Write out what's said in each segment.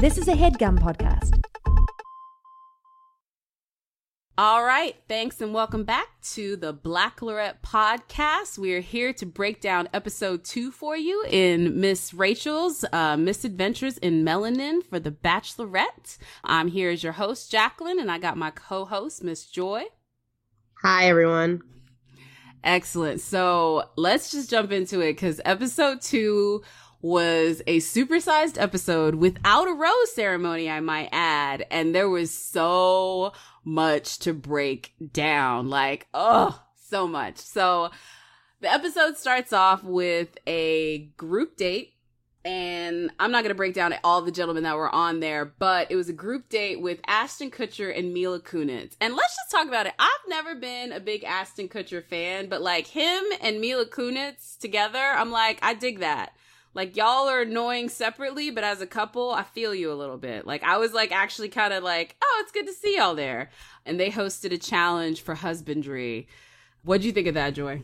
This is a headgum podcast. All right, thanks and welcome back to the Black Lorette podcast. We are here to break down episode two for you in Miss Rachel's uh, Misadventures in Melanin for the Bachelorette. I'm here as your host, Jacqueline, and I got my co-host, Miss Joy. Hi, everyone. Excellent. So let's just jump into it because episode two was a supersized episode without a rose ceremony, I might add. And there was so much to break down. Like, oh, so much. So the episode starts off with a group date. And I'm not going to break down all the gentlemen that were on there, but it was a group date with Ashton Kutcher and Mila Kunis. And let's just talk about it. I've never been a big Ashton Kutcher fan, but like him and Mila Kunis together, I'm like, I dig that like y'all are annoying separately, but as a couple, I feel you a little bit. Like I was like actually kind of like, oh, it's good to see y'all there. And they hosted a challenge for husbandry. What'd you think of that, Joy?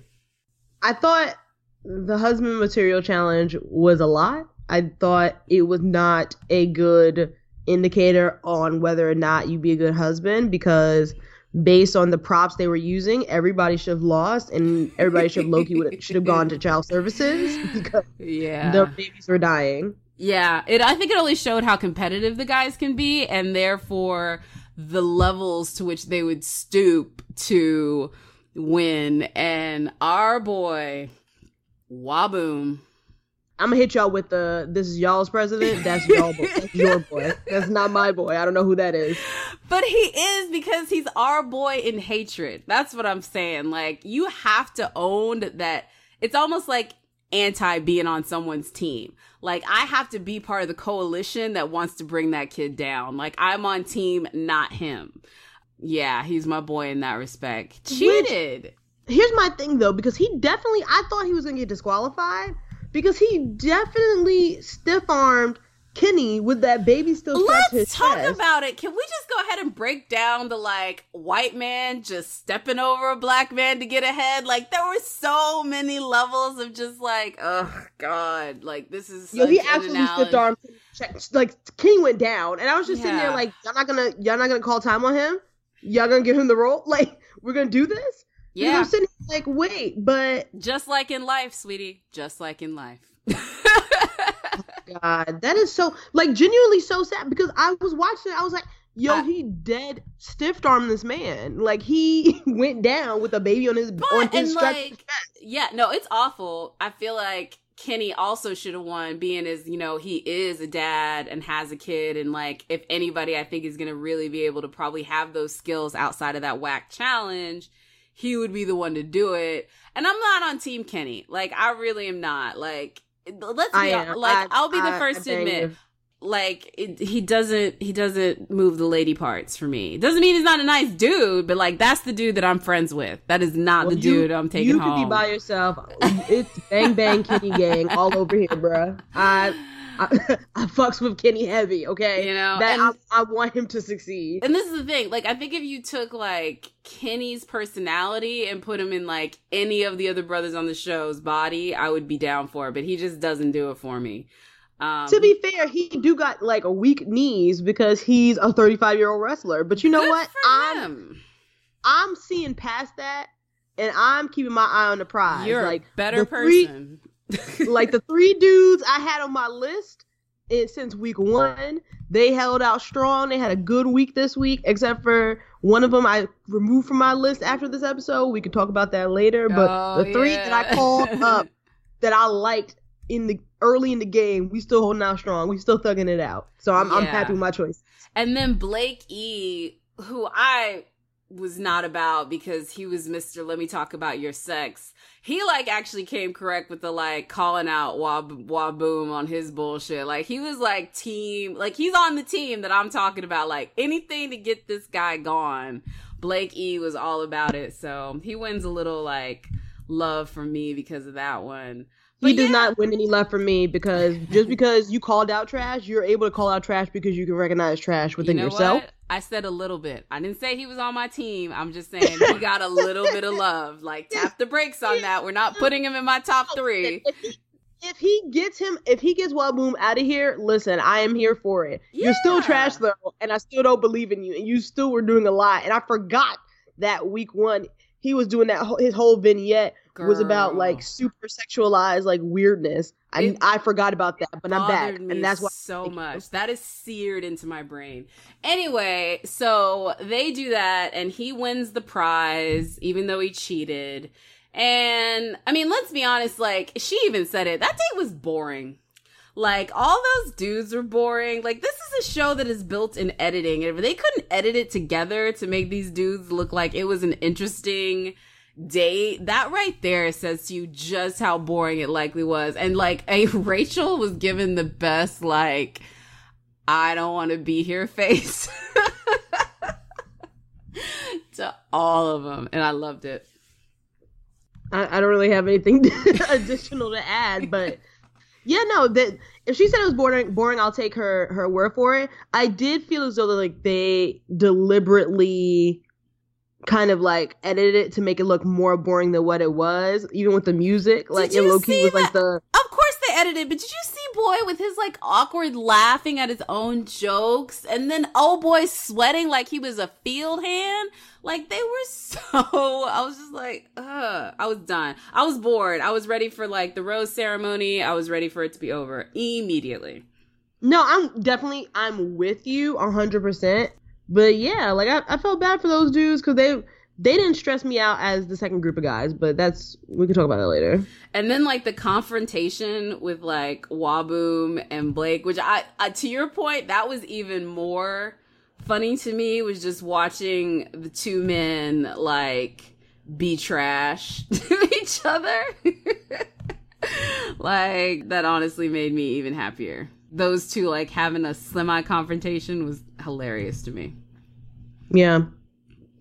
I thought the husband material challenge was a lot. I thought it was not a good indicator on whether or not you'd be a good husband because based on the props they were using, everybody should have lost, and everybody should have Loki would should have gone to child services because yeah, their babies were dying. Yeah, it. I think it only showed how competitive the guys can be, and therefore the levels to which they would stoop to win. And our boy, Whaboom I'm gonna hit y'all with the this is y'all's president. That's y'all boy. That's your boy. That's not my boy. I don't know who that is. But he is because he's our boy in hatred. That's what I'm saying. Like you have to own that. It's almost like anti being on someone's team. Like I have to be part of the coalition that wants to bring that kid down. Like I'm on team, not him. Yeah, he's my boy in that respect. Cheated. Which, here's my thing though, because he definitely I thought he was gonna get disqualified because he definitely stiff armed Kenny with that baby still Let's talk chest. about it. Can we just go ahead and break down the like white man just stepping over a black man to get ahead? Like there were so many levels of just like, oh god, like this is yo. He absolutely stiff armed. Like Kenny went down, and I was just yeah. sitting there like, y'all not gonna, y'all not gonna call time on him. Y'all gonna give him the role? Like we're gonna do this? Yeah. I'm sitting like, wait, but just like in life, sweetie. Just like in life. God, that is so like genuinely so sad because I was watching it, I was like, yo, I, he dead stiff arm this man. Like he went down with a baby on his but, on his like, Yeah, no, it's awful. I feel like Kenny also should have won, being as you know he is a dad and has a kid, and like if anybody I think is gonna really be able to probably have those skills outside of that whack challenge he would be the one to do it. And I'm not on Team Kenny. Like I really am not. Like let's be honest, like I, will be the I, first I to admit. Like it, he doesn't, he doesn't move the lady parts for me. Doesn't mean he's not a nice dude, but like that's the dude that I'm friends with. That is not well, the you, dude I'm taking you home. You could be by yourself. It's bang bang Kenny gang all over here, bruh. I I, I, fucks with Kenny heavy, okay? You know, that and, I, I, want him to succeed. And this is the thing, like I think if you took like Kenny's personality and put him in like any of the other brothers on the show's body, I would be down for it. But he just doesn't do it for me. Um, to be fair, he do got like a weak knees because he's a 35 year old wrestler. But you know what? I'm him. I'm seeing past that, and I'm keeping my eye on the prize. You're like a better person. Three, like the three dudes I had on my list it, since week one, they held out strong. They had a good week this week, except for one of them I removed from my list after this episode. We could talk about that later. But oh, the three yeah. that I called up that I liked in the early in the game, we still holding out strong. We still thugging it out. So I'm yeah. I'm happy with my choice. And then Blake E, who I was not about because he was Mr. Let me talk about your sex he like actually came correct with the like calling out Wab Whaboom on his bullshit. Like he was like team, like he's on the team that I'm talking about. Like anything to get this guy gone. Blake E was all about it, so he wins a little like love from me because of that one. But he does yeah. not win any love from me because just because you called out trash, you're able to call out trash because you can recognize trash within you know yourself. What? I said a little bit. I didn't say he was on my team. I'm just saying he got a little bit of love. Like tap the brakes on that. We're not putting him in my top oh, three. If he, if he gets him, if he gets Whaboom out of here, listen, I am here for it. You're still trash though, and I still don't believe in you, and you still were doing a lot. And I forgot that week one he was doing that. His whole vignette was about like super sexualized like weirdness. I It I forgot about that, but I'm back, and that's why. so much. That is seared into my brain. Anyway, so they do that, and he wins the prize, even though he cheated. And I mean, let's be honest. Like she even said it. That date was boring. Like all those dudes were boring. Like this is a show that is built in editing. And if they couldn't edit it together to make these dudes look like it was an interesting date, that right there says to you just how boring it likely was. And like a Rachel was given the best like I don't want to be here face to all of them, and I loved it. I, I don't really have anything additional to add, but yeah, no. That if she said it was boring, boring, I'll take her her word for it. I did feel as though like they deliberately kind of like edited it to make it look more boring than what it was, even with the music. Like it low key was like the Of course they edited, but did you see boy with his like awkward laughing at his own jokes, and then oh boy sweating like he was a field hand? Like they were so. I was just like, ugh. I was done. I was bored. I was ready for like the rose ceremony. I was ready for it to be over immediately. no. I'm definitely I'm with you hundred percent. But yeah, like I, I felt bad for those dudes because they they didn't stress me out as the second group of guys. But that's we can talk about that later. And then like the confrontation with like Whaboom and Blake, which I, I to your point, that was even more funny to me was just watching the two men like be trash to each other. like that honestly made me even happier. Those two like having a semi confrontation was hilarious to me. Yeah,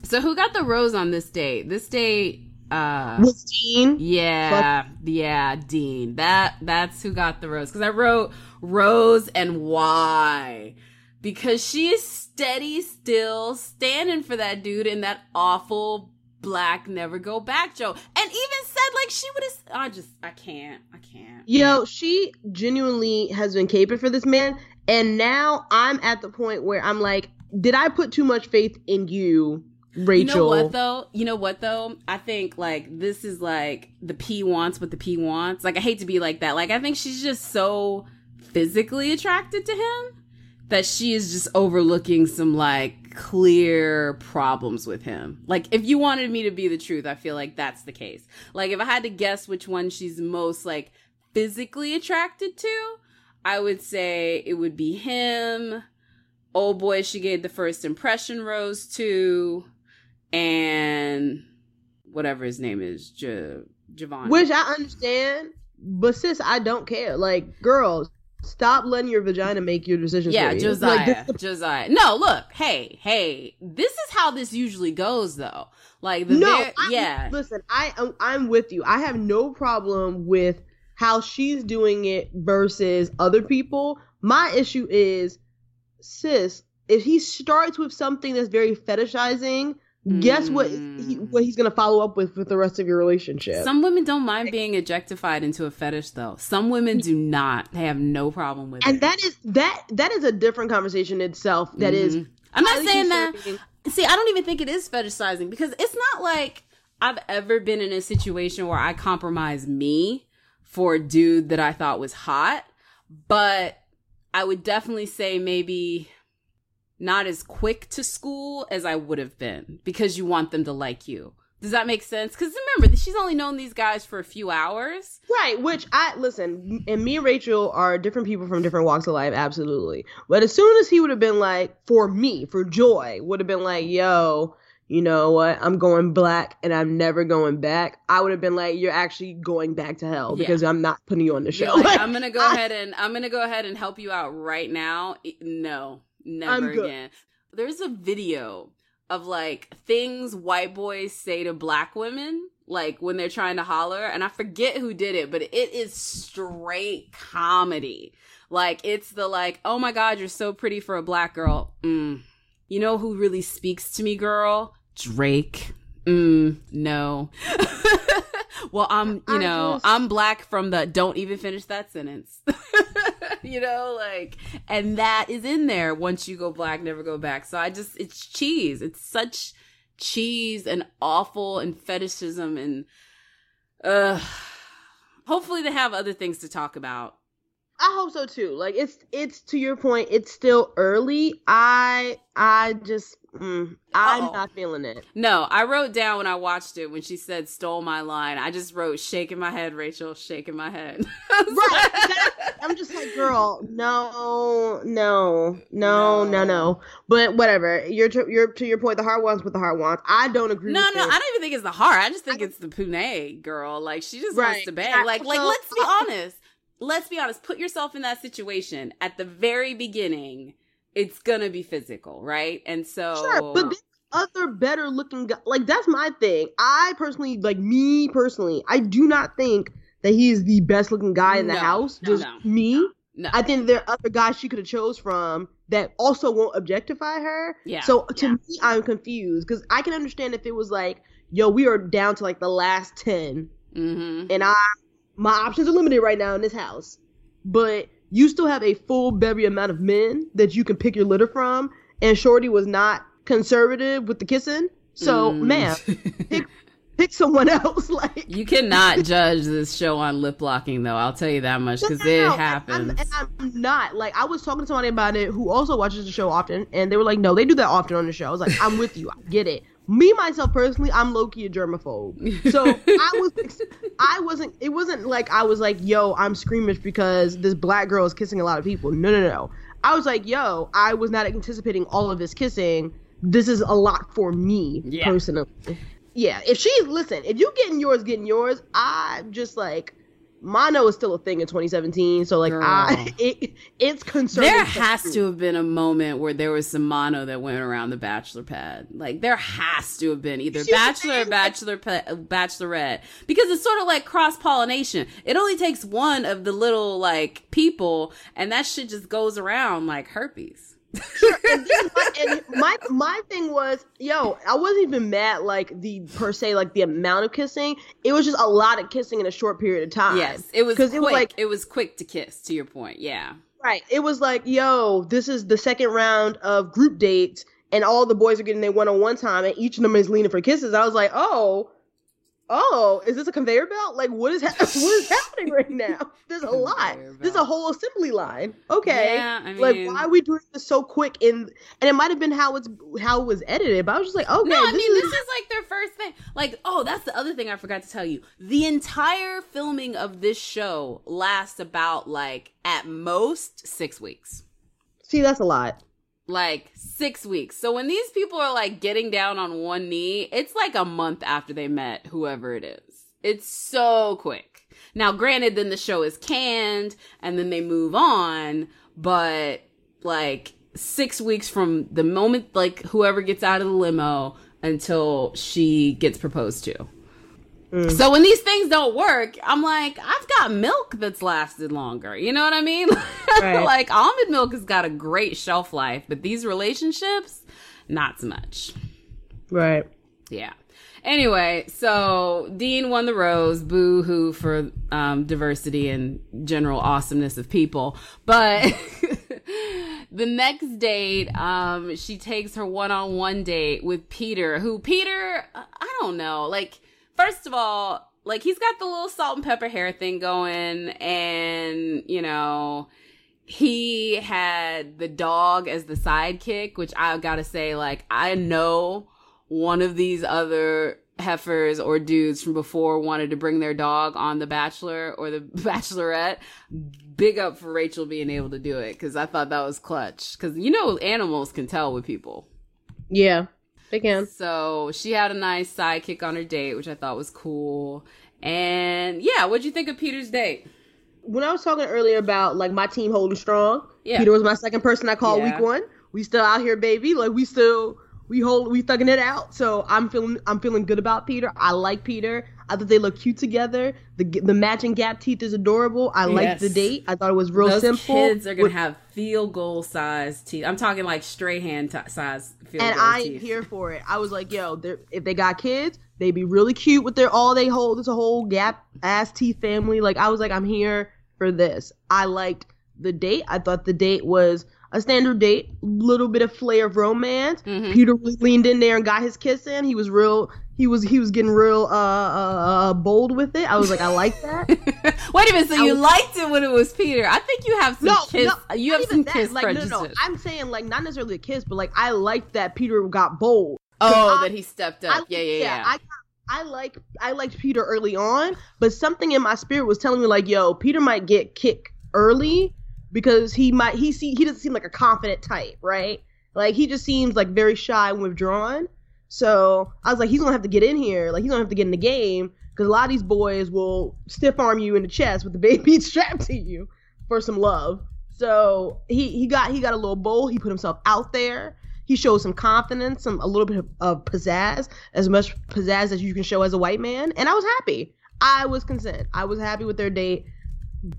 So who got the rose on this date? This date uh with Dean. yeah, yeah, Dean. That that's who got the rose. Because I wrote Rose and why? Because she is steady still standing for that dude in that awful black never go back Joe. And even said like she would have I just I can't. I can't. Yo, she genuinely has been caping for this man, and now I'm at the point where I'm like, did I put too much faith in you, Rachel? You know what though? You know what though? I think like this is like the P wants what the P wants. Like I hate to be like that. Like I think she's just so physically attracted to him that she is just overlooking some like clear problems with him. Like if you wanted me to be the truth, I feel like that's the case. Like if I had to guess which one she's most like physically attracted to, I would say it would be him. Oh boy she gave the first impression rose to and whatever his name is, J- Javon. Which I understand, but sis, I don't care. Like, girls, stop letting your vagina make your decisions. yeah, for you. Josiah. Like, this- Josiah. No, look, hey, hey, this is how this usually goes, though. Like the no, ver- I, yeah, Listen, I I'm with you. I have no problem with how she's doing it versus other people. My issue is, sis, if he starts with something that's very fetishizing, guess what? He, Mm. what he's gonna follow up with with the rest of your relationship. Some women don't mind being objectified into a fetish, though. Some women do not. They have no problem with and it. that is that that is a different conversation itself. That is, Mhm. I'm not saying that. See, I don't even think it is fetishizing because it's not like I've ever been in a situation where I compromise me for a dude that I thought was hot, but I would definitely say maybe not as quick to school as I would have been because you want them to like you. Does that make sense? Because remember, she's only known these guys for a few hours. Right, which I listen, and me and Rachel are different people from different walks of life, absolutely. But as soon as he would have been like, for me, for Joy, would have been like, yo, you know what? I'm going black and I'm never going back. I would have been like, you're actually going back to hell Yeah. because I'm not putting you on the show. Like, I'm gonna go I- ahead and I'm gonna go ahead and help you out right now. No, never again. There's a video of like things white boys say to black women, like when they're trying to holler, and I forget who did it, but it is straight comedy. Like it's the like, oh my god, you're so pretty for a black girl. Mm. You know who really speaks to me, girl? Drake. Mm, no. well, I'm, you know, just- I'm black from the don't even finish that sentence. you know, like, and that is in there once you go black, never go back. So I just, it's cheese. It's such cheese and awful and fetishism and, uh, hopefully they have other things to talk about. I hope so too. Like it's it's to your point. It's still early. I I just mm, I'm Uh-oh. not feeling it. No, I wrote down when I watched it when she said stole my line. I just wrote shaking my head, Rachel, shaking my head. Right. That- I'm just like, girl, no, no, no, no, No. But whatever. You're to, you're to your point. The heart wants what the heart wants. I don't agree. No, no. I don't even think it's the heart. I just think it's the Pune girl. Like she just wants to bang. I Like, like let's be honest. Let's be honest. Put yourself in that situation at the very beginning. It's gonna be physical, right? And so, Sure, but there's other better looking guy. Like that's my thing. I personally, like me personally, I do not think that he is the best looking guy in the No, house. no, Just no. me. no, I think there are other guys she could have chose from that also won't objectify her. yeah. So to yeah. me, I'm confused because I can understand if it was like, yo, we are down to like the last ten, Mhm. and I my options are limited right now in this house, but you still have a full bevy amount of men that you can pick your litter from, and Shorty was not conservative with the kissing. So, Mm. man, pick, pick someone else. Like you cannot judge this show on lip locking, though. I'll tell you that much because No, no, it no, and happens. I'm, and I'm not like I was talking to somebody about it who also watches the show often, and they were like, "No, they do that often on the show." I was like, "I'm with you, I get it." Me myself personally, I'm low key a germaphobe, so I was, I wasn't. It wasn't like I was like, "Yo, I'm squeamish because this black girl is kissing a lot of people." No, no, no. I was like, "Yo, I was not anticipating all of this kissing. This is a lot for me Yeah. personally." Yeah, if she's listen, if you getting yours, getting yours, I'm just like mono is still a thing in 2017. So like Girl. I it it's concerning. There has to have been a moment where there was some mono that went around the bachelor pad. Like there has to have been either See what I'm bachelor or bachelor pa- bachelorette because it's sort of like cross pollination. It only takes one of the little like people, and that shit just goes around like herpes. And, my, and my my thing was, yo, I wasn't even mad like the per se like the amount of kissing. It was just a lot of kissing in a short period of time. yes, it was because it was like it was quick to kiss. To your point, yeah. Right. It was like, yo, this is the second round of group dates, and all the boys are getting their one on one time, and each of them is leaning for kisses. I was like, oh, oh, is this a conveyor belt? Like, what is ha- what is happening right now? There's a lot. There's a whole assembly line. Okay. Yeah, I like, why are we doing this so quick? In and it might have been how it's how it was edited, but I was just like, okay, No, I this mean is- this is like their first thing. Like, oh, that's the other thing I forgot to tell you. The entire filming of this show lasts about like at most six weeks. see, that's a lot. Like six weeks. So when these people are like getting down on one knee, it's like a month after they met whoever it is. It's so quick. Now, granted, then the show is canned and then they move on, but like six weeks from the moment like whoever gets out of the limo until she gets proposed to. So when these things don't work, I'm like, I've got milk that's lasted longer. You know what I mean? Right. like almond milk has got a great shelf life, but these relationships, not so much. Right. Yeah. Anyway, so Dean won the rose, boo hoo for um, diversity and general awesomeness of people. But the next date, um, she takes her one on one date with Peter, who Peter, I don't know, like, first of all, like he's got the little salt and pepper hair thing going, and you know, he had the dog as the sidekick, which I gotta say, like, I know one of these other heifers or dudes from before wanted to bring their dog on The Bachelor or The Bachelorette. Big up for Rachel being able to do it because I thought that was clutch. Because you know, animals can tell with people. Yeah. Can. So she had a nice sidekick on her date, which I thought was cool. And yeah, what'd you think of Peter's date? when I was talking earlier about like my team holding strong, Yeah. Peter was my second person I called Yeah. week one. We still out here, baby. Like we still we hold we thugging it out. So I'm feeling I'm feeling good about Peter. I like Peter. I thought they look cute together. The the matching gap teeth is adorable. I liked the date. I thought it was real Those simple. kids are gonna With- have field goal size teeth. I'm talking like Strahan t- size field and goal I teeth. ain't here for it. I was like, yo, if they got kids, they'd be really cute with their all they hold. It's a whole gap ass teeth family. Like I was like, I'm here for this. I liked the date. I thought the date was a standard date, little bit of flair of romance. Mhm. Peter leaned in there and got his kiss in. He was real. He was he was getting real uh, uh, uh bold with it. I was like, I like that. Wait a minute. So I you was- liked it when it was Peter? I think you have some no, kiss. no, you have some that. kiss like, no, prejudice. no, no. I'm saying like not necessarily a kiss, but like I liked that Peter got bold. oh, I- that he stepped I, up. yeah, yeah, yeah. I I like I liked Peter early on, but something in my spirit was telling me like, yo, Peter might get kicked early because he might he see he doesn't seem like a confident type, right? Like he just seems like very shy and withdrawn. So I was like, he's gonna have to get in here, like he's gonna have to get in the game because a lot of these boys will stiff arm you in the chest with the baby strapped to you for some love. So he he got he got a little bold. He put himself out there. He showed some confidence, some a little bit of, of pizzazz, as much pizzazz as you can show as a white man, and I was happy. I was content. I was happy with their date.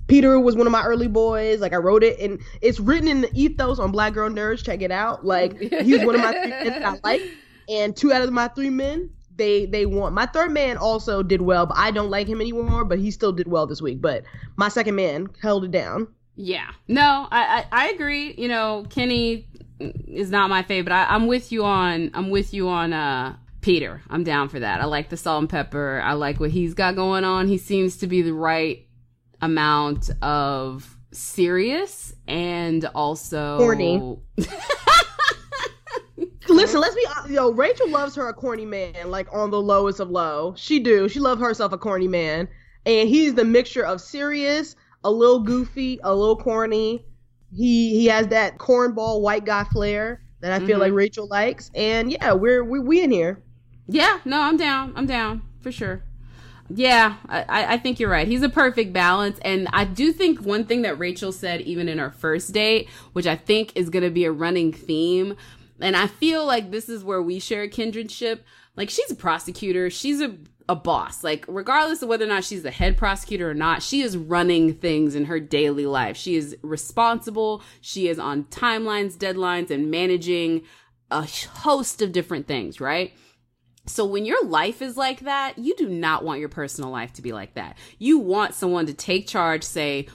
Peter was one of my early boys. Like I wrote it, and it's written in the ethos on Black Girl Nerds. Check it out. Like he was one of my that I like, and two out of my three men they they won. My third man also did well, but I don't like him anymore. But he still did well this week. But my second man held it down. Yeah. No, I, I, I agree. You know, Kenny is not my favorite. I, I'm with you on I'm with you on uh Peter. I'm down for that. I like the salt and pepper. I like what he's got going on. He seems to be the right amount of serious and also Horny. Listen, let's be yo. Rachel loves her a corny man, like on the lowest of low. She do. She love herself a corny man, and he's the mixture of serious, a little goofy, a little corny. He he has that cornball white guy flair that I feel Mhm. like Rachel likes, and yeah, we're we we in here. Yeah, no, I'm down. I'm down for sure. Yeah, I, I I think you're right. He's a perfect balance. And I do think one thing that Rachel said, even in our first date, which I think is going to be a running theme, and I feel like this is where we share a kindredship. Like, she's a prosecutor, she's a, a boss. Like, regardless of whether or not she's the head prosecutor or not, she is running things in her daily life. She is responsible, she is on timelines, deadlines, and managing a host of different things, right? So when your life is like that, you do not want your personal life to be like that. You want someone to take charge, say,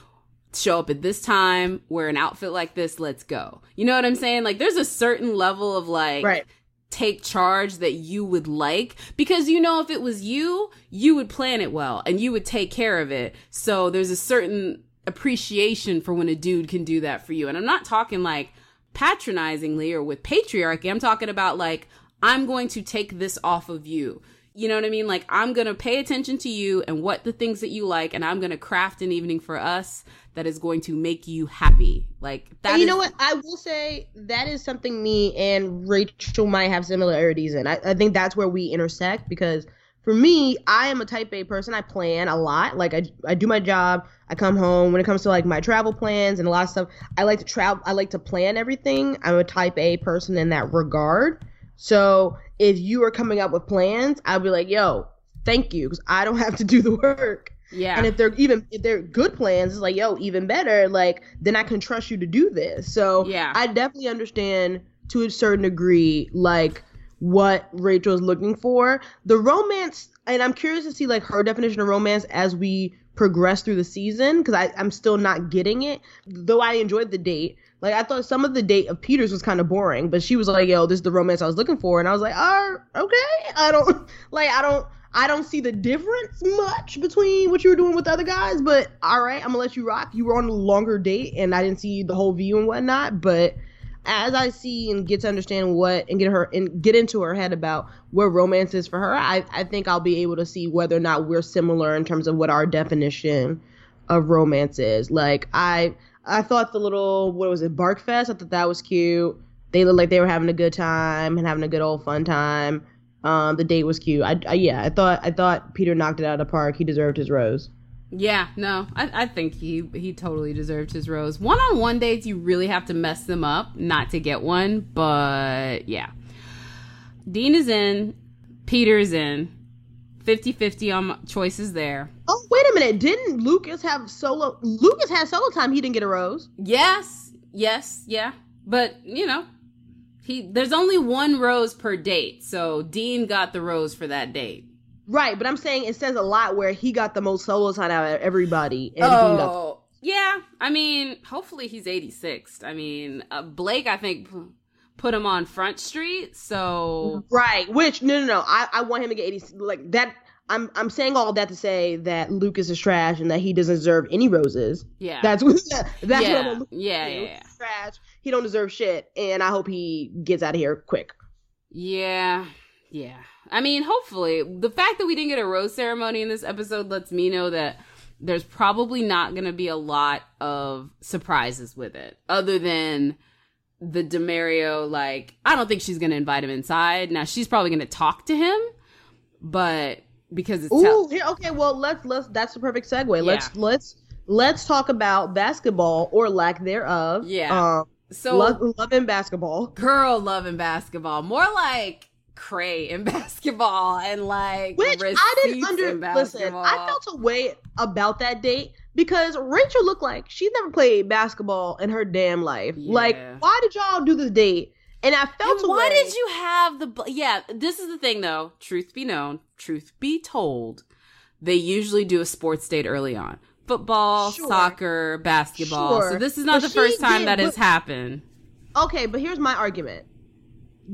show up at this time, wear an outfit like this, let's go. You know what I'm saying? Like there's a certain level of like Right. take charge that you would like because you know if it was you, you would plan it well and you would take care of it. So there's a certain appreciation for when a dude can do that for you. And I'm not talking like patronizingly or with patriarchy. I'm talking about like I'm going to take this off of you. You know what I mean? Like I'm going to pay attention to you and what the things that you like and I'm going to craft an evening for us that is going to make you happy. Like that and you is- know what? I will say that is something me and Rachel might have similarities in. I, I think that's where we intersect because for me, I am a type A person. I plan a lot. Like I, I do my job. I come home. When it comes to like my travel plans and a lot of stuff, I like to travel. I like to plan everything. I'm a type A person in that regard. So if you are coming up with plans, I'll be like, yo, thank you, because I don't have to do the work. yeah. And if they're even if they're good plans, it's like, yo, even better. Like, then I can trust you to do this. So Yeah. I definitely understand to a certain degree, like what Rachel's looking for. The romance, and I'm curious to see like her definition of romance as we progress through the season, because I'm still not getting it. Though I enjoyed the date. Like I thought some of the date of Peters was kind of boring, but she was like, "Yo, this is the romance I was looking for," and I was like, "Oh, okay." I don't like. I don't. I don't see the difference much between what you were doing with the other guys, but all right, I'm gonna let you rock. You were on a longer date, and I didn't see the whole view and whatnot. But as I see and get to understand what and get her and get into her head about where romance is for her, I I think I'll be able to see whether or not we're similar in terms of what our definition of romance is. Like I I thought the little what was it Barkfest? I thought that was cute. They looked like they were having a good time and having a good old fun time. Um, the date was cute. I, I yeah, I thought I thought Peter knocked it out of the park. He deserved his rose. Yeah, no, I, I think he he totally deserved his rose. One on one dates, you really have to mess them up not to get one, but yeah. Dean is in, Peter's in, 50 50 on choices there. Oh wait a minute! Didn't Lucas have solo? Lucas had solo time. He didn't get a rose. Yes, yes, yeah, but you know, he there's only one rose per date, so Dean got the rose for that date. Right, but I'm saying it says a lot where he got the most solo time out of everybody. And oh. Got- yeah, I mean, hopefully he's 86th. I mean, uh, Blake, I think, put him on Front Street, so right. Which no, no, no. I, I want him to get 80. Like that. I'm I'm saying all that to say that Lucas is trash and that he doesn't deserve any roses. Yeah, that's what that's yeah. what I'm yeah, yeah, yeah. Trash. He don't deserve shit, and I hope he gets out of here quick. Yeah, yeah. I mean, hopefully, the fact that we didn't get a rose ceremony in this episode lets me know that there's probably not going to be a lot of surprises with it, other than the Demario. Like, I don't think she's to invite him inside. Now, she's probably to talk to him, but because it's Ooh, okay. Well, let's let's. That's the perfect segue. Yeah. Let's let's let's talk about basketball or lack thereof. Yeah. Um, so love, love and basketball. Girl, love and basketball. More like cray in basketball and like which I didn't under listen. I felt a way about that date because Rachel looked like she's never played basketball in her damn life. Yeah. Like, why did y'all do this date? And I felt and why did you have the yeah? This is the thing though. Truth be known, truth be told, they usually do a sports date early on. Football, sure. soccer, basketball. Sure. So this is not but the first time did, that but, has happened. Okay, but here's my argument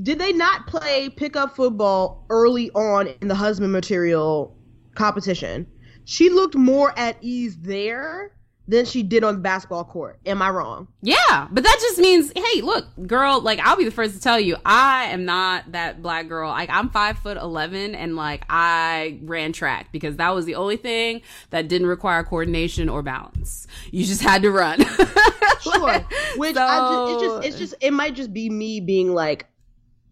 did they not play pickup football early on in the husband material competition? She looked more at ease there than she did on the basketball court. Am I wrong? Yeah, but that just means, hey, look, girl, like I'll be the first to tell you, I am not that black girl. Like I'm five foot eleven, and like I ran track because that was the only thing that didn't require coordination or balance. You just had to run. sure. Which so, just, it's just, it's just, it might just be me being like,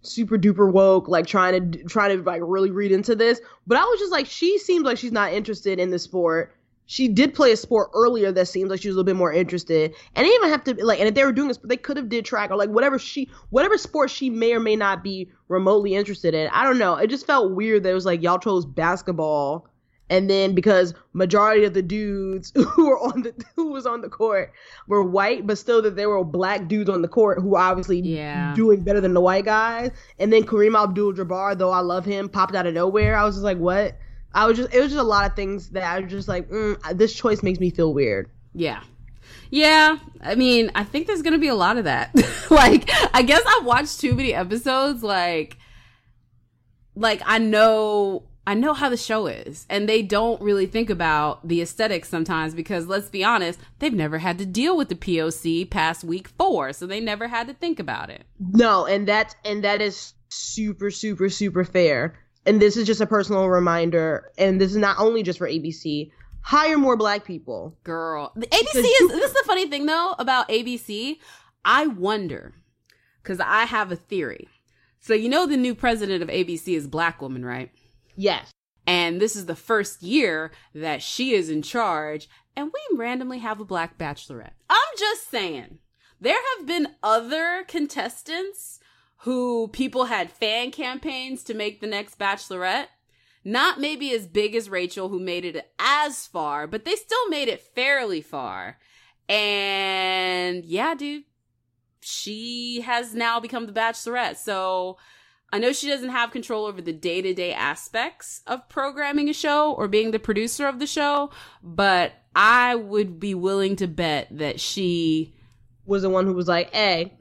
super duper woke, like trying to trying to like really read into this. But I was just like, she seems like she's not interested in the sport. She did play a sport earlier that seems like she was a little bit more interested. And they even have to like, and if they were doing this, they could have did track or like whatever she, whatever sport she may or may not be remotely interested in. I don't know. It just felt weird that it was like y'all chose basketball and then because majority of the dudes who were on the who was on the court were white but still that there were black dudes on the court who were obviously yeah. doing better than the white guys and then Kareem Abdul-Jabbar though I love him popped out of nowhere I was just like what I was just it was just a lot of things that I was just like mm, this choice makes me feel weird yeah yeah, I mean, I think there's gonna be a lot of that. like, I guess I've watched too many episodes. Like, like I know I know how the show is. And they don't really think about the aesthetics sometimes because let's be honest, they've never had to deal with the POC past week four. So they never had to think about it. No, and that's and that is super, super, super fair. And this is just a personal reminder, and this is not only just for ABC. Hire more black people. Girl. The ABC is this is the funny thing though about ABC. I wonder, because I have a theory. So you know the new president of ABC is black woman, right? Yes. And this is the first year that she is in charge, and we randomly have a black bachelorette. I'm just saying, there have been other contestants who people had fan campaigns to make the next bachelorette. Not maybe as big as Rachel, who made it as far, but they still made it fairly far. And yeah, dude, she has now become the bachelorette. So I know she doesn't have control over the day to day aspects of programming a show or being the producer of the show, but I would be willing to bet that she was the one who was like, "Hey,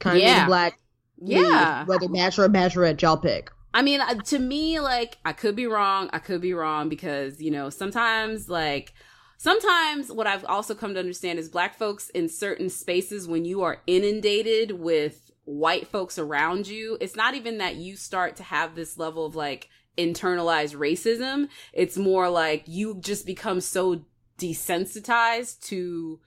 kind of yeah. black, yeah, whether bachelor or bachelorette, y'all pick." I mean, uh, to me, like, I could be wrong. I could be wrong because you know sometimes like sometimes what I've also come to understand is black folks in certain spaces when you are inundated with white folks around you, it's not even that you start to have this level of like internalized racism. It's more like you just become so desensitized to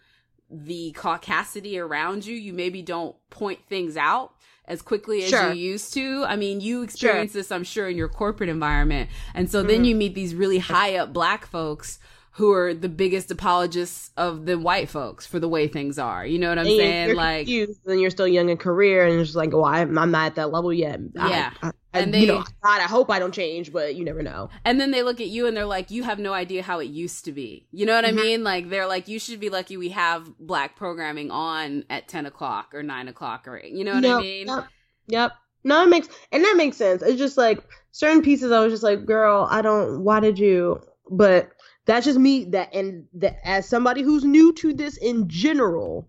the caucasity around you. You maybe don't point things out as quickly as sure. you used to. I mean, you experience sure. this, I'm sure, in your corporate environment. And so mm-hmm. then you meet these really high up black folks who are the biggest apologists of the white folks for the way things are. You know what I'm and saying? You're like, and you're still young in career, and it's just like, well, I'm, I'm not at that level yet. Yeah. I, I, and they, you know, God, I hope I don't change, but you never know. And then they look at you and they're like, you have no idea how it used to be. You know what mm-hmm. I mean? Like, they're like, you should be lucky we have black programming on at 10 o'clock or 9 o'clock or, you know what I mean? Yep. Yep. No, it makes and that makes sense. It's just like certain pieces I was just like, girl, I don't why did you but that's just me that and that as somebody who's new to this in general,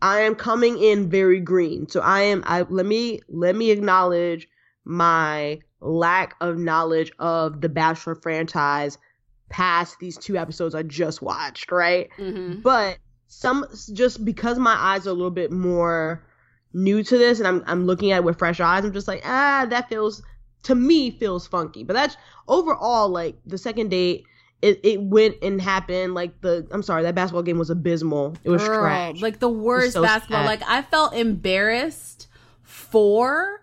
I am coming in very green. So I am I let me let me acknowledge my lack of knowledge of the Bachelor franchise past these two episodes I just watched, right? Mm-hmm. But some just because my eyes are a little bit more new to this and I'm I'm looking at it with fresh eyes, I'm just like, ah, that feels to me feels funky. But that's overall like the second date it, it went and happened like the I'm sorry that basketball game was abysmal. It was Girl, trash. Like the worst so basketball. sad. Like I felt embarrassed for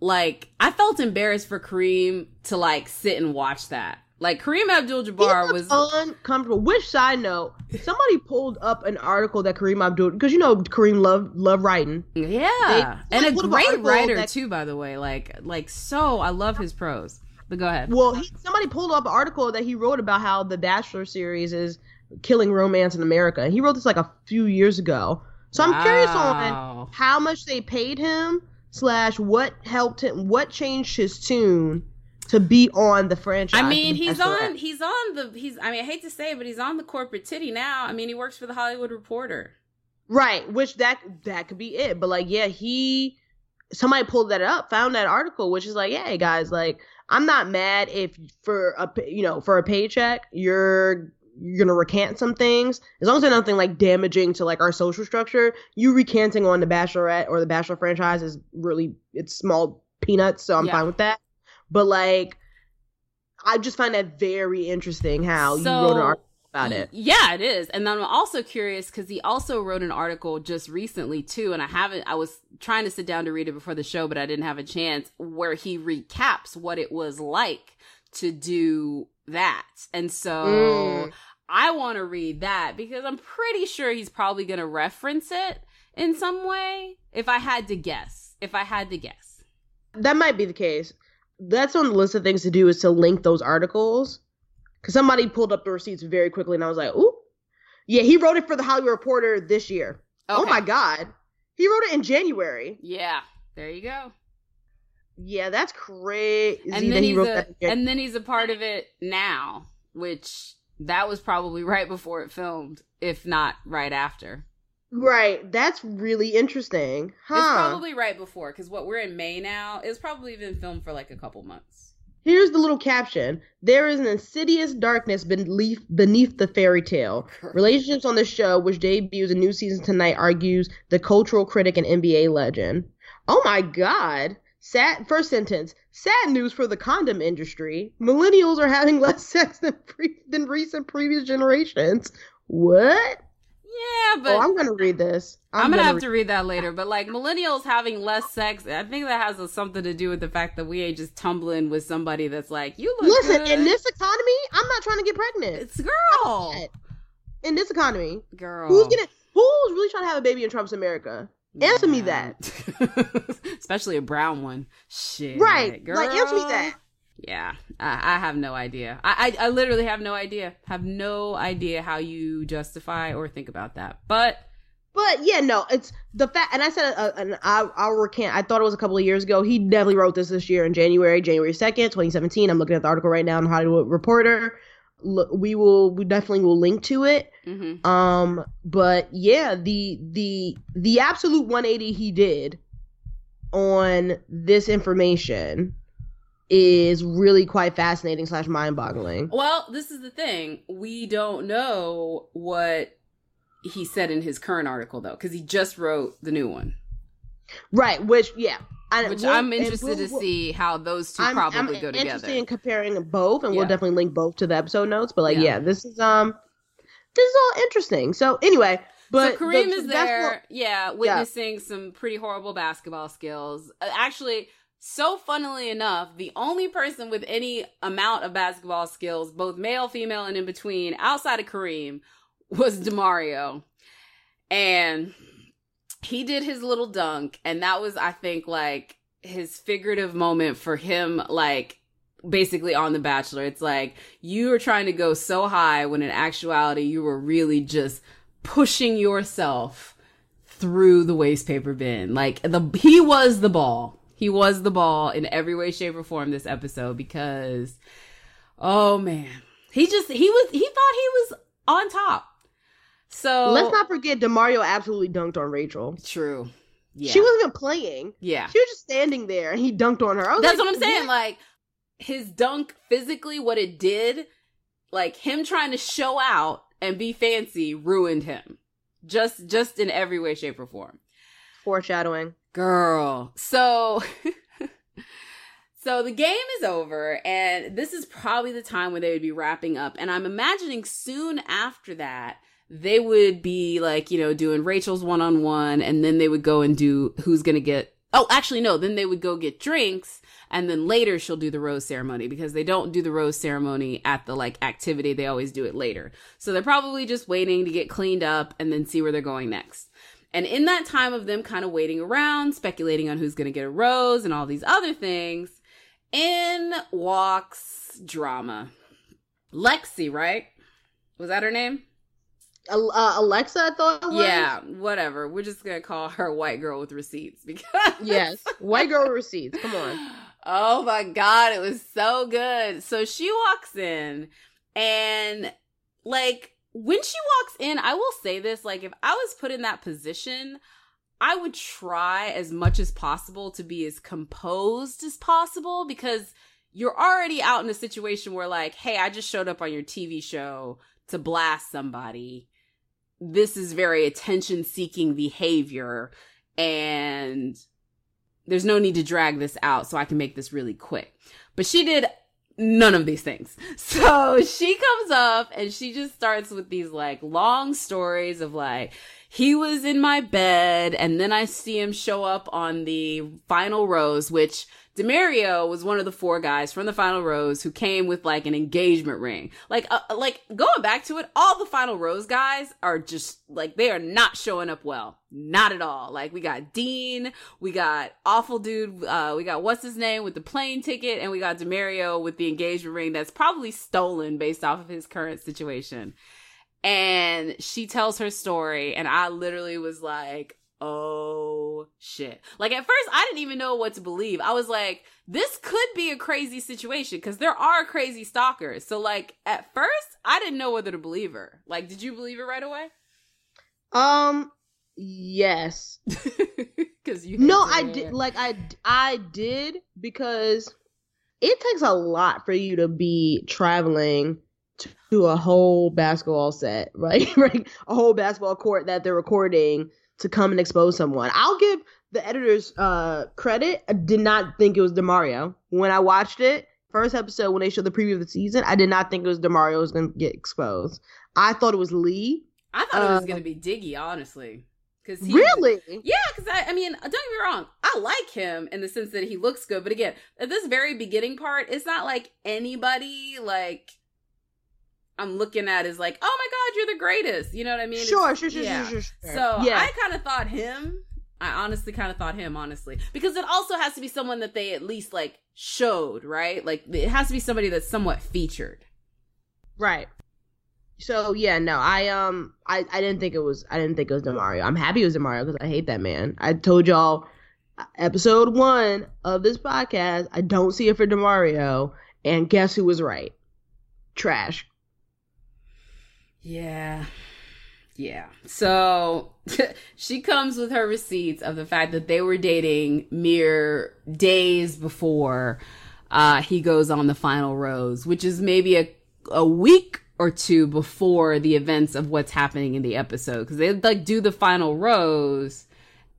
like I felt embarrassed for Kareem to like sit and watch that. Like Kareem Abdul-Jabbar was uncomfortable. Which side note, somebody pulled up an article that Kareem Abdul because you know Kareem loved love writing. Yeah. They- and a like, about great writer that- too, by the way. Like like so I love his prose. But go ahead. Well, he, somebody pulled up an article that he wrote about how the Bachelor series is killing romance in America. He wrote this like a few years ago. So I'm curious on how much they paid him slash what helped him, what changed his tune to be on the franchise. I mean, he's on he's on the he's I mean, I hate to say it, but he's on the corporate titty now. I mean, he works for the Hollywood Reporter. Right, which that that could be it. But like, yeah, he somebody pulled that up, found that article, which is like, hey guys, like I'm not mad if for a you know for a paycheck you're you're gonna recant some things as long as they're nothing like damaging to like our social structure. You recanting on the Bachelorette or the Bachelor franchise is really it's small peanuts, so I'm Yeah. fine with that. But like, I just find that very interesting how you wrote an article about it. Yeah, it is. And then I'm also curious because he also wrote an article just recently too, and I haven't. I was trying to sit down to read it before the show, but I didn't have a chance. Where he recaps what it was like to do that, and so Mm. I want to read that because I'm pretty sure he's probably going to reference it in some way. If I had to guess, if I had to guess, That might be the case. That's on the list of things to do is to link those articles. Because somebody pulled up the receipts very quickly, and I was like, "Ooh, yeah." He wrote it for the Hollywood Reporter this year. Oh my god, he wrote it in January. Yeah, there you go. Yeah, that's crazy. and then he he's wrote a that and then he's a part of it now, which that was probably right before it filmed, if not right after. right. That's really interesting, huh? It's probably right before because what we're in May now is probably been filmed for like a couple months. Here's the little caption: There is an insidious darkness beneath beneath the fairy tale. Relationships on the show, which debuts a new season tonight, argues the cultural critic and NBA legend. Oh my god. Sad first sentence. Sad news for the condom industry. Millennials are having less sex than pre- than recent previous generations. What? Yeah, oh, but oh, I'm gonna read this. I'm, gonna, have read- to read that later. But like millennials having less sex, I think that has a, something to do with the fact that we ain't just tumbling with somebody that's like, you look Listen, good. in this economy, I'm not trying to get pregnant. it's girl, In this economy, girl. who's gonna who's really trying to have a baby in Trump's America? Answer me that. Especially a brown one. Shit. Right. Girl. Like, answer me that. Yeah. I, I have no idea. I, I, I literally have no idea. Have no idea how you justify or think about that. But But yeah, no, it's the fact. And I said, uh, and I, I'll recant. I thought it was a couple of years ago. He definitely wrote this this year in January, January second, twenty seventeen. I'm looking at the article right now in Hollywood Reporter. We will, we definitely will link to it. mhm. Um, but yeah, the the the absolute 180 he did on this information is really quite fascinating slash mind boggling. well, this is the thing. We don't know what he said in his current article though, because he just wrote the new one. Right, which yeah, I, Which we'll- I'm interested we'll- to we'll- see how those 2 I'm, probably I'm go interested together. in comparing both, and we'll definitely link both to the episode notes. But like, Yeah. yeah, this is um, this is all interesting. So anyway, but so Kareem the- is the there, yeah, witnessing some pretty horrible basketball skills. Uh, actually, so funnily enough, the only person with any amount of basketball skills, both male, female, and in between, outside of Kareem, was Demario, and he did his little dunk, and that was, I think, like his figurative moment for him, like basically on The Bachelor. It's like you were trying to go so high when in actuality you were really just pushing yourself through the waste paper bin. Like the he was the ball. He was the ball in every way, shape, or form this episode because, oh man, he just he was he thought he was on top. So let's not forget Demario absolutely dunked on Rachel. True. Yeah. She wasn't even playing. Yeah. She was just standing there and he dunked on her. That's like, what I'm saying. What? Like his dunk physically, what it did, like him trying to show out and be fancy ruined him. Just just in every way, shape, or form. Foreshadowing. Girl. So So the game is over, and this is probably the time when they would be wrapping up. And I'm imagining soon after that, they would be like, you know, doing Rachel's one on one, and then they would go and do who's gonna get. Oh, actually, no, then they would go get drinks, and then later she'll do the rose ceremony because they don't do the rose ceremony at the like activity. They always do it later. So they're probably just waiting to get cleaned up and then see where they're going next. And in that time of them kind of waiting around, speculating on who's gonna get a rose and all these other things, in walks drama. Lexi, right? Was that her name? Uh, Alexa, I thought. Yeah, whatever. We're just gonna call her white girl with receipts because yes, white girl with receipts. Come on. Oh my god, it was so good. So she walks in, and like when she walks in, I will say this: like if I was put in that position, I would try as much as possible to be as composed as possible because you're already out in a situation where, like, hey, I just showed up on your TV show to blast somebody. This is very attention seeking behavior, and there's no need to drag this out, so I can make this really quick. But she did none of these things. So she comes up and she just starts with these like long stories of like, he was in my bed and then I see him show up on the final rose, which Demario was one of the four guys from the final rose who came with like an engagement ring. Like, uh, like going back to it, all the final rose guys are just like they are not showing up well, not at all. Like we got Dean, we got awful dude, uh, we got what's his name with the plane ticket, and we got Demario with the engagement ring that's probably stolen based off of his current situation. And she tells her story, and I literally was like, oh shit. Like at first I didn't even know what to believe. I was like, this could be a crazy situation because there are crazy stalkers. So like at first I didn't know whether to believe her. Like, did you believe it right away? Um, yes. Because you no, I did. Like I, I did because it takes a lot for you to be traveling to a whole basketball set, right? right, a whole basketball court that they're recording to come and expose someone. I'll give the editors uh credit. I did not think it was Demario when I watched it. First episode when they showed the preview of the season, I did not think it was Demario was going to get exposed. I thought it was Lee. I thought uh, it was going to be Diggy, honestly. Cause he, really, yeah. Because I, I mean, don't get me wrong, I like him in the sense that he looks good. But again, at this very beginning part, it's not like anybody like I'm looking at is like, oh my god, you're the greatest. You know what I mean? Sure, sure, sure, yeah. sure, sure, sure. So yeah. I kind of thought him. I honestly kind of thought him, honestly, because it also has to be someone that they at least like showed, right? Like it has to be somebody that's somewhat featured, right? So yeah, no, I um, I I didn't think it was, I didn't think it was Demario. I'm happy it was Demario because I hate that man. I told y'all, uh, episode one of this podcast, I don't see it for Demario, and guess who was right? Trash. Yeah. Yeah. So she comes with her receipts of the fact that they were dating mere days before uh, he goes on the final rose, which is maybe a, a week or two before the events of what's happening in the episode. Because they like do the final rose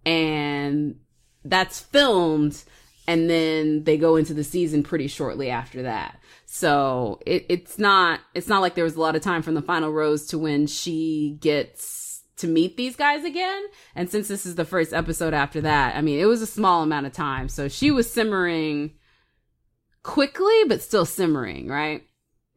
and that's filmed and then they go into the season pretty shortly after that. So it, it's not it's not like there was a lot of time from the final rose to when she gets to meet these guys again. And since this is the first episode after that, I mean, it was a small amount of time. So she was simmering quickly, but still simmering, right?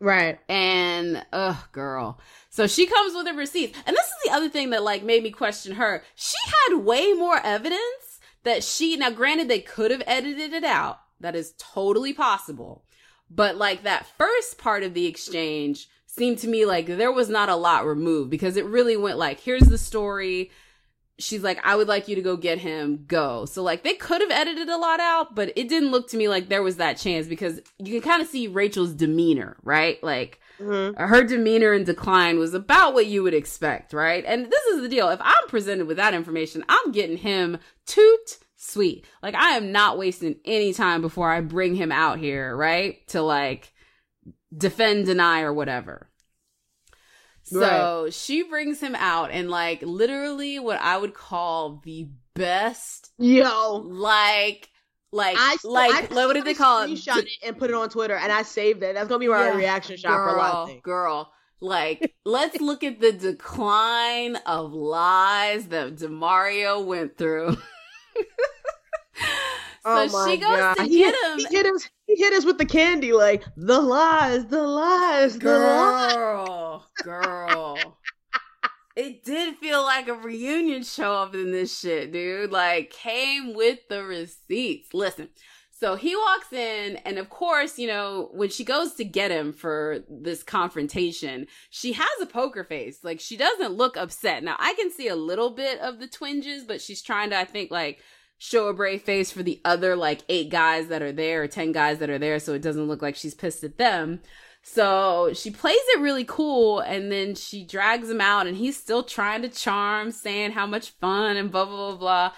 Right. And ugh, girl. So she comes with her receipts. And this is the other thing that like made me question her. She had way more evidence that she now granted they could have edited it out. That is totally possible. But like that first part of the exchange seemed to me like there was not a lot removed because it really went like, here's the story. she's like, I would like you to go get him, go. So like they could have edited a lot out, but it didn't look to me like there was that chance because you can kind of see Rachel's demeanor, right? Like Mhm. her demeanor and decline was about what you would expect, right? And this is the deal. If I'm presented with that information, I'm getting him toot sweet. Like I am not wasting any time before I bring him out here, right? To like defend, deny, or whatever. So she brings him out and like literally what I would call the best Yo, like like I like I what did they call it? Screenshot it and put it on Twitter, and I saved it. That's gonna be my Yeah. reaction shot for a lot of things. Girl, like, let's look at the decline of lies that Demario went through. so Oh my she goes God. to He- get him. He hit us. He hit us with the candy, like the lies, the lies, the lies. Girl, girl. It did feel like a reunion show up in this shit, dude. Like, came with the receipts. Listen, so he walks in, and of course, you know, when she goes to get him for this confrontation, she has a poker face. Like, she doesn't look upset. Now, I can see a little bit of the twinges, but she's trying to, I think, like, show a brave face for the other, like, eight guys that are there, or 10 guys that are there, so it doesn't look like she's pissed at them. So she plays it really cool and then she drags him out and he's still trying to charm, saying how much fun and blah, blah, blah, blah.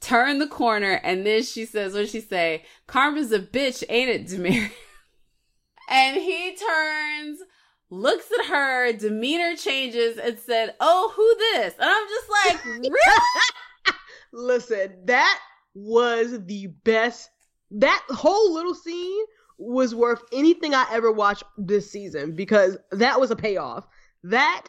Turn the corner and then she says, what did she say? Karma's a bitch, ain't it, Demir? and he turns, looks at her, demeanor changes and said, oh, who this? And I'm just like, really? Listen, that was the best. That whole little scene was worth anything I ever watched this season because that was a payoff. That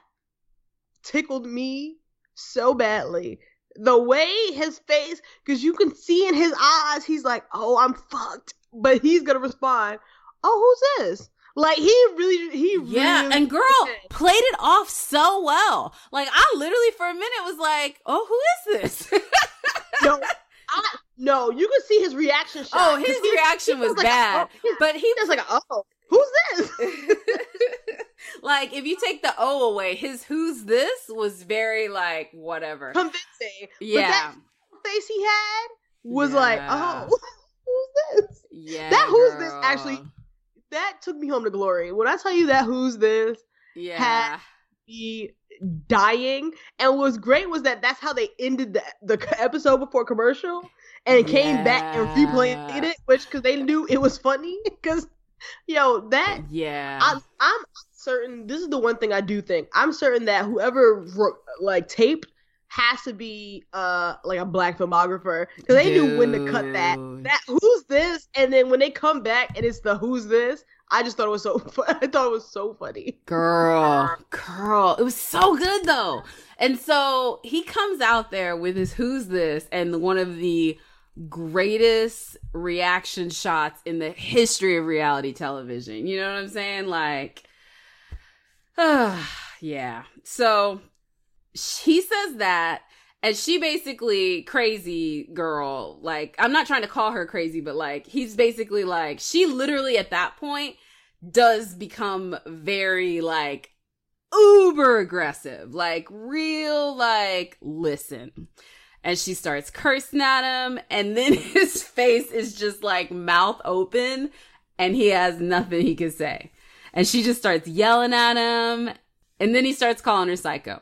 tickled me so badly. The way his face, because you can see in his eyes, he's like, "Oh, I'm fucked," but he's gonna respond, "Oh, who's this?" Like he really, he really Yeah, really, and girl played it off so well. Like I literally for a minute was like, "Oh, who is this?" no, I, no, you can see his reaction. Shot, oh, his he- reaction he was like, oh, bad, oh, but he It's like, oh, who's this? like if you take the O away, his "Who's this?" was very like whatever. Convincing. Yeah, But that face he had was like, oh, who's this? yeah. that who's this actually- That took me home to glory. When I tell you that who's this, Yeah, he dying. And what was great was that that's how they ended the, the episode before commercial and came back and replayed Yeah. it, which because they knew it was funny. Because, yo, that yeah. I'm I'm certain this is the one thing I do think. I'm certain that whoever like taped has to be uh like a black filmographer because they knew when to cut that. That who's this? And then when they come back and it's the who's this, I just thought it was so I thought it was so funny. Girl, girl, it was so good though. And so he comes out there with his who's this and one of the greatest reaction shots in the history of reality television. You know what I'm saying? Like uh, yeah. So he says that and she basically crazy girl like i'm not trying to call her crazy but like he's basically like she literally at that point does become very like uber aggressive like real like listen. And she starts cursing at him and then his face is just like mouth open and he has nothing he can say. And she just starts yelling at him and then he starts calling her psycho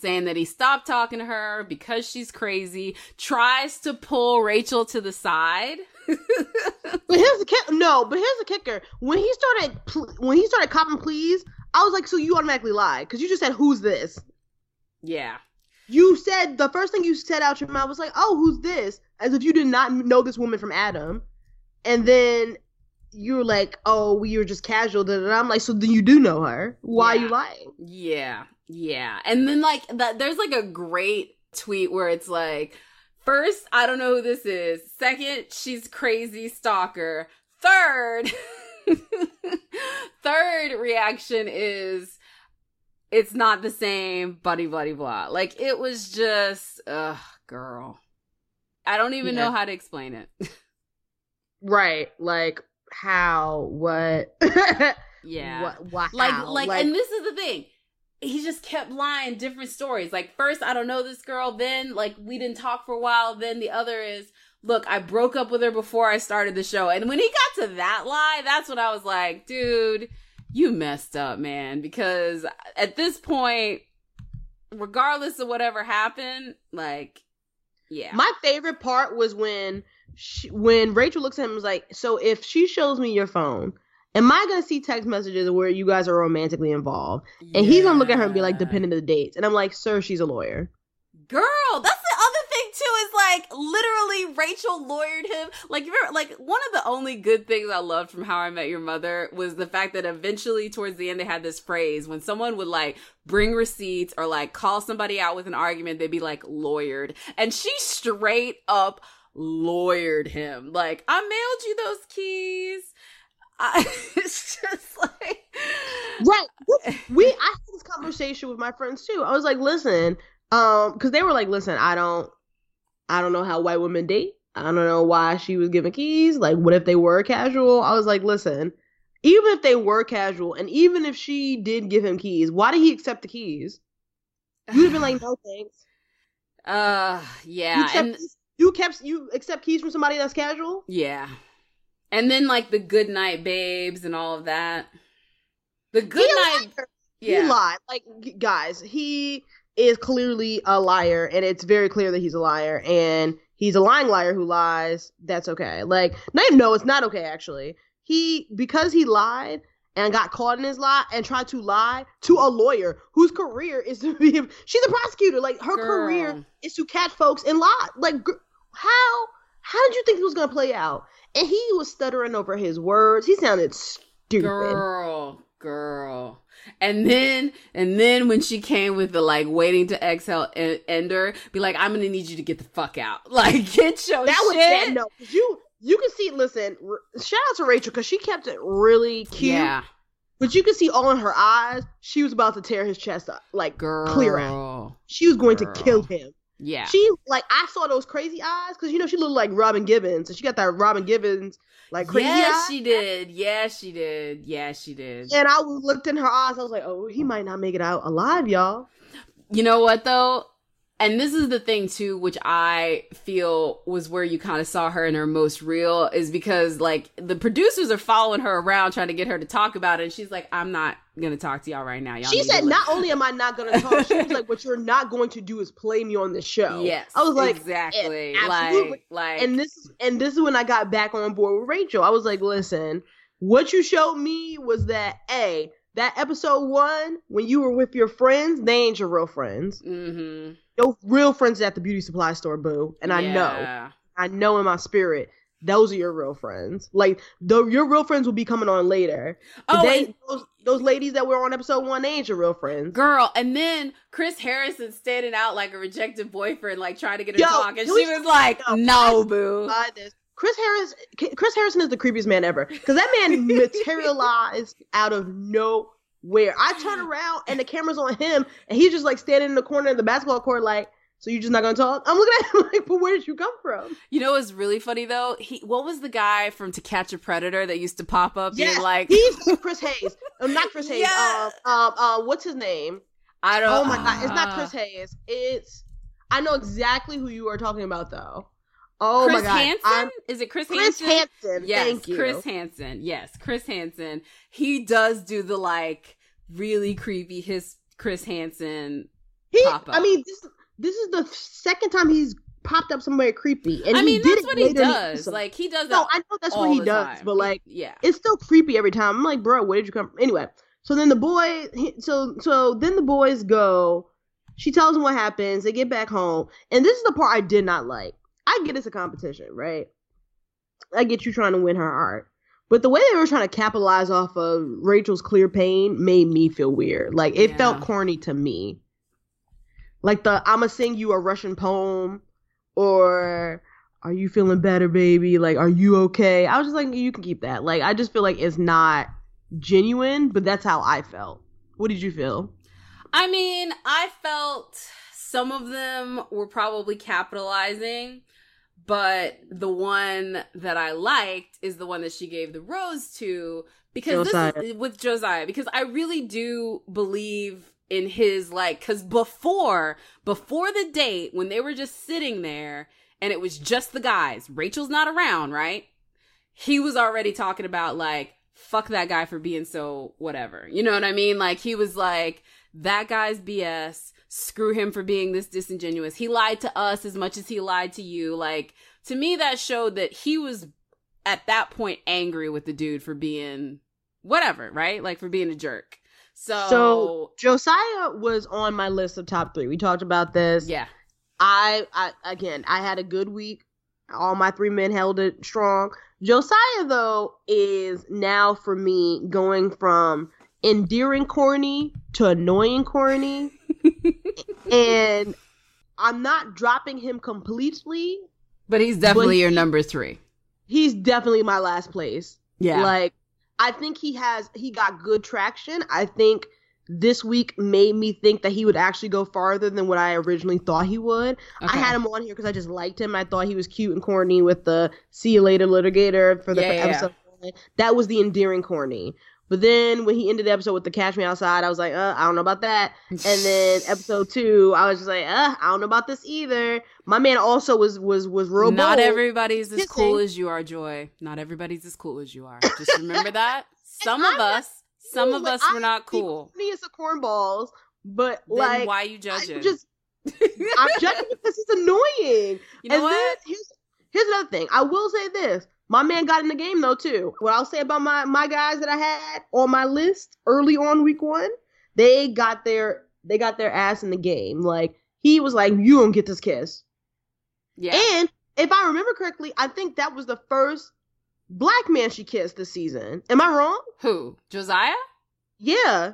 saying that he stopped talking to her because she's crazy, tries to pull Rachel to the side. But here's the kick. No, but here's the kicker. When he started pl- when he started copping please, I was like, so you automatically lied because you just said who's this? yeah. You said the first thing you said out your mouth was like, "Oh, who's this?" As if you did not know this woman from Adam, and then you're like, "Oh, we were just casual." Da, da, da. I'm like, so then you do know her? Why Yeah. are you lying? Yeah. Yeah. And then like that there's like a great tweet where it's like first, I don't know who this is. Second, she's crazy stalker. Third, third reaction is it's not the same, buddy buddy blah. Like it was just ugh, girl. I don't even Yeah. know how to explain it. Right? Like how? What? yeah. What? Like how? like and this is the thing he just kept lying different stories. Like first, I don't know this girl. Then like we didn't talk for a while. Then the other is, look, I broke up with her before I started the show. And when he got to that lie, that's when I was like, dude, you messed up, man. Because at this point, regardless of whatever happened, like, yeah. My favorite part was when she, when Rachel looks at him and was like, "So if she shows me your phone, am I gonna see text messages where you guys are romantically involved?" And he's gonna look at her and be like, Yeah. "Depending on the dates." And I'm like, "Sir, she's a lawyer." Girl, that's the other thing too. Is like literally Rachel lawyered him. Like you remember, like one of the only good things I loved from How I Met Your Mother was the fact that eventually towards the end they had this phrase when someone would like bring receipts or like call somebody out with an argument, they'd be like lawyered, and she straight up lawyered him. Like I mailed you those keys. I, it's just like Right. we I had this conversation with my friends too. I was like, listen, um, because they were like, listen, I don't I don't know how white women date. I don't know why she was giving keys. Like, what if they were casual? I was like, listen, even if they were casual, and even if she did give him keys, why did he accept the keys? You'd have been like, no thanks. uh You yeah, accept, and you kept you accept keys from somebody that's casual. Yeah. And then like the good night babes and all of that. The good night yeah. He lied. Like guys, he is clearly a liar, and it's very clear that he's a liar, and he's a lying liar who lies. That's okay. Like, no, no, it's not okay. Actually, he because he lied and got caught in his lie and tried to lie to a lawyer whose career is to be. She's a prosecutor. Like her career is to catch folks and lie. Like how how did you think it was gonna play out? And he was stuttering over his words. He sounded stupid. Girl, girl. And then and then when she came with the like waiting to exhale e- ender, be like, I'm gonna need you to get the fuck out. Like get your that was shit. that no you you can see listen r- shout out to rachel because she kept it really cute Yeah, but you can see all in her eyes she was about to tear his chest up like girl. clear out she was going Girl. to kill him Yeah. she like i saw those crazy eyes because you know she looked like robin givens and she got that robin givens like crazy yes, eyes she did. Yes, she did. Yes, she did. and i looked in her eyes i was like oh he might not make it out alive y'all You know what though? And this is the thing too, which I feel was where you kind of saw her in her most real, is because like the producers are following her around trying to get her to talk about it, and she's like, "I'm not gonna talk to y'all right now." Y'all she said, "Not only am I not going to talk, she was like, what you're not going to do is play me on the show." Yes, I was like, exactly, "Yeah, absolutely." like, like, and this and this is when I got back on board with Rachel. I was like, listen, what you showed me was that a that episode one when you were with your friends, they ain't your real friends. mm-hmm. Your real friends at the beauty supply store, boo. And I know, I know in my spirit, those are your real friends. Like the your real friends will be coming on later. Oh, they, those, those ladies that were on episode one, they ain't your real friends. girl, and then Chris Harrison standing out like a rejected boyfriend, like trying to get her Yo, to talk, and she was like, No, "No, boo." This. Chris Harris, Chris Harrison is the creepiest man ever because that man materialized out of nowhere. I turn around and the camera's on him, and he's just like standing in the corner of the basketball court, like, "So you're just not gonna talk?" I'm looking at him like, "But where did you come from?" You know what's really funny though? He what was the guy from To Catch a Predator that used to pop up Yes, being like he's Chris Hayes. Oh, not Chris Hayes. Yeah. Um, um, uh, what's his name? I don't Oh my god, it's not uh, Chris Hayes. It's I know exactly who you are talking about though. Oh Chris my god, Hansen? I'm- Is it Chris, Chris Hansen? Hansen. Yes, Thank you. Chris Hansen. Yes, Chris Hansen. He does do the like really creepy his Chris Hansen. He, pop up. I mean, this this is the second time he's popped up somewhere creepy, and I he mean, did that's it what he does. Like he does no, I know that's what he does, time. but like, yeah. it's still creepy every time. I'm like, bro, where did you come? from? Anyway, so then the boy, he- so so then the boys go. She tells them what happens. They get back home, and this is the part I did not like. I get it's a competition, right? I get you trying to win her heart. But the way they were trying to capitalize off of Rachel's clear pain made me feel weird. Like it felt corny to me. Like the I'ma sing you a Russian poem or are you feeling better, baby? Like, are you okay? I was just like, you can keep that. Like, I just feel like it's not genuine, but that's how I felt. What did you feel? I mean, I felt some of them were probably capitalizing, but the one that I liked is the one that she gave the rose to because this is with Josiah because I really do believe in his like cuz before before the date when they were just sitting there and it was just the guys, Rachel's not around, right? He was already talking about like fuck that guy for being so whatever. You know what I mean? Like he was like that guy's BS. Screw him for being this disingenuous. He lied to us as much as he lied to you. Like to me that showed that he was at that point angry with the dude for being whatever, right? Like for being a jerk. So, So Josiah was on my list of top three. We talked about this. yeah. I, I again, I had a good week. All my three men held it strong. Josiah though is now for me going from endearing corny to annoying corny, and I'm not dropping him completely. But he's definitely But your number 3. He's definitely my last place. Yeah. Like I think he has he got good traction. I think this week made me think that he would actually go farther than what I originally thought he would. I had him on here because I just liked him. I thought he was cute and corny with the "See you later, litigator" for the Yeah, yeah, yeah. episode. That was the endearing corny. But then when he ended the episode with the "Catch Me Outside," I was like, uh, I don't know about that. And then episode two, I was just like, uh, I don't know about this either. My man also was was was real. Not bold. everybody's as cool as you are, Joy. Not everybody's as cool as you are. Just remember that. Some of us, some of Like, us I were not cool. Corny is a cornballs, but Then like why you I'm judging? just I'm judging because he's annoying. you know and what? then here's here's another thing. I will say this. My man got in the game though too. What I'll say about my my guys that I had on my list early on week one, they got their they got their ass in the game. Like he was like, "You don't get this kiss." yeah. And if I remember correctly, I think that was the first black man she kissed this season. Am I wrong? Who? Josiah? Yeah.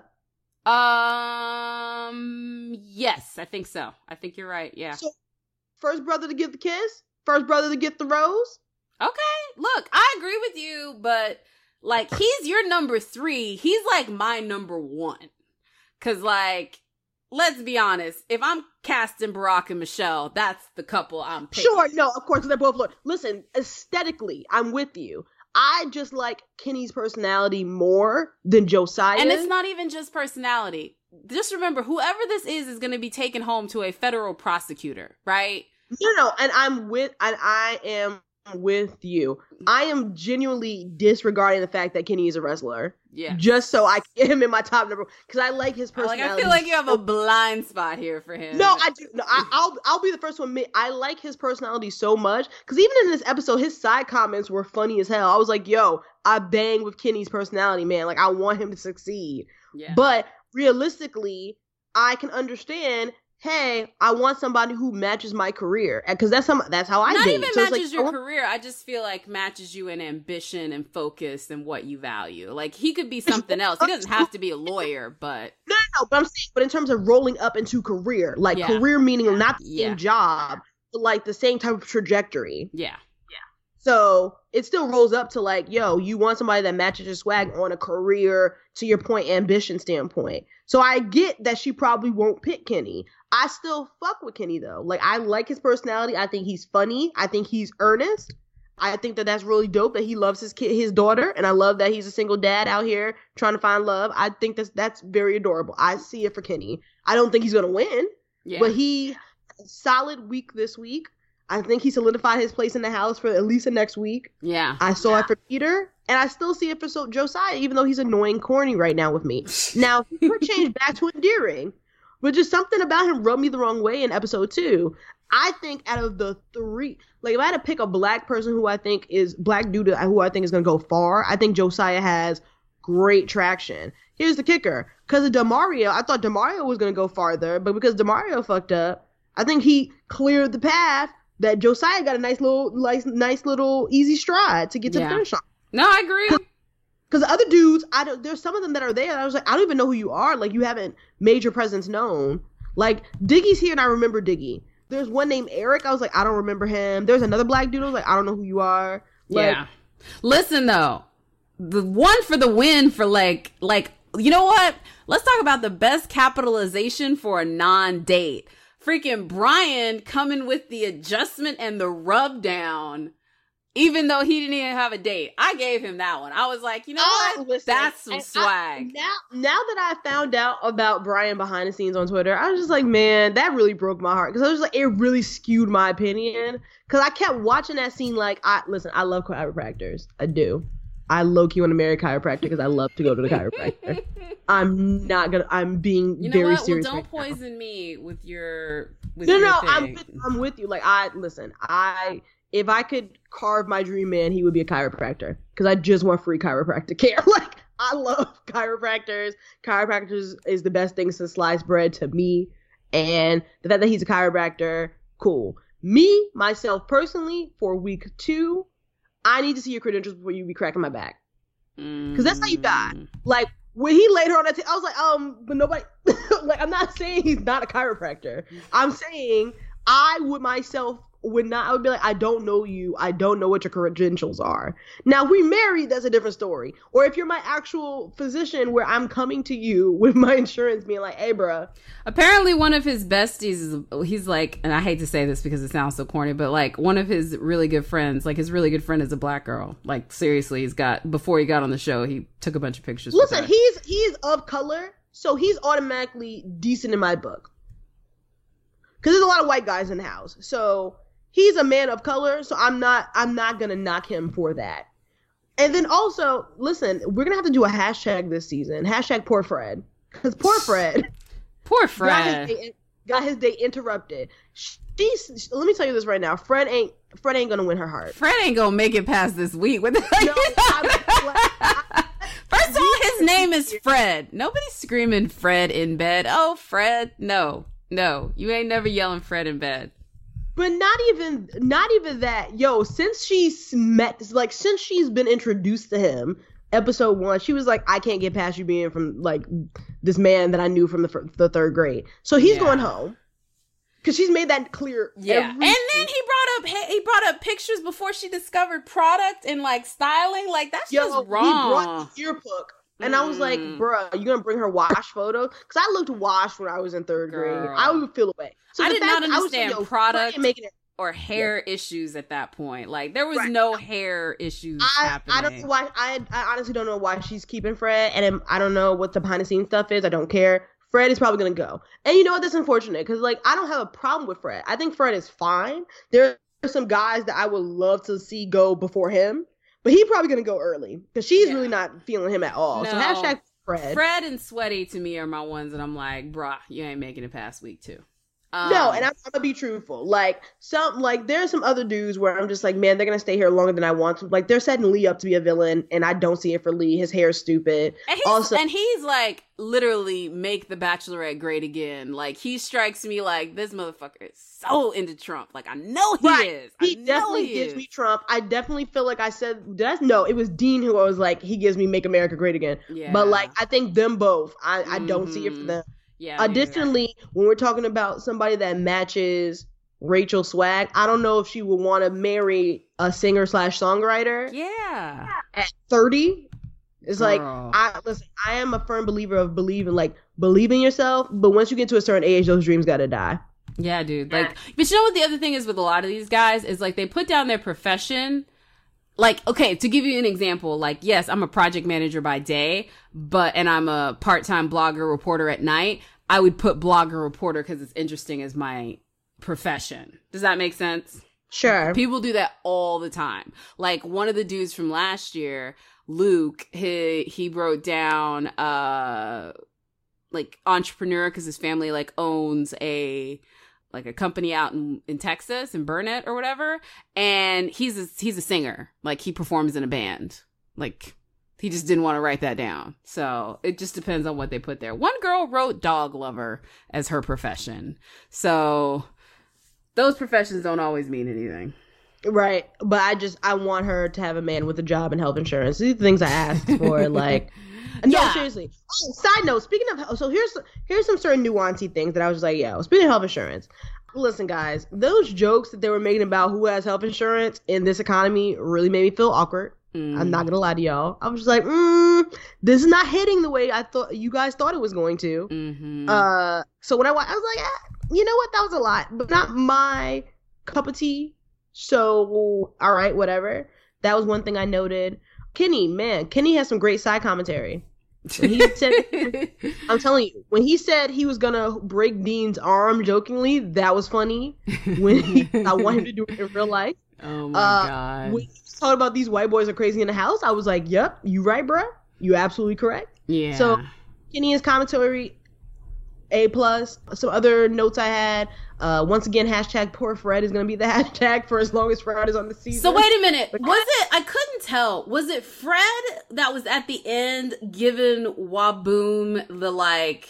Um. Yes, I think so. I think you're right. Yeah. So first brother to get the kiss, first brother to get the rose. Okay. Look, I agree with you, but like he's your number three. He's like my number one. Cause like, let's be honest. If I'm casting Barack and Michelle, that's the couple I'm picking. Sure, no, of course they're both. Look, listen, aesthetically, I'm with you. I just like Kenny's personality more than Josiah. And it's not even just personality. Just remember, whoever this is is going to be taken home to a federal prosecutor, right? no, no, and I'm with, and I am with you. I am genuinely disregarding the fact that Kenny is a wrestler, Yeah. just so I can get him in my top number because I like his Like personality. I feel like you have a blind spot here for him. No, I do. No, I, I'll I'll be the first to admit I like his personality so much because even in this episode, his side comments were funny as hell. I was like, "Yo, I bang with Kenny's personality, man. Like, I want him to succeed." yeah. But realistically, I can understand. Hey, I want somebody who matches my career because that's some that's how I not date. even So matches like, your career. I just feel like matches you in ambition and focus and what you value. Like he could be something else. He doesn't have to be a lawyer, but No, no, no, but I'm saying, but in terms of rolling up into career, like Yeah. career meaning not the Yeah. same job, but like the same type of trajectory. yeah, So it still rolls up to like, yo, you want somebody that matches your swag on a career, to your point, ambition standpoint. So I get that she probably won't pick Kenny. I still fuck with Kenny though. Like I like his personality. I think he's funny. I think he's earnest. I think that that's really dope that he loves his kid, his daughter, and I love that he's a single dad out here trying to find love. I think that's that's very adorable. I see it for Kenny. I don't think he's gonna win, yeah. but he solid week this week. I think he solidified his place in the house for at least the next week. yeah. I saw it for Peter, and I still see it for so- Josiah, even though he's annoying corny right now with me. Now, he could change back to endearing, but just something about him rubbed me the wrong way in episode two. I think out of the three, like if I had to pick a black person who I think is black dude who I think is gonna go far, I think Josiah has great traction. Here's the kicker: because of Demario, I thought Demario was gonna go farther, but because Demario fucked up, I think he cleared the path. That Josiah got a nice little, nice, nice little easy stride to get to Yeah. the finish line. No, I agree. Because the other dudes, I don't. There's some of them that are there. I was like, I don't even know who you are. Like you haven't made your presence known. Like Diggy's here, and I remember Diggy. There's one named Eric. I was like, I don't remember him. There's another black dude. I was like, I don't know who you are. Like, yeah. Listen though, the one for the win for like like you know what? Let's talk about the best capitalization for a non-date. Freaking Bryan coming with the adjustment and the rub down even though he didn't even have a date. I gave him that one. I was like, you know I- what? listen, That's some and I- swag. now, now that I found out about Bryan behind the scenes on Twitter, I was just like, man, that really broke my heart because I was like, it really skewed my opinion because I kept watching that scene. Like, I listen, I love chiropractors, I do. I low key want to marry a chiropractor because I love to go to the chiropractor. I'm not gonna. I'm being you know very what? Well, serious. don't right now. poison me with your with No, your no, thing. I'm with, I'm with you. Like I listen, I if I could carve my dream man, he would be a chiropractor because I just want free chiropractic care. Like I love chiropractors. Chiropractors is the best thing since sliced bread to me, and the fact that he's a chiropractor, cool. Me myself personally, for week two, I need to see your credentials before you be cracking my back. because that's how you die. Like when he laid her on that, t- I was like, um, but nobody. like I'm not saying he's not a chiropractor. I'm saying I would myself would not. I would be like, I don't know you. I don't know what your credentials are. Now, we married, that's a different story. Or if you're my actual physician, where I'm coming to you with my insurance, being like, hey, bruh, Apparently, one of his besties is he's like, and I hate to say this because it sounds so corny, but like one of his really good friends, like his really good friend is a black girl. Like seriously, he's got before he got on the show, he took a bunch of pictures. listen, he's he's of color, so he's automatically decent in my book. Because there's a lot of white guys in the house, so he's a man of color. So I'm not I'm not gonna knock him for that. And then also, listen, we're gonna have to do a hashtag this season. Hashtag poor Fred, because poor Fred poor got his, Fred. day, got his day interrupted. She's let me tell you this right now. Fred ain't Fred ain't gonna win her heart. Fred ain't gonna make it past this week. What the No, I'm- First of all, his name is Fred. Nobody's screaming Fred in bed. Oh, Fred. No, no. You ain't never yelling Fred in bed. But not even not even that. Yo, since she's met like since she's been introduced to him, episode 1, she was like I can't get past you being from like this man that I knew from the fir- the 3rd grade. So he's Yeah. going home. Cuz she's made that clear. Yeah, and then he brought up he brought up pictures before she discovered product and like styling. Like that's Yo, just wrong. he brought the earbook. And I was like, Mm. bruh, you gonna bring her wash photo? Because I looked washed when I was in third grade. Girl. I would feel away. So I did not that I was understand product. Making it Or hair issues at that point. Like there was Right. no hair issues I, happening. I don't know why. I, I honestly don't know why she's keeping Fred, and I don't know what the behind the scenes stuff is. I don't care. Fred is probably gonna go, and you know what? That's unfortunate because like I don't have a problem with Fred. I think Fred is fine. There are some guys that I would love to see go before him, but he probably gonna go early because she's Yeah. really not feeling him at all. So hashtag Fred. Fred and Sweaty to me are my ones that I'm like, bruh, you ain't making it past week two. Um, no, and I'm, I'm gonna be truthful. Like some, like there's some other dudes where I'm just like, man, they're gonna stay here longer than I want to. Like they're setting Lee up to be a villain, and I don't see it for Lee. His hair's stupid. And he's, Also- and he's like literally make the Bachelorette great again. Like he strikes me like this motherfucker is so into Trump. Like I know he Right. is. I He definitely he gives is. me Trump. I definitely feel like I said did I no, it was Dean who I was like, he gives me Make America Great Again. Yeah. But like I think them both, I, I don't see it for Mhm. them. Yeah. Uh, me neither. Additionally, when we're talking about somebody that matches Rachel Swag, I don't know if she would want to marry a singer slash songwriter yeah. at 30. It's like I listen, I am a firm believer of believing like believe in yourself, but once you get to a certain age, those dreams gotta die. Yeah, dude. Like, but you know what the other thing is with a lot of these guys is like they put down their profession. Like, okay, to give you an example, like, yes, I'm a project manager by day, but, and I'm a part-time blogger reporter at night. I would put blogger reporter because it's interesting as my profession. Does that make sense? Sure. People do that all the time. Like one of the dudes from last year, Luke, he he wrote down uh like entrepreneur because his family like owns a like a company out in, in Texas in Burnett or whatever, and he's a, he's a singer. Like he performs in a band. Like he just didn't want to write that down. So it just depends on what they put there. One girl wrote dog lover as her profession. So those professions don't always mean anything. Right, but I just I want her to have a man with a job and health insurance. These are the things I asked for. Like, no, Yeah. seriously. Oh, side note. Speaking of, so here's here's some certain nuancey things that I was like, yo. Speaking of health insurance, listen, guys, those jokes that they were making about who has health insurance in this economy really made me feel awkward. I'm not gonna lie to y'all. I was just like, mm, this is not hitting the way I thought you guys thought it was going to. Mm-hmm. Uh, so when I I was like, ah, you know what, that was a lot, but not my cup of tea. So, all right, whatever. That was one thing I noted. Kenny, man, Kenny has some great side commentary. He said, I'm telling you, when he said he was gonna break Dean's arm jokingly, that was funny. When he, I want him to do it in real life. oh my Uh, god. When he talking about these white boys are crazy in the house, I was like, "Yep, you right, bruh. You absolutely correct." yeah. So Kenny's commentary, a plus. Some other notes I had. Uh, once again, hashtag poor Fred is gonna be the hashtag for as long as Fred is on the season. So wait a minute. Was it? I couldn't tell. Was it Fred that was at the end giving Whaboom the like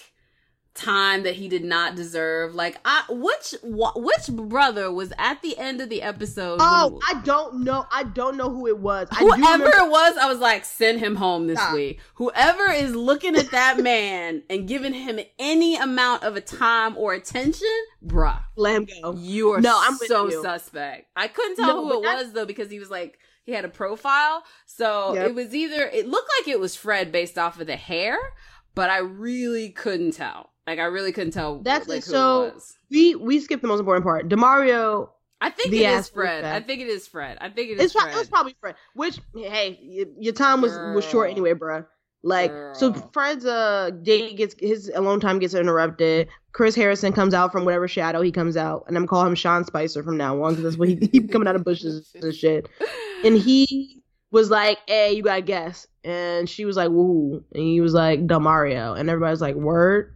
time that he did not deserve? Like, I which which brother was at the end of the episode? Oh, I don't know. I don't know who it was. Whoever remember- it was, I was like, send him home this Stop. week. Whoever is looking at that man and giving him any amount of a time or attention, bruh, let him go. you are No, I'm so you. suspect. I couldn't tell No, who it was though because he was like he had a profile. So Yep. it was either it looked like it was Fred based off of the hair, but I really couldn't tell. Like I really couldn't tell That's like, So-. We we skipped the most important part. Demario. I think it is Fred. I think it is Fred. I think it is It's pro- Fred. it was probably Fred. Which hey, y- your time was was short anyway, bruh. Like so, Fred's uh date gets his alone time gets interrupted. Chris Harrison comes out from whatever shadow he comes out, and I'm calling him Sean Spicer from now on because that's what he he coming out of bushes and shit. And he was like, "Hey, you gotta guess," and she was like, "Woo," and he was like, "Demario," and everybody's like, "Word."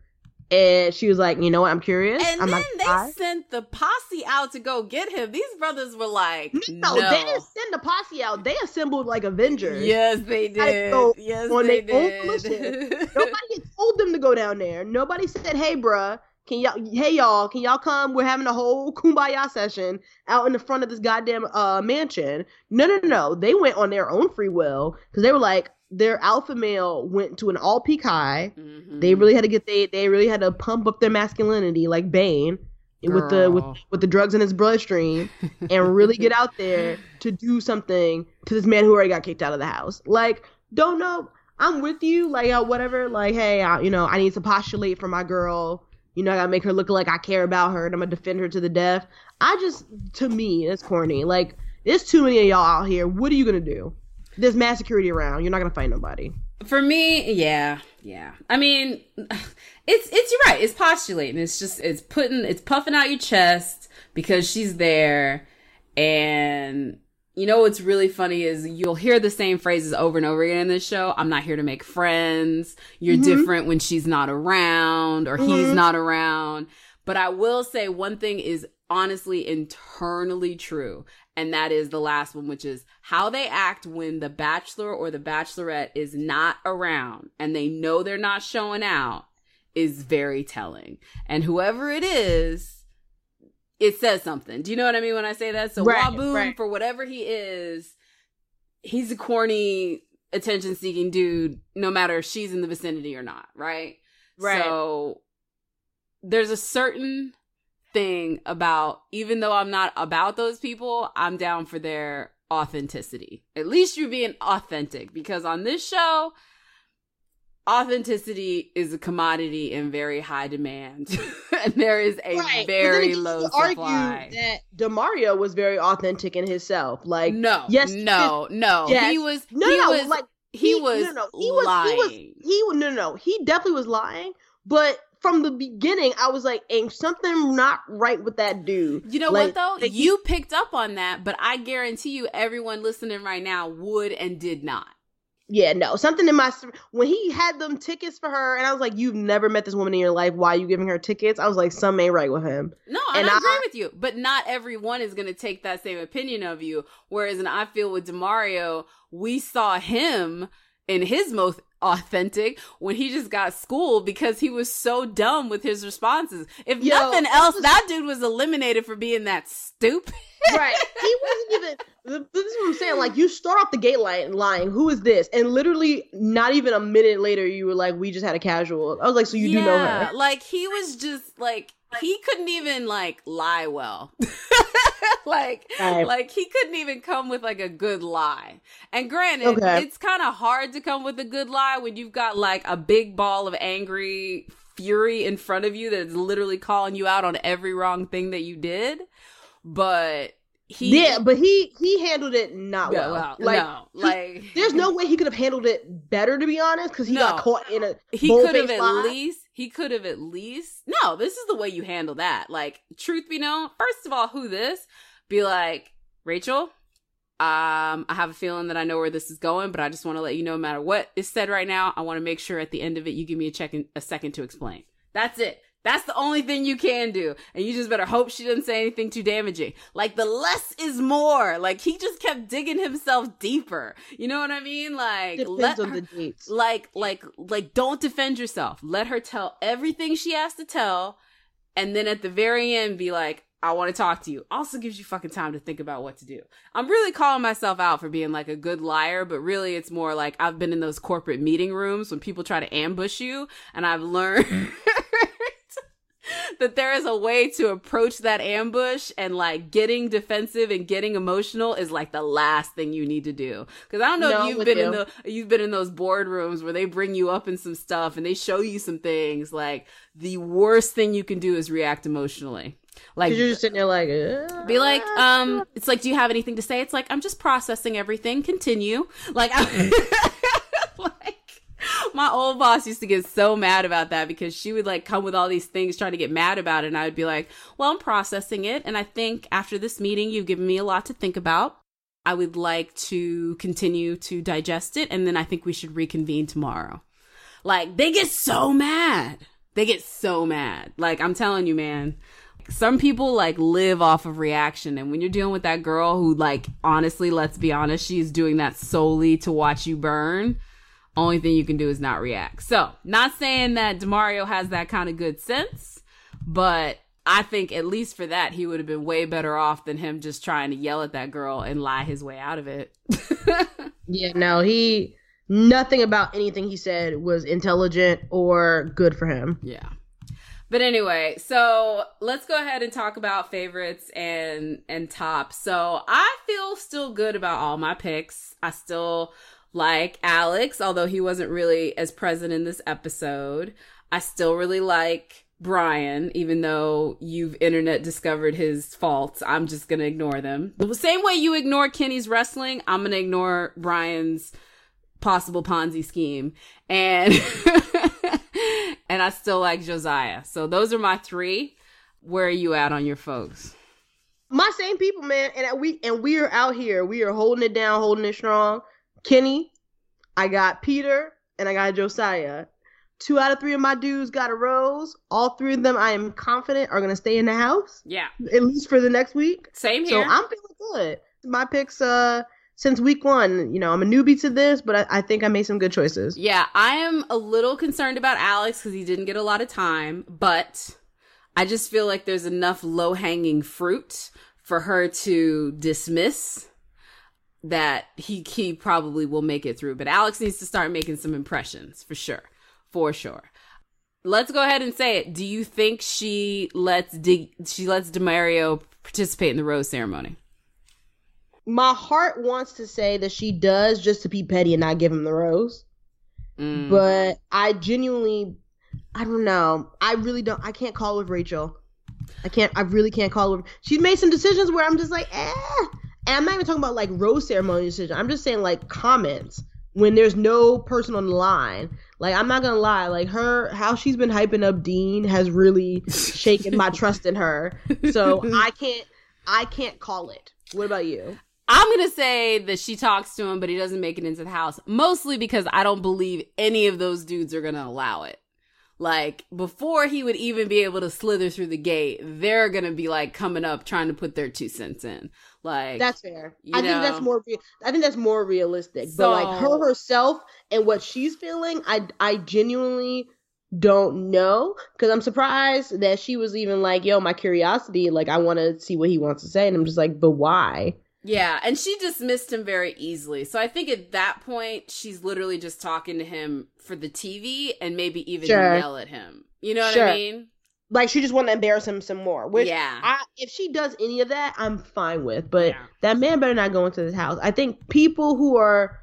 And she was like, "You know what? I'm curious. And I'm then they gonna lie." sent the posse out to go get him. These brothers were like, No, no. they didn't send the posse out. They assembled like Avengers. Yes, they did. go Yes, on they their did. volition. Nobody had told them to go down there. Nobody said, "Hey, bruh, can y'all? Hey, y'all, can y'all come? We're having a whole kumbaya session out in the front of this goddamn uh mansion." No, no, no, no. They went on their own free will because they were like, their alpha male went to an all peak high. Mhm. They really had to get they they really had to pump up their masculinity like Bane with the with with the drugs in his bloodstream and really get out there to do something to this man who already got kicked out of the house. Like, don't know. I'm with you. Like, uh, whatever. Like, hey, I, you know, I need to postulate for my girl. You know, I gotta make her look like I care about her, and I'm gonna defend her to the death. I just, to me, it's corny. Like, there's too many of y'all out here. What are you gonna do? There's mass security around. You're not gonna fight nobody. For me, yeah, yeah. I mean, it's it's you're right. It's postulating. It's just it's putting it's puffing out your chest because she's there, and you know what's really funny is you'll hear the same phrases over and over again in this show. I'm not here to make friends. You're Mhm. different when she's not around or he's Mhm. not around. But I will say one thing is honestly internally true. And that is the last one, which is how they act when the bachelor or the bachelorette is not around and they know they're not showing out is very telling. And whoever it is, it says something. Do you know what I mean when I say that? So Right, Whaboom, right. for whatever he is, he's a corny, attention seeking dude, no matter if she's in the vicinity or not, right? Right. So there's a certain thing about even though I'm not about those people, I'm down for their authenticity. At least you're being authentic because on this show, authenticity is a commodity in very high demand. and there is a Right. Very low could argue supply. that Demario was very authentic in himself. Like, no, yes, no, no. yes. He was no, he no, was like he, was no, no, he was lying. he was he no, no, no, he definitely was lying. But from the beginning, I was like, ain't something not right with that dude. You know Like, what though? you picked up on that, but I guarantee you everyone listening right now would and did not. Yeah, no, something in my when he had them tickets for her, and I was like, you've never met this woman in your life. Why are you giving her tickets? I was like, "Some ain't right with him. No, and, I, I- agree with you, but not everyone is going to take that same opinion of you. Whereas, and I feel with Demario, we saw him in his most authentic when he just got schooled because he was so dumb with his responses. If Yo, nothing else, was- that dude was eliminated for being that stupid. right. He wasn't even. This is what I'm saying. Like, you start off the gate line lying. Who is this? And literally, not even a minute later, you were like, "We just had a casual." I was like, "So you do know her?" Like he was just like he couldn't even like lie well. like Right. like he couldn't even come with like a good lie. And granted, Okay. it's kind of hard to come with a good lie when you've got like a big ball of angry fury in front of you that's literally calling you out on every wrong thing that you did. But he yeah, but he he handled it not well. well, like no, like there's no way he could have handled it better to be honest because he No. got caught in a he could have at lie. least he could have at least no this is the way you handle that. Like truth be known first of all who this? Be like rachel um i have a feeling that i know where this is going but i just want to let you know no matter what is said right now i want to make sure at the end of it you give me a check in, a second to explain. That's it that's the only thing you can do. And you just better hope she doesn't say anything too damaging. Like the less is more. Like he just kept digging himself deeper. You know what i mean? Like Depends let on her- the dates. like like like don't defend yourself. Let her tell everything she has to tell. And then at the very end be like i want to talk to you. Also gives you fucking time to think about what to do. I'm really calling myself out for being like a good liar but really it's more like i've been in those corporate meeting rooms when people try to ambush you and i've learned that there is a way to approach that ambush and like getting defensive and getting emotional is like the last thing you need to do. Cause I don't know No, if you've with been in you. the you've been in those boardrooms where they bring you up in some stuff and they show you some things. Like the worst thing you can do is react emotionally. Like you're just sitting there like, uh, be like, um, it's like, do you have anything to say? It's like, I'm just processing everything. Continue. Like, I, like, my old boss used to get so mad about that because she would like come with all these things trying to get mad about it. And I would be like, well, I'm processing it. And I think after this meeting, you've given me a lot to think about. I would like to continue to digest it. And then I think we should reconvene tomorrow. Like, they get so mad. They get so mad. Like, I'm telling you, man some people like live off of reaction and when you're dealing with that girl who like honestly let's be honest she's doing that solely to watch you burn only thing you can do is not react so not saying that demario has that kind of good sense but i think at least for that he would have been way better off than him just trying to yell at that girl and lie his way out of it yeah, no, he nothing about anything he said was intelligent or good for him. Yeah. But anyway, so let's go ahead and talk about favorites and and tops. So I feel still good about all my picks. I still like Alex, although he wasn't really as present in this episode. I still really like Bryan, even though you've internet discovered his faults. I'm just gonna ignore them. The same way you ignore Kenny's wrestling, I'm gonna ignore Bryan's possible Ponzi scheme. And and I still like Josiah. So those are my three. Where are you at on your folks? My same people, man, and we and we are out here. We are holding it down, holding it strong. Kenny, I got Peter, and I got Josiah. Two out of three of my dudes got a rose. All three of them, I am confident, are gonna stay in the house Yeah. at least for the next week. Same here. So. I'm feeling good. My picks, uh, since week one, you know, I'm a newbie to this, but I, I think I made some good choices. yeah, I am a little concerned about Alex because he didn't get a lot of time, but I just feel like there's enough low hanging fruit for her to dismiss that he he probably will make it through. But Alex needs to start making some impressions for sure, for sure. Let's go ahead and say it. Do you think she lets D- she lets Demario participate in the rose ceremony? My heart wants to say that she does just to be petty and not give him the rose. Mm. but I genuinely, I don't know. I really don't. I can't call with Rachel. I can't. I really can't call with. She's made some decisions where I'm just like, eh. And I'm not even talking about like rose ceremony decision. I'm just saying like comments when there's no person on the line. Like I'm not gonna lie, like her how she's been hyping up Dean has really shaken my trust in her. So I can't. I can't call it. What about you? I'm gonna say that she talks to him, but he doesn't make it into the house. Mostly because I don't believe any of those dudes are gonna allow it. Like before he would even be able to slither through the gate, they're gonna be like coming up trying to put their two cents in. Like That's fair. you I think that's more. Re- I think that's more realistic. but like her herself and what she's feeling, I I genuinely don't know because I'm surprised that she was even like, "Yo, my curiosity, like I want to see what he wants to say," and I'm just like, "But why?" Yeah, and she dismissed him very easily. So I think at that point, she's literally just talking to him for the TV and maybe even Sure. yell at him. You know what Sure. I mean? Like she just want to embarrass him some more. Which yeah. I, if she does any of that, I'm fine with. But Yeah. that man better not go into this house. I think people who are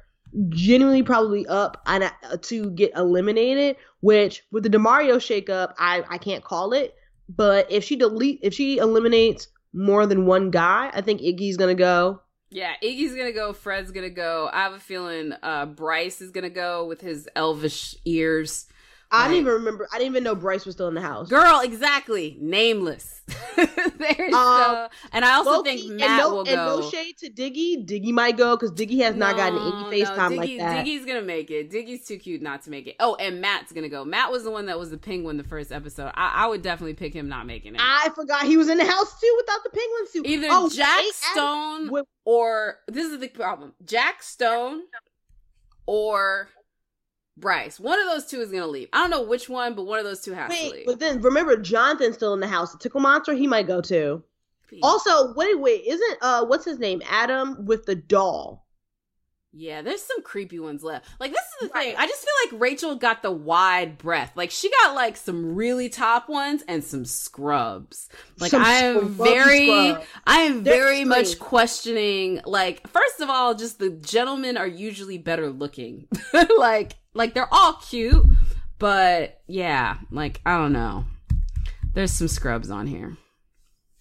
genuinely probably up and uh, to get eliminated, which with the Demario shakeup, I I can't call it. But if she delete, if she eliminates more than one guy. I think Iggy's gonna go. Yeah, Iggy's gonna go. Fred's gonna go. I have a feeling uh, Bryce is gonna go with his elvish ears. I didn't even remember. I didn't even know Bryce was still in the house. Girl, exactly. Nameless. There's uh, and I also Loki, think Matt no, will go. And no shade to Diggy. Diggy might go because Diggy has not gotten any FaceTime no, like that. Diggy's gonna make it. Diggy's too cute not to make it. Oh, and Matt's gonna go. Matt was the one that was the penguin the first episode. I, I would definitely pick him not making it. I forgot he was in the house too without the penguin suit. Either oh, Jack Stone with- or this is the problem. Jack Stone or Bryce. One of those two is gonna leave. I don't know which one, but one of those two has wait, to leave. But then remember, Jonathan's still in the house. The tickle monster, he might go too. Please. Also, wait, wait, isn't uh, what's his name? Adam with the doll. Yeah, there's some creepy ones left. Like this is the right. thing. I just feel like Rachel got the wide breath. Like she got like some really top ones and some scrubs. Like some I am very scrubs. I am They're very much questioning like first of all just the gentlemen are usually better looking. like like they're all cute, but yeah, like I don't know. There's some scrubs on here.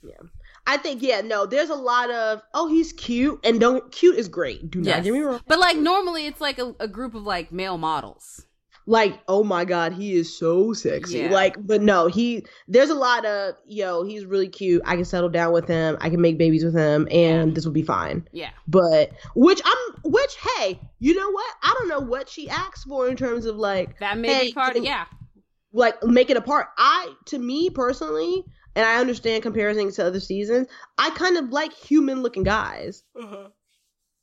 Yeah. I think yeah, no, there's a lot of oh he's cute and don't cute is great. Do not yes. get me wrong. But like normally it's like a, a, group of like male models. Like oh my god, he is so sexy. Yeah. Like but no, he there's a lot of yo he's really cute. I can settle down with him. I can make babies with him, and yeah. this will be fine. Yeah. But which I'm which hey you know what I don't know what she asks for in terms of like that may hey, be part of yeah. Like make it a part. I to me personally and I understand comparing to other seasons. I kind of like human looking guys. Uh-huh.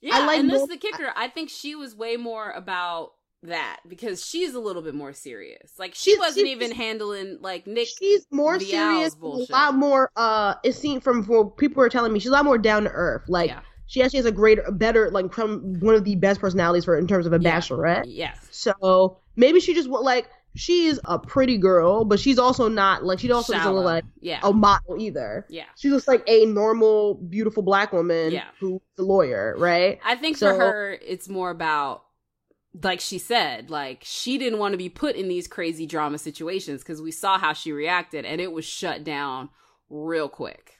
Yeah, I like and this is the kicker. I think she was way more about that because she's a little bit more serious. Like she she's, wasn't she's, even handling like Nick. She's more serious, bullshit. a lot more. Uh, it seemed from what people were telling me, she's a lot more down to earth. Like. Yeah. She actually has a greater, better, like from one of the best personalities for in terms of a yeah. bachelorette. Yes. So maybe she just like she's a pretty girl, but she's also not like she also Shallow. doesn't look like yeah. a model either. Yeah, she looks like a normal, beautiful black woman yeah. who's a lawyer, right? I think so, for her, it's more about like she said, like she didn't want to be put in these crazy drama situations because we saw how she reacted, and it was shut down real quick.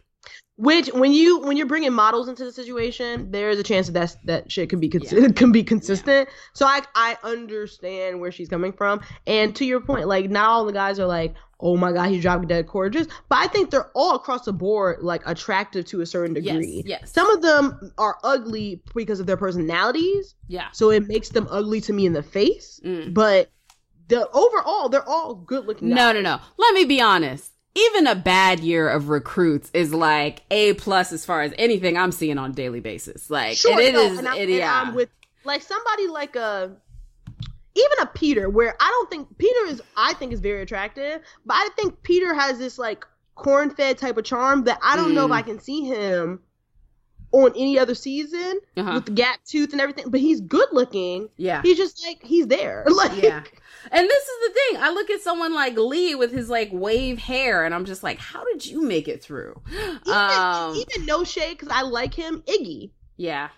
Which when you when you're bringing models into the situation, there is a chance that that's, that shit can be cons- yeah. can be consistent. Yeah. So I I understand where she's coming from. And to your point, like not all the guys are like, oh my god, he's dropping dead gorgeous. But I think they're all across the board like attractive to a certain degree. Yes. yes. Some of them are ugly because of their personalities. Yeah. So it makes them ugly to me in the face. Mm. But the overall, they're all good looking. No, no, no. Let me be honest even a bad year of recruits is like a plus as far as anything I'm seeing on a daily basis. Like sure, it, it no, is, and it, yeah. with like somebody like a even a Peter, where I don't think Peter is, I think is very attractive, but I think Peter has this like corn fed type of charm that I don't mm. know if I can see him on any other season uh-huh. with the gap tooth and everything. But he's good looking. Yeah, he's just like he's there. Like yeah. And this is the thing. I look at someone like Lee with his like wave hair, and I'm just like, how did you make it through? Even, um, even no shade because I like him, Iggy. Yeah.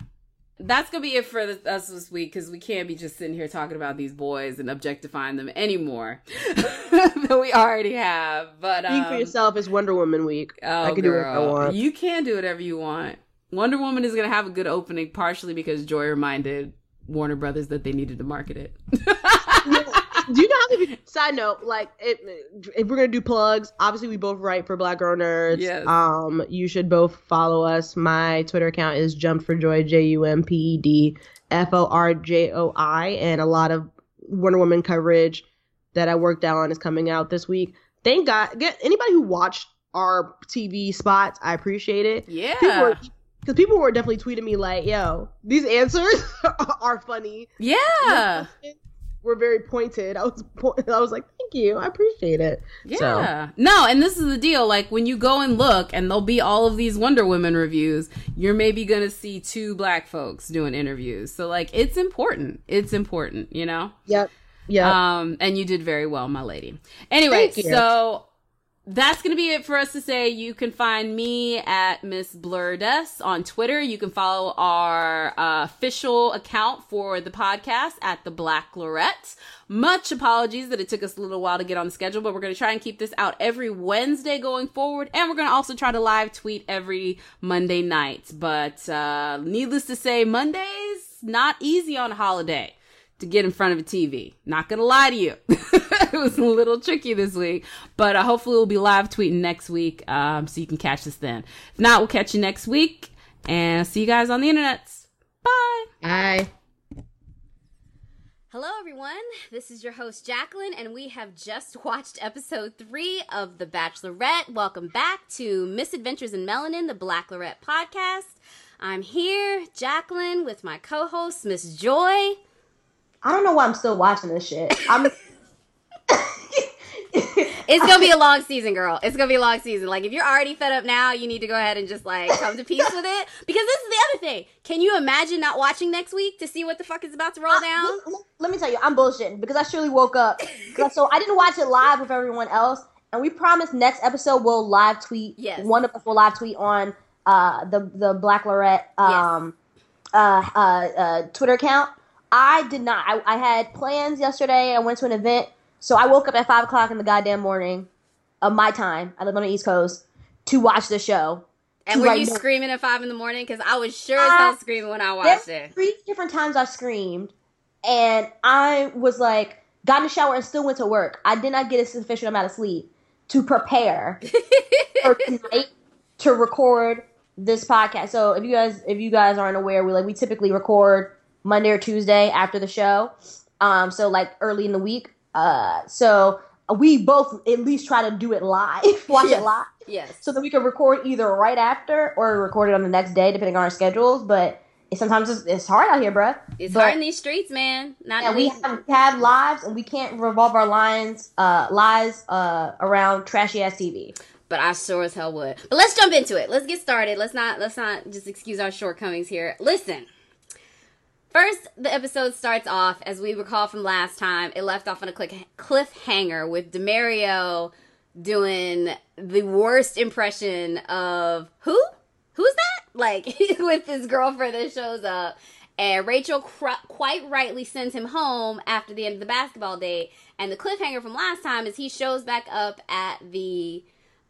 That's gonna be it for us this week because we can't be just sitting here talking about these boys and objectifying them anymore that we already have. But um, speak for yourself. It's Wonder Woman week. Oh, I can girl, do whatever I want. You can do whatever you want. Wonder Woman is gonna have a good opening, partially because Joy reminded Warner Brothers that they needed to market it. do you know how many side note like it, if we're gonna do plugs obviously we both write for black girl nerds. Yes. um you should both follow us. My twitter account is jumped for joy j-u-m-p-e-d f-o-r-j-o-i and a lot of wonder woman coverage that i worked out on is coming out this week. Thank god get anybody who watched our tv spots i appreciate it. Yeah. Because people were definitely tweeting me like, "Yo, these answers are funny." Yeah, were very pointed. I was I was like, thank you, I appreciate it. Yeah. So. No, and this is the deal. Like when you go and look, and there'll be all of these Wonder Woman reviews. You're maybe gonna see two black folks doing interviews. So like, it's important. It's important. You know. Yep. Yeah. Um, and you did very well, my lady. Anyway, so that's going to be it for us to say. You can find me at Miss Blurdes on Twitter. You can follow our uh, official account for the podcast at the Black Lorette. Much apologies that it took us a little while to get on the schedule, but we're going to try and keep this out every Wednesday going forward. And we're going to also try to live tweet every Monday night. But uh, needless to say, Mondays, not easy on a holiday to get in front of a TV. Not gonna lie to you, it was a little tricky this week, but uh, hopefully we'll be live tweeting next week, um, so you can catch us then. If not, we'll catch you next week, and see you guys on the internet. Bye. Bye. Hello, everyone. This is your host, Jacqueline, and we have just watched episode three of The Bachelorette. Welcome back to Misadventures in Melanin, the Blacklorette podcast. I'm here, Jacqueline, with my co host, Miss Joy. I don't know why I'm still watching this shit. I'm. It's gonna be a long season, girl. It's gonna be a long season. Like if you're already fed up now, you need to go ahead and just like come to peace with it. Because this is the other thing. Can you imagine not watching next week to see what the fuck is about to roll down? Let, let- me tell you, I'm bullshitting because I surely woke up. So I didn't watch it live with everyone else, and we promise next episode we'll live tweet. Yes. One of us will live tweet on uh, the the Black Lorette um, uh, uh, uh, Twitter account. I did not. I, I had plans yesterday. I went to an event, so I woke up at five o'clock in the goddamn morning of my time. I live on the East Coast to watch the show. And were write you notes. screaming at five in the morning? Because I was sure as hell screaming when I watched it. three different times I screamed, and I was like, got in the shower and still went to work. I did not get a sufficient amount of sleep to prepare for tonight to record this podcast. So if you guys if you guys aren't aware, we like we typically record Monday or Tuesday after the show. Um, so like early in the week. Uh, so we both at least try to do it live, watch Yes. it live Yes. so that we can record either right after or record it on the next day, depending on our schedules. But it, sometimes it's, it's hard out here, bruh. It's but, hard in these streets, man. Not Yeah, we have, we have lives, and we can't revolve our lines, uh, lives uh, around trashy ass TV. but I sure as hell would. But let's jump into it. Let's get started. Let's not let's not just excuse our shortcomings here. Listen. First, the episode starts off as we recall from last time. It left off on a cliffhanger with Demario doing the worst impression of who? Who's that? Like with his girlfriend that shows up. And Rachel cr- quite rightly sends him home after the end of the basketball date. And the cliffhanger from last time is he shows back up at the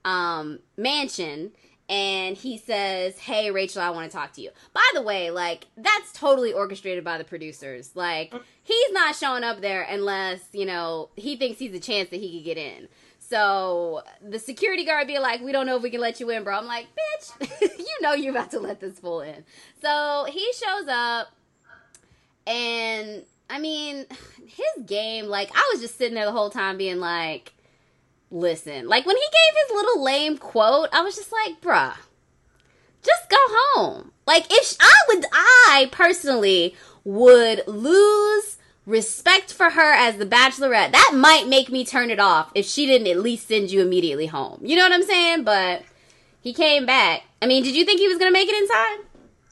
um, mansion and he says, Hey, Rachel, I want to talk to you. By the way, like, that's totally orchestrated by the producers. Like, mm. he's not showing up there unless, you know, he thinks he's a chance that he could get in. So the security guard be like, We don't know if we can let you in, bro. I'm like, Bitch, you know you're about to let this fool in. So he shows up, and I mean, his game, like, I was just sitting there the whole time being like, listen. Like when he gave his little lame quote, I was just like, bruh, just go home. Like if I would, I personally would lose respect for her as the bachelorette. That might make me turn it off if she didn't at least send you immediately home. You know what I'm saying? But he came back. I mean, did you think he was gonna make it inside?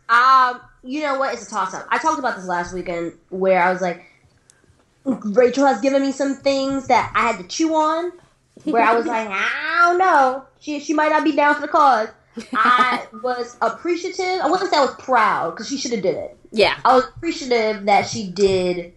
Um, you know what? It's a toss up. I talked about this last weekend where I was like, Rachel has given me some things that I had to chew on. Where I was like, I don't know. She she might not be down for the cause. I was appreciative. I wouldn't say I was proud because she should have did it. Yeah. I was appreciative that she did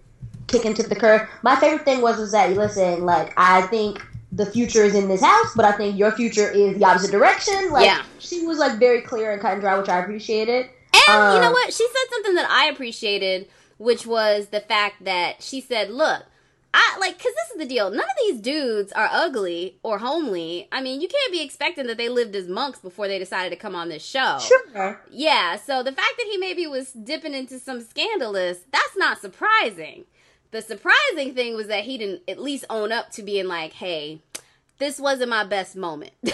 kick into the curb. My favorite thing was was that listen, like I think the future is in this house, but I think your future is the opposite direction. Like Yeah. she was like very clear and cut and dry, which I appreciated. And you know Um, what? She said something that I appreciated, which was the fact that she said, "Look, I like cuz this is the deal. None of these dudes are ugly or homely. I mean, you can't be expecting that they lived as monks before they decided to come on this show." Sure. Yeah, so the fact that he maybe was dipping into some scandalous, that's not surprising. The surprising thing was that he didn't at least own up to being like, "Hey, this wasn't my best moment."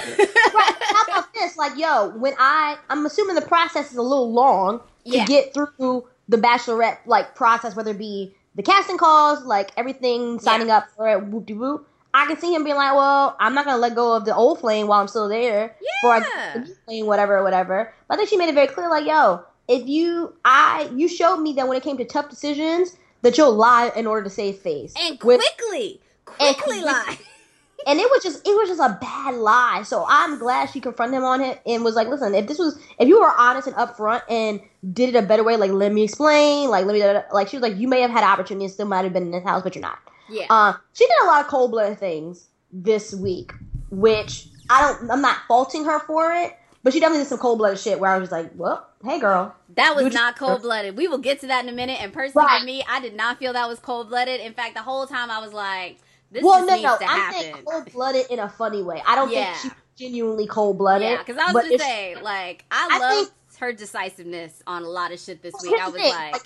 Right, how about this? Like, yo, when I, I'm assuming the process is a little long to Yeah. get through the bachelorette like process, whether it be the casting calls, like everything, signing up for it, whoop de whoop. I can see him being like, well, I'm not gonna let go of the old flame while I'm still there. Before I get Yeah. the new flame, whatever, whatever. But I think she made it very clear, like, yo, if you, I, you showed me that when it came to tough decisions, that you'll lie in order to save face. and With- quickly, And quickly quick- lie. and it was just it was just a bad lie. So I'm glad she confronted him on it and was like, "Listen, if this was if you were honest and upfront and did it a better way, like let me explain, like let me like she was like, you may have had opportunity and still might have been in this house, but you're not." Yeah. Uh, she did a lot of cold blooded things this week, which I don't. I'm not faulting her for it, but she definitely did some cold blooded shit where I was just like, "Well, hey, girl." That was not cold blooded. We will get to that in a minute. And personally, Right. for me, I did not feel that was cold blooded. In fact, the whole time I was like, "This well, just no, needs no, to I'm happen." saying cold blooded in a funny way. I don't Yeah. think she's genuinely cold blooded. yeah, because I was gonna say, like, I, I think- her decisiveness on a lot of shit this week. I was thing, like,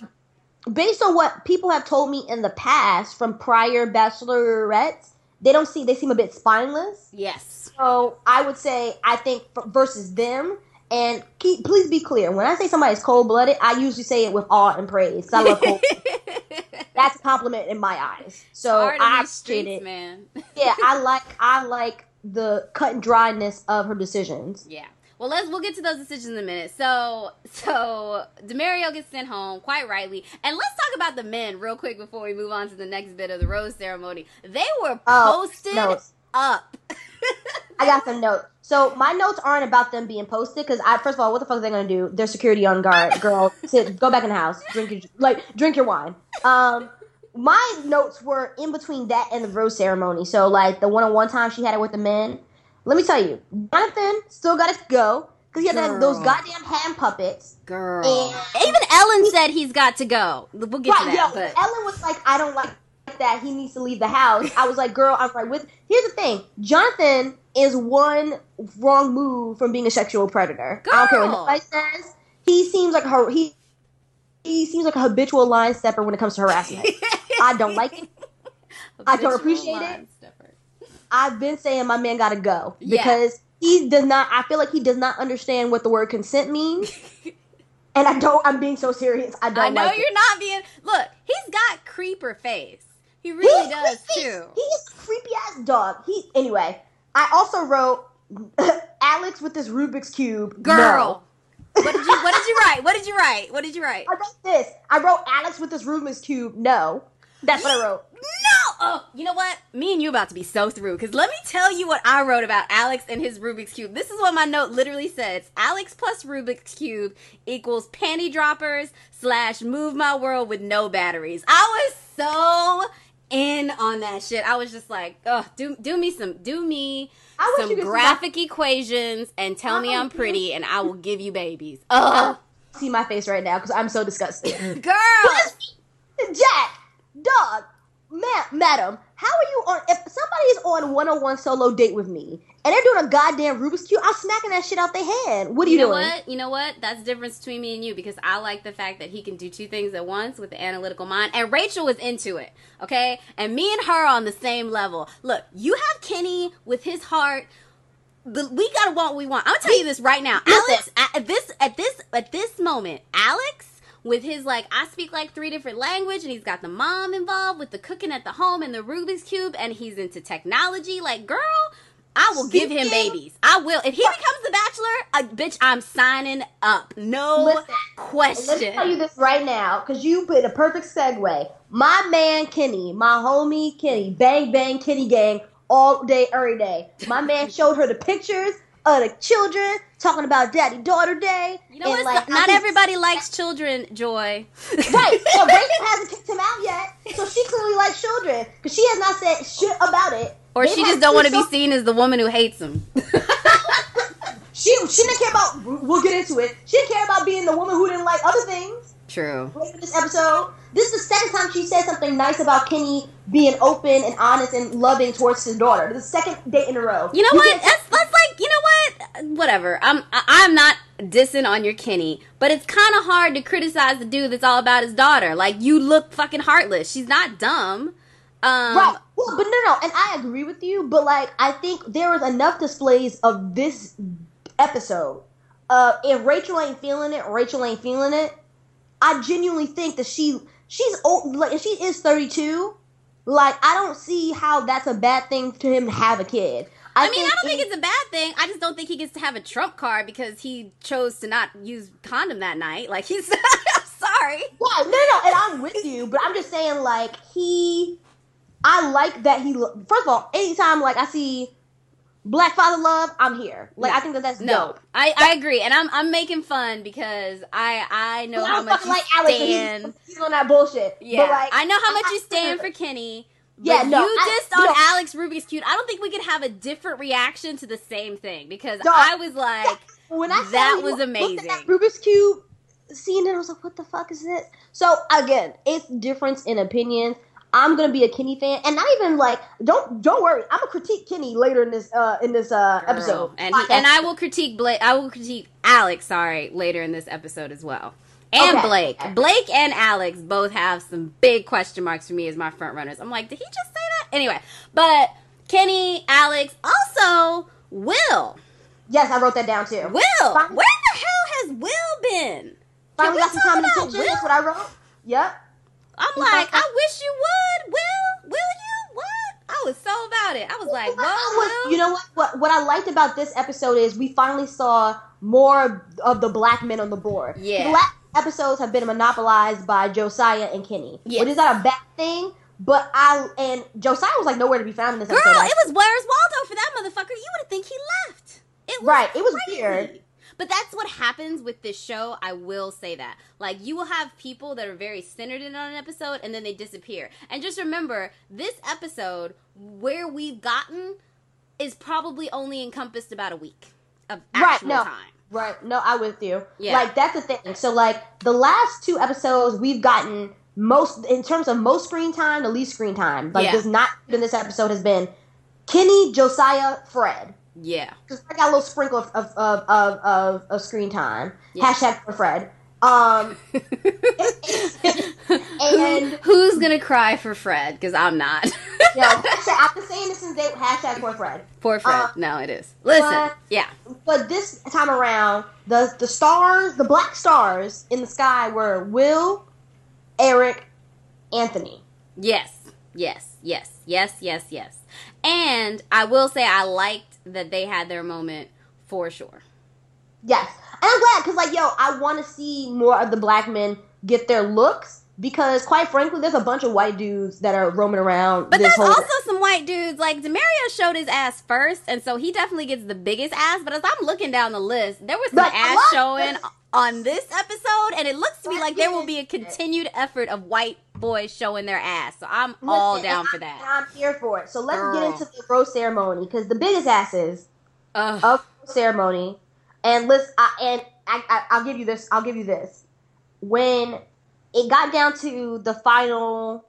based on what people have told me in the past from prior bachelorettes, they don't see they seem a bit spineless. yes, So I would say I think versus them. And keep, please be clear. When I say somebody's cold blooded, I usually say it with awe and praise. I love cold. That's a compliment in my eyes. So I appreciate it. man. Yeah, I like I like the cut and dryness of her decisions. Yeah. Well, let's we'll get to those decisions in a minute. So, so Demario gets sent home quite rightly, and let's talk about the men real quick before we move on to the next bit of the rose ceremony. They were Oh, posted notes. up. I got some notes. So my notes aren't about them being posted because I first of all, what the fuck are they gonna do? They're security on guard. Girl, sit, go back in the house, drink your like drink your wine. Um, my notes were in between that and the rose ceremony. So like the one on one time she had it with the men. Let me tell you, Jonathan still got to go because he had that, those goddamn hand puppets. Girl. And- Even Ellen said he's got to go. We'll get to that. yo, but Ellen was like, I don't like that. He needs to leave the house. I was like, girl, I'm right with. Here's the thing, Jonathan is one wrong move from being a sexual predator. I don't care what nobody says. He seems like her. He he seems like a habitual line stepper when it comes to harassment. I don't like it. I don't Habitual appreciate it. I've been saying my man gotta go Yeah. because he does not. I feel like he does not understand what the word consent means. And I don't. I'm being so serious. I don't. I know like you're not being. Look, he's got creeper face. He really He's does creepy. too. He is a creepy ass dog. He anyway. I also wrote Alex with this Rubik's cube. Girl. What did you What did you write? What did you write? What did you write? I wrote this. I wrote Alex with this Rubik's cube. No, that's what I wrote. Oh, you know what? Me and you about to be so through. Because let me tell you what I wrote about Alex and his Rubik's Cube. This is what my note literally says. Alex plus Rubik's Cube equals panty droppers slash move my world with no batteries. I was so in on that shit. I was just like, oh, do, do me some, do me some you could see graphic equations and tell me I'm pretty and I will give you babies. Oh, See my face right now because I'm so disgusted. girl. Jack, dog, ma- madam, how are you on? If somebody is on one on one solo date with me and they're doing a goddamn Rubik's cube, I'm smacking that shit out their hand. What are you, You know doing? what? You know what? That's the difference between me and you because I like the fact that he can do two things at once with the analytical mind. And Rachel was into it, okay? And me and her are on the same level. Look, you have Kenny with his heart. The, we gotta want what we want. I'm gonna tell you this right now, Alex. At this, at this, at this moment, Alex with his like, I speak like three different language, and he's got the mom involved with the cooking at the home and the Rubik's cube, and he's into technology. Like, girl, I will give him babies. I will. If he becomes the bachelor, uh, bitch, I'm signing up. No Listen, Let me question. tell you this right now, because you put a perfect segue. My man Kenny, my homie Kenny, bang bang Kenny gang, all day, every day. My man showed her the pictures of the children talking about daddy daughter day. you know what? like, Not everybody likes children, Joy. Right, so Rachel hasn't kicked him out yet, so she clearly likes children because she has not said shit about it. Or They've she just don't want to be seen as the woman who hates him. She she didn't care about. We'll get into it. She didn't care about being the woman who didn't like other things. True. This episode. This is the second time she said something nice about Kenny being open and honest and loving towards his daughter. The second date in a row. You know what? can't- That's that's like you know what? Whatever. I'm I'm not dissing on your Kenny, but it's kind of hard to criticize the dude that's all about his daughter. Like you look fucking heartless. She's not dumb. Um, Right. Well, but no, no, and I agree with you. But like, I think there was enough displays of this episode. Uh, if Rachel ain't feeling it, Rachel ain't feeling it. I genuinely think that she she's old. Like, if she is thirty two. Like, I don't see how that's a bad thing to him to have a kid. I mean, I don't think it's a bad thing. I just don't think he gets to have a trump card because he chose to not use condom that night. Like he's I'm sorry. Yeah, no, no, and I'm with you, but I'm just saying, like, he. I like that he. First of all, anytime like I see Black Father Love, I'm here. Like I think that that's No, dope. I, I agree, and I'm I'm making fun because I I know how much you like Alex, stand. but he's, he's on that bullshit. Yeah, like I know how much you stand for Kenny. Yeah, no, you I- dissed on no. Alex Rubik's cube. I don't think we could have a different reaction to the same thing because No. I was like, when I that was amazing. that Rubik's cube scene, and I was like, "What the fuck is this?" So again, it's difference in opinions. I'm gonna be a Kenny fan, and not even like don't don't worry. I'm gonna critique Kenny later in this uh in this uh Girl. episode. and he, and I will critique Blake. I will critique Alex. Sorry, later in this episode as well. And Okay. Blake, Blake and Alex both have some big question marks for me as my front runners. I'm like, did he just say that? Anyway, but Kenny, Alex, also Will. yes, I wrote that down too. Will, where the hell has Will been? Finally we got some time and attention. Will? That's what I wrote. Yep. I'm like, I wish you would. Will, will you? What? I was so about it. I was like, whoa, was- Will. you know what? What what I liked about this episode is we finally saw more of the black men on the board. Yeah. Last episodes have been monopolized by Josiah and Kenny. Yes. Which is not a bad thing, but I and Josiah was like nowhere to be found in this Girl, episode. Like, it was Where's Waldo for that motherfucker. You would have think he left. It was Right, it was weird. But that's what happens with this show. I will say that. Like, you will have people that are very centered in on an episode and then they disappear. And just remember, this episode, where we've gotten, is probably only encompassed about a week of Right, actual no. time. Right. No, I with you. Yeah. Like that's the thing. So like the last two episodes we've gotten most in terms of most screen time, the least screen time. Like Yeah. does not in this episode has been Kenny, Josiah, Fred. Yeah. Because I got a little sprinkle of of of, of, of, screen time. Yeah. Hashtag for Fred. Um And- Who, who's gonna cry for Fred? Because I'm not. know, hashtag, I've been saying this since day hashtag for Fred. Poor Fred. Uh, no, it is. Listen. but- yeah. But this time around, the the stars, the black stars in the sky were Will, Eric, Anthony. Yes, yes, yes, yes, yes, yes. And I will say I liked that they had their moment for sure. Yes, and I'm glad because like yo, I want to see more of the black men get their looks because quite frankly, there's a bunch of white dudes that are roaming around. But this there's whole also some white dudes like Demario showed his ass first, and so he definitely gets the biggest ass. But as I'm looking down the list, there was some But ass showing on this episode, and it looks to me like there will be a continued effort of white boys showing their ass. So I'm all down for that. I'm here for it. So let's Girl. get into the rose ceremony because the biggest asses Ugh. of the ceremony. And listen, I, and I, I, I'll give you this. I'll give you this. When it got down to the final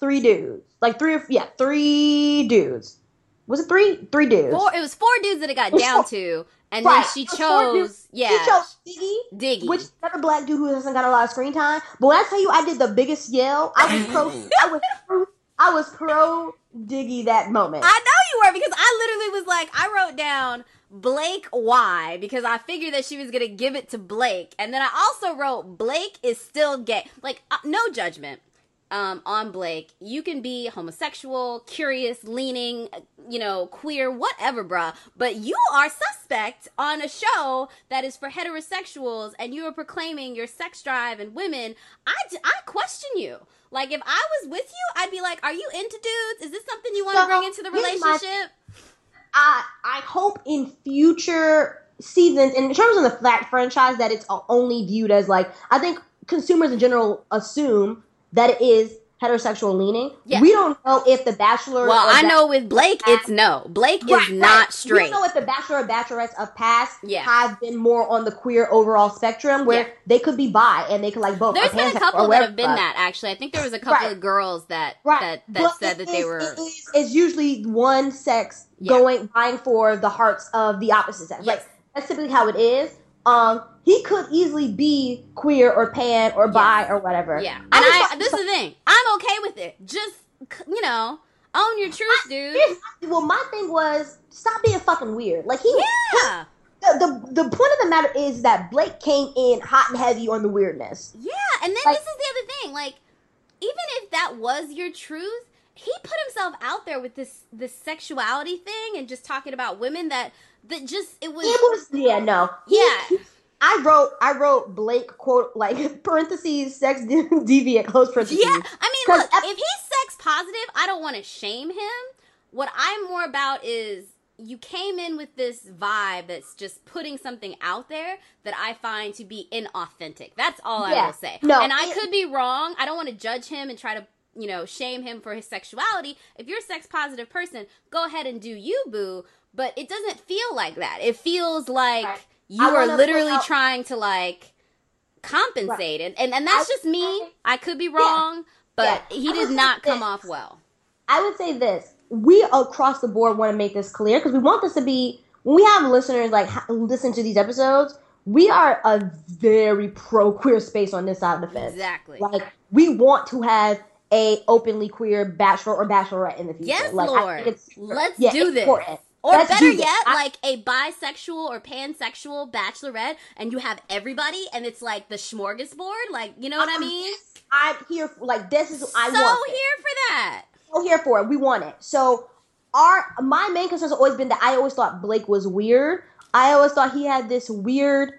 three dudes, like three, or yeah, three dudes. Was it three? Three dudes. Four, it was four dudes that it got down to, and Right. then she It was four chose, yeah, She chose Diggy, Diggy. which is another black dude who hasn't got a lot of screen time. But when I tell you, I did the biggest yell. I was pro. I was. Pro, I was pro Diggy that moment. I know you were because I literally was like, I wrote down Blake Y because I figured that she was gonna give it to Blake, and then I also wrote Blake is still gay. Like, uh, no judgment um, on Blake. You can be homosexual, curious, leaning, you know, queer, whatever, bruh. But you are suspect on a show that is for heterosexuals, and you are proclaiming your sex drive and women. I, I question you. Like, if I was with you, I'd be like, "Are you into dudes? Is this something you want to So, bring into the my- relationship?" I I hope in future seasons, in terms of the flat franchise, that it's only viewed as like I think consumers in general assume that it is heterosexual leaning. Yeah. We don't know if the Bachelor. Well, I know with Blake, it's no. Blake Right, is not right. straight. We don't know if the Bachelor or Bachelorettes of past Yeah. have been more on the queer overall spectrum, where Yeah. they could be bi and they could like both. There's been a couple that have been that actually. I think there was a couple Right. of girls that that that said that they were It is, it's usually one sex Yeah. going vying for the hearts of the opposite sex. Yes. Like that's typically how it is. Um, he could easily be queer or pan or bi or whatever. yeah. And I I this is the thing. I'm okay with it. Just you know, own your truth, dude. Well, my thing was stop being fucking weird. Like he, Yeah. the, the the point of the matter is that Blake came in hot and heavy on the weirdness. Yeah, and then Like- this is the other thing. Like, even if that was your truth, he put himself out there with this this sexuality thing and just talking about women that that just it was It was yeah no yeah. I wrote I wrote Blake quote like parentheses sex deviant close parentheses. Yeah, I mean, look, ep- if he's sex positive, I don't want to shame him. What I'm more about is you came in with this vibe that's just putting something out there that I find to be inauthentic. That's all I will say. No, and I it- could be wrong. I don't want to judge him and try to, you know, shame him for his sexuality. If you're a sex positive person, go ahead and do you, boo. But it doesn't feel like that. It feels like Right. you I are literally trying to like compensate and, and and that's I- just me. I- could be wrong, but Yeah. he did not come this. off well. I would say this: we across the board want to make this clear because we want this to be when we have listeners like listen to these episodes. We are a very pro queer space on this side of the fence. Exactly. Like we want to have a openly queer bachelor or bachelorette in the future. Yes, like, I Lord. think it's- Let's yeah, do it's this. important. Or Let's better this. yet, I- like a bisexual or pansexual bachelorette, and you have everybody, and it's like the smorgasbord. Like, you know what I Um, mean? I'm here. For, like this is I so want. this. here for that. so here for it. We want it. So our my main concern has always been that I always thought Blake was weird. I always thought he had this weird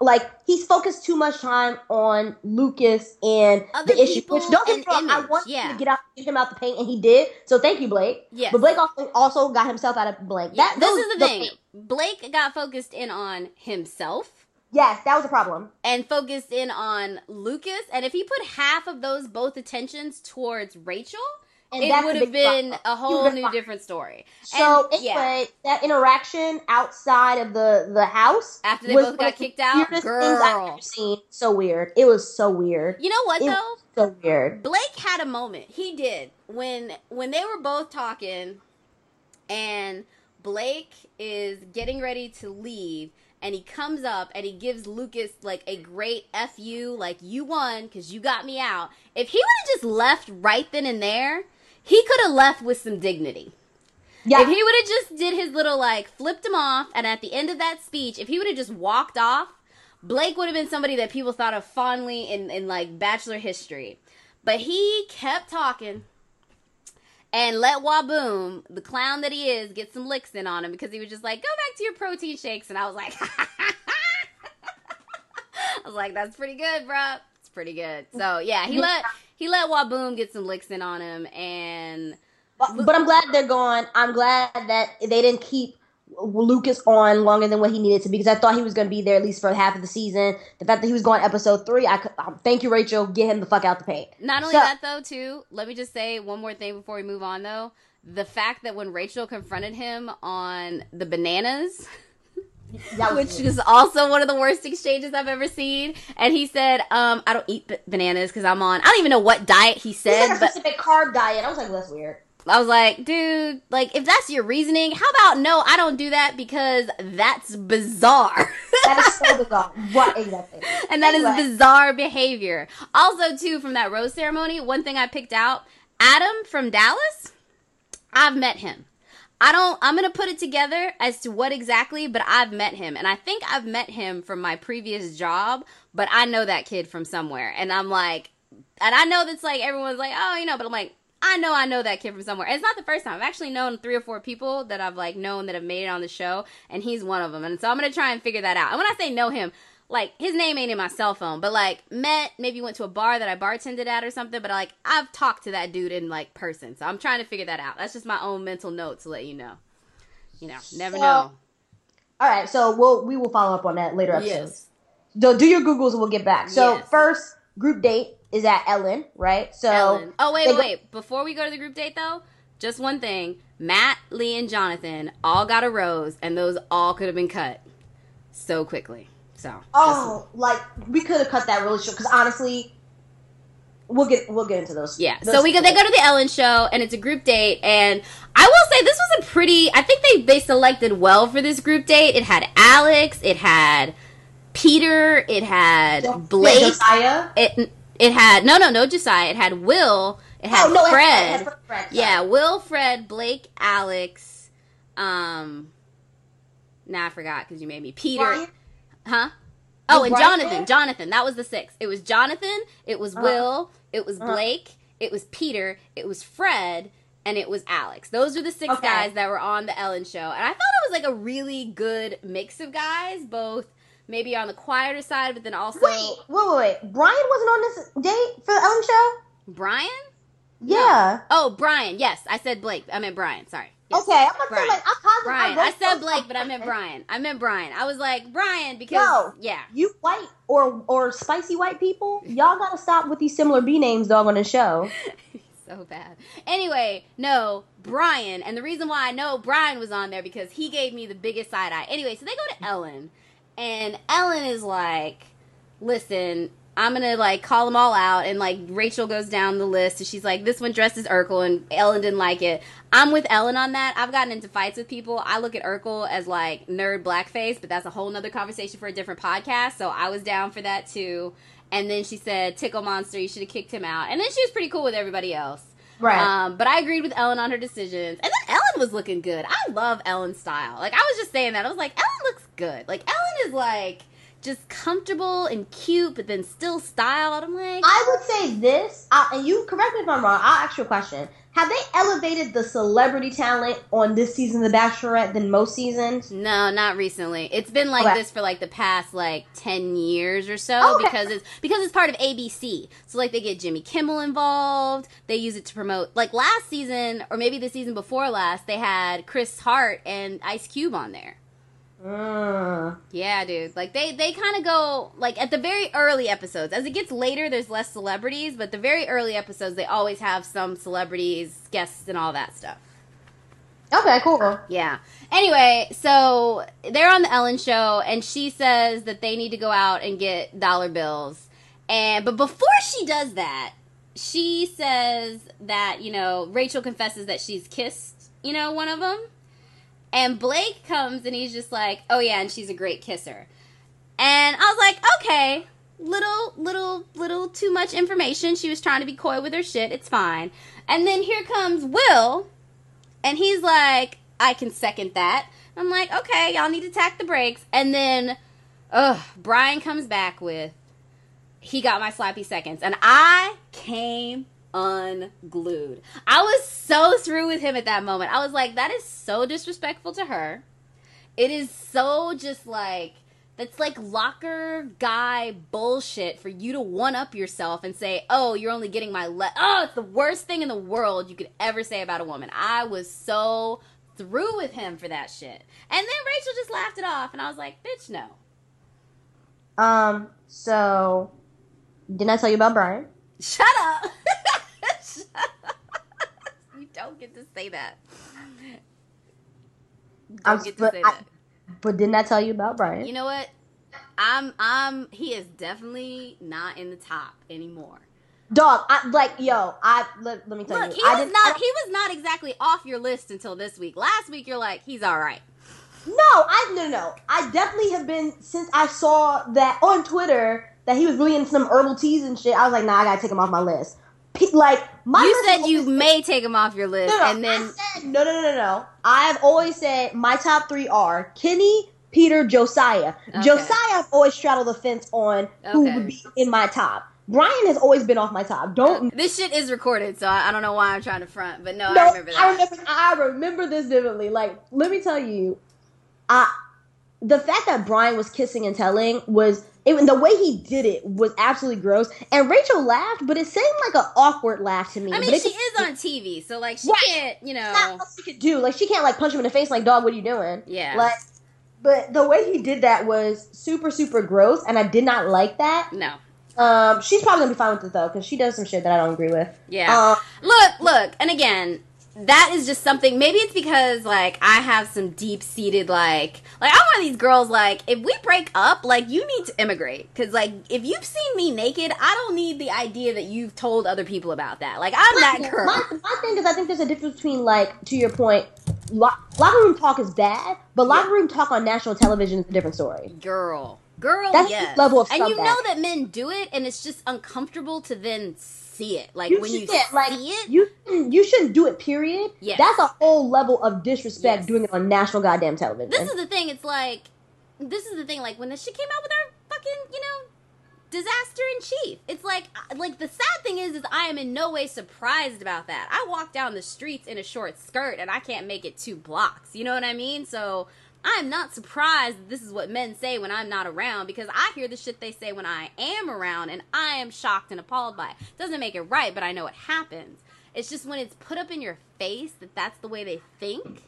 like he's focused too much time on Lucas and Other the issue. Which don't get me wrong, I want yeah. to get out get him out the paint and he did. So thank you, Blake. Yeah, But Blake also, also got himself out of Blake. Yeah, That this is the thing. Blake got focused in on himself Yes, that was a problem. and focused in on Lucas. And if he put half of those both attentions towards Rachel, And it would have been problem. a whole new fine. different story. So And, yeah. that interaction outside of the the house After they both got kicked out, girl. seen. So weird. It was so weird. You know what It though? was so weird. Blake had a moment. He did when when they were both talking, and Blake is getting ready to leave, and he comes up and he gives Lucas like a great fu, like you won because you got me out. If he would have just left right then and there, he could have left with some dignity. Yeah. If he would have just did his little like flipped him off, and at the end of that speech, if he would have just walked off, Blake would have been somebody that people thought of fondly in, in like bachelor history. But he kept talking and let Whaboom, the clown that he is, get some licks in on him because he was just like, go back to your protein shakes. And I was like, I was like, that's pretty good, bruh. Pretty good. So yeah, he let he let Whaboom get some licks in on him and But, but I'm glad they're gone. I'm glad that they didn't keep Lucas on longer than what he needed to because I thought he was going to be there at least for half of the season. The fact that he was going episode three, I could, um, thank you, Rachel. Get him the fuck out the paint. Not only So- that though, too. Let me just say one more thing before we move on, though. The fact that when Rachel confronted him on the bananas, which is also one of the worst exchanges I've ever seen, and he said, um, "I don't eat b- bananas because I'm on." I don't even know what diet he He's said, a but specific carb diet. I was like, that's weird. I was like, "Dude, like if that's your reasoning, how about no? I don't do that because that's bizarre." That is so bizarre. What exactly? and that is Anyway. bizarre behavior. Also, too, from that rose ceremony, one thing I picked out: Adam from Dallas. I've met him. I don't. I'm gonna put it together as to what exactly, but I've met him, and I think I've met him from my previous job. But I know that kid from somewhere, and I'm like, and I know that's like everyone's like, oh, you know, but I'm like. I know I know that kid from somewhere. And it's not the first time. I've actually known three or four people that I've like known that have made it on the show, and he's one of them. And so I'm gonna try and figure that out. And when I say know him, like his name ain't in my cell phone, but like met, maybe went to a bar that I bartended at or something. But like I've talked to that dude in like person, so I'm trying to figure that out. That's just my own mental note to let you know. You know, never So, know. All right, so we'll we will follow up on that later episodes. Yes. So do your googles and we'll get back. So Yes. first group date is at Ellen, right? So Ellen. Oh wait, wait, go- wait. Before we go to the group date though, just one thing. Matt, Lee, and Jonathan all got a rose, and those all could have been cut so quickly. So Oh, like we could have cut that really short because honestly, we'll get we'll get into those. Yeah. those So we go. They go to the Ellen show, and it's a group date. And I will say this was a pretty. I think they they selected well for this group date. It had Alex. It had Peter. It had Yeah, Blake. Josiah. It it had no no no Josiah. It had Will. It had oh no, it Fred. had- it had Fred, yeah, Will, Fred, Blake, Alex. Um. Now I forgot because you made me Peter. Bryan? Huh? Oh, and Jonathan. Jonathan. That was the six. It was Jonathan. It was Uh-huh. Will. It was Uh-huh. Blake. It was Peter. It was Fred. And it was Alex. Those are the six Okay. guys that were on the Ellen show. And I thought it was like a really good mix of guys, both maybe on the quieter side, but then also Wait, wait, wait, wait. Bryan wasn't on this date for the Ellen show. Bryan. Yeah. Oh, Bryan. Yes, I said Blake. I meant Bryan. Sorry. Okay, I'm gonna Bryan. like I'm positive. Bryan. I, I said Blake, but I meant Bryan. I meant Bryan. I was like Bryan because No. yeah. You white or or spicy white people, y'all gotta stop with these similar B names, dog, on the show. so bad. Anyway, no, Bryan. And the reason why I know Bryan was on there because he gave me the biggest side eye. Anyway, so they go to Ellen, and Ellen is like, listen, I'm gonna like call them all out. And like Rachel goes down the list, and she's like, this one dresses as Urkel, and Ellen didn't like it. I'm with Ellen on that. I've gotten into fights with people. I look at Urkel as like nerd blackface, but that's a whole nother conversation for a different podcast. So I was down for that too. And then she said, Tickle Monster, you should have kicked him out. And then she was pretty cool with everybody else. Right. Um, but I agreed with Ellen on her decisions. And then Ellen was looking good. I love Ellen's style. Like, I was just saying that. I was like, Ellen looks good. Like, Ellen is like just comfortable and cute, but then still styled. I'm like, I would say this, uh, and you correct me if I'm wrong. I'll ask you a question. Have they elevated the celebrity talent on this season of The Bachelorette than most seasons? No, not recently. It's been like Okay. this for like the past like ten years or so Okay. because it's because it's part of ABC. So like they get Jimmy Kimmel involved. They use it to promote. Like last season or maybe the season before last, they had Chris Hart and Ice Cube on there. Mm. Yeah, dude. Like they they kind of go like at the very early episodes. As it gets later, there's less celebrities, but the very early episodes they always have some celebrities, guests, and all that stuff. Okay, cool. Yeah. Anyway, so they're on the Ellen show, and she says that they need to go out and get dollar bills. And but before she does that, she says that you know Rachel confesses that she's kissed, you know, one of them. And Blake comes and he's just like, "Oh yeah, and she's a great kisser." And I was like, "Okay, little, little, little too much information. She was trying to be coy with her shit. It's fine." And then here comes Will, and he's like, I can second that. I'm like, okay, y'all need to tack the brakes. And then, ugh, Bryan comes back with, he got my slappy seconds. And I came unglued. I was so through with him at that moment. I was like, that is so disrespectful to her. It is so just like, that's like locker guy bullshit for you to one up yourself and say, "Oh, you're only getting my le Oh, it's the worst thing in the world you could ever say about a woman. I was so through with him for that shit. And then Rachel just laughed it off and I was like, "Bitch, no." Um, so didn't I tell you about Bryan? Shut up. Shut up. You don't get to say that. Don't get to but say I- that. But didn't I tell you about Bryan? You know what? I'm I'm he is definitely not in the top anymore. Dog, I like yo, I let, let me tell Look, you. he I was didn't- I he was not exactly off your list until this week. Last week you're like, he's all right. No, I no no. I definitely have been since I saw that on Twitter that he was really into some herbal teas and shit. I was like, nah, I gotta take him off my list. Like my you said you may take him off your list, no, no, and then I said, no, no, no, no, no. I've always said my top three are Kenny, Peter, Josiah. Okay. Josiah, I've always straddled the fence on who Okay. would be in my top. Bryan has always been off my top. Don't uh, this shit is recorded, so I, I don't know why I'm trying to front, but no, No, I remember that. I remember. I remember this vividly. Like, let me tell you, I the fact that Bryan was kissing and telling was even the way he did it was absolutely gross. And Rachel laughed, but it seemed like an awkward laugh to me. I mean, it she could- is on TV, so like she Right. can't, you not know. what she could do. Like, she can't like punch him in the face. Like, dog, what are you doing? Yeah. Like, but the way he did that was super, super gross, and I did not like that. No. Um, she's probably gonna be fine with it though, because she does some shit that I don't agree with. Yeah. Um, Look, look, and again, that is just something. Maybe it's because like I have some deep seated like like I'm one of these girls. Like if we break up, like you need to immigrate because like if you've seen me naked, I don't need the idea that you've told other people about that. Like I'm that girl. My, my thing is, I think there's a difference between, like, to your point, lo- locker room talk is bad, but locker room talk on national television is a different story. girl girl That's yes level of and you know that men do it and it's just uncomfortable to then see it like You when you shouldn't, like, see it you shouldn't- you shouldn't do it. Period. Yes. That's a whole level of disrespect Yes. doing it on national goddamn television. this is the thing it's like this is the thing like when the shit came out with our fucking you know disaster in chief it's like uh, like the sad thing is is i am in no way surprised about that i walk down the streets in a short skirt and i can't make it two blocks you know what i mean so i'm not surprised that this is what men say when i'm not around because i hear the shit they say when i am around and i am shocked and appalled by it doesn't make it right but i know it happens It's just when it's put up in your face that that's the way they think.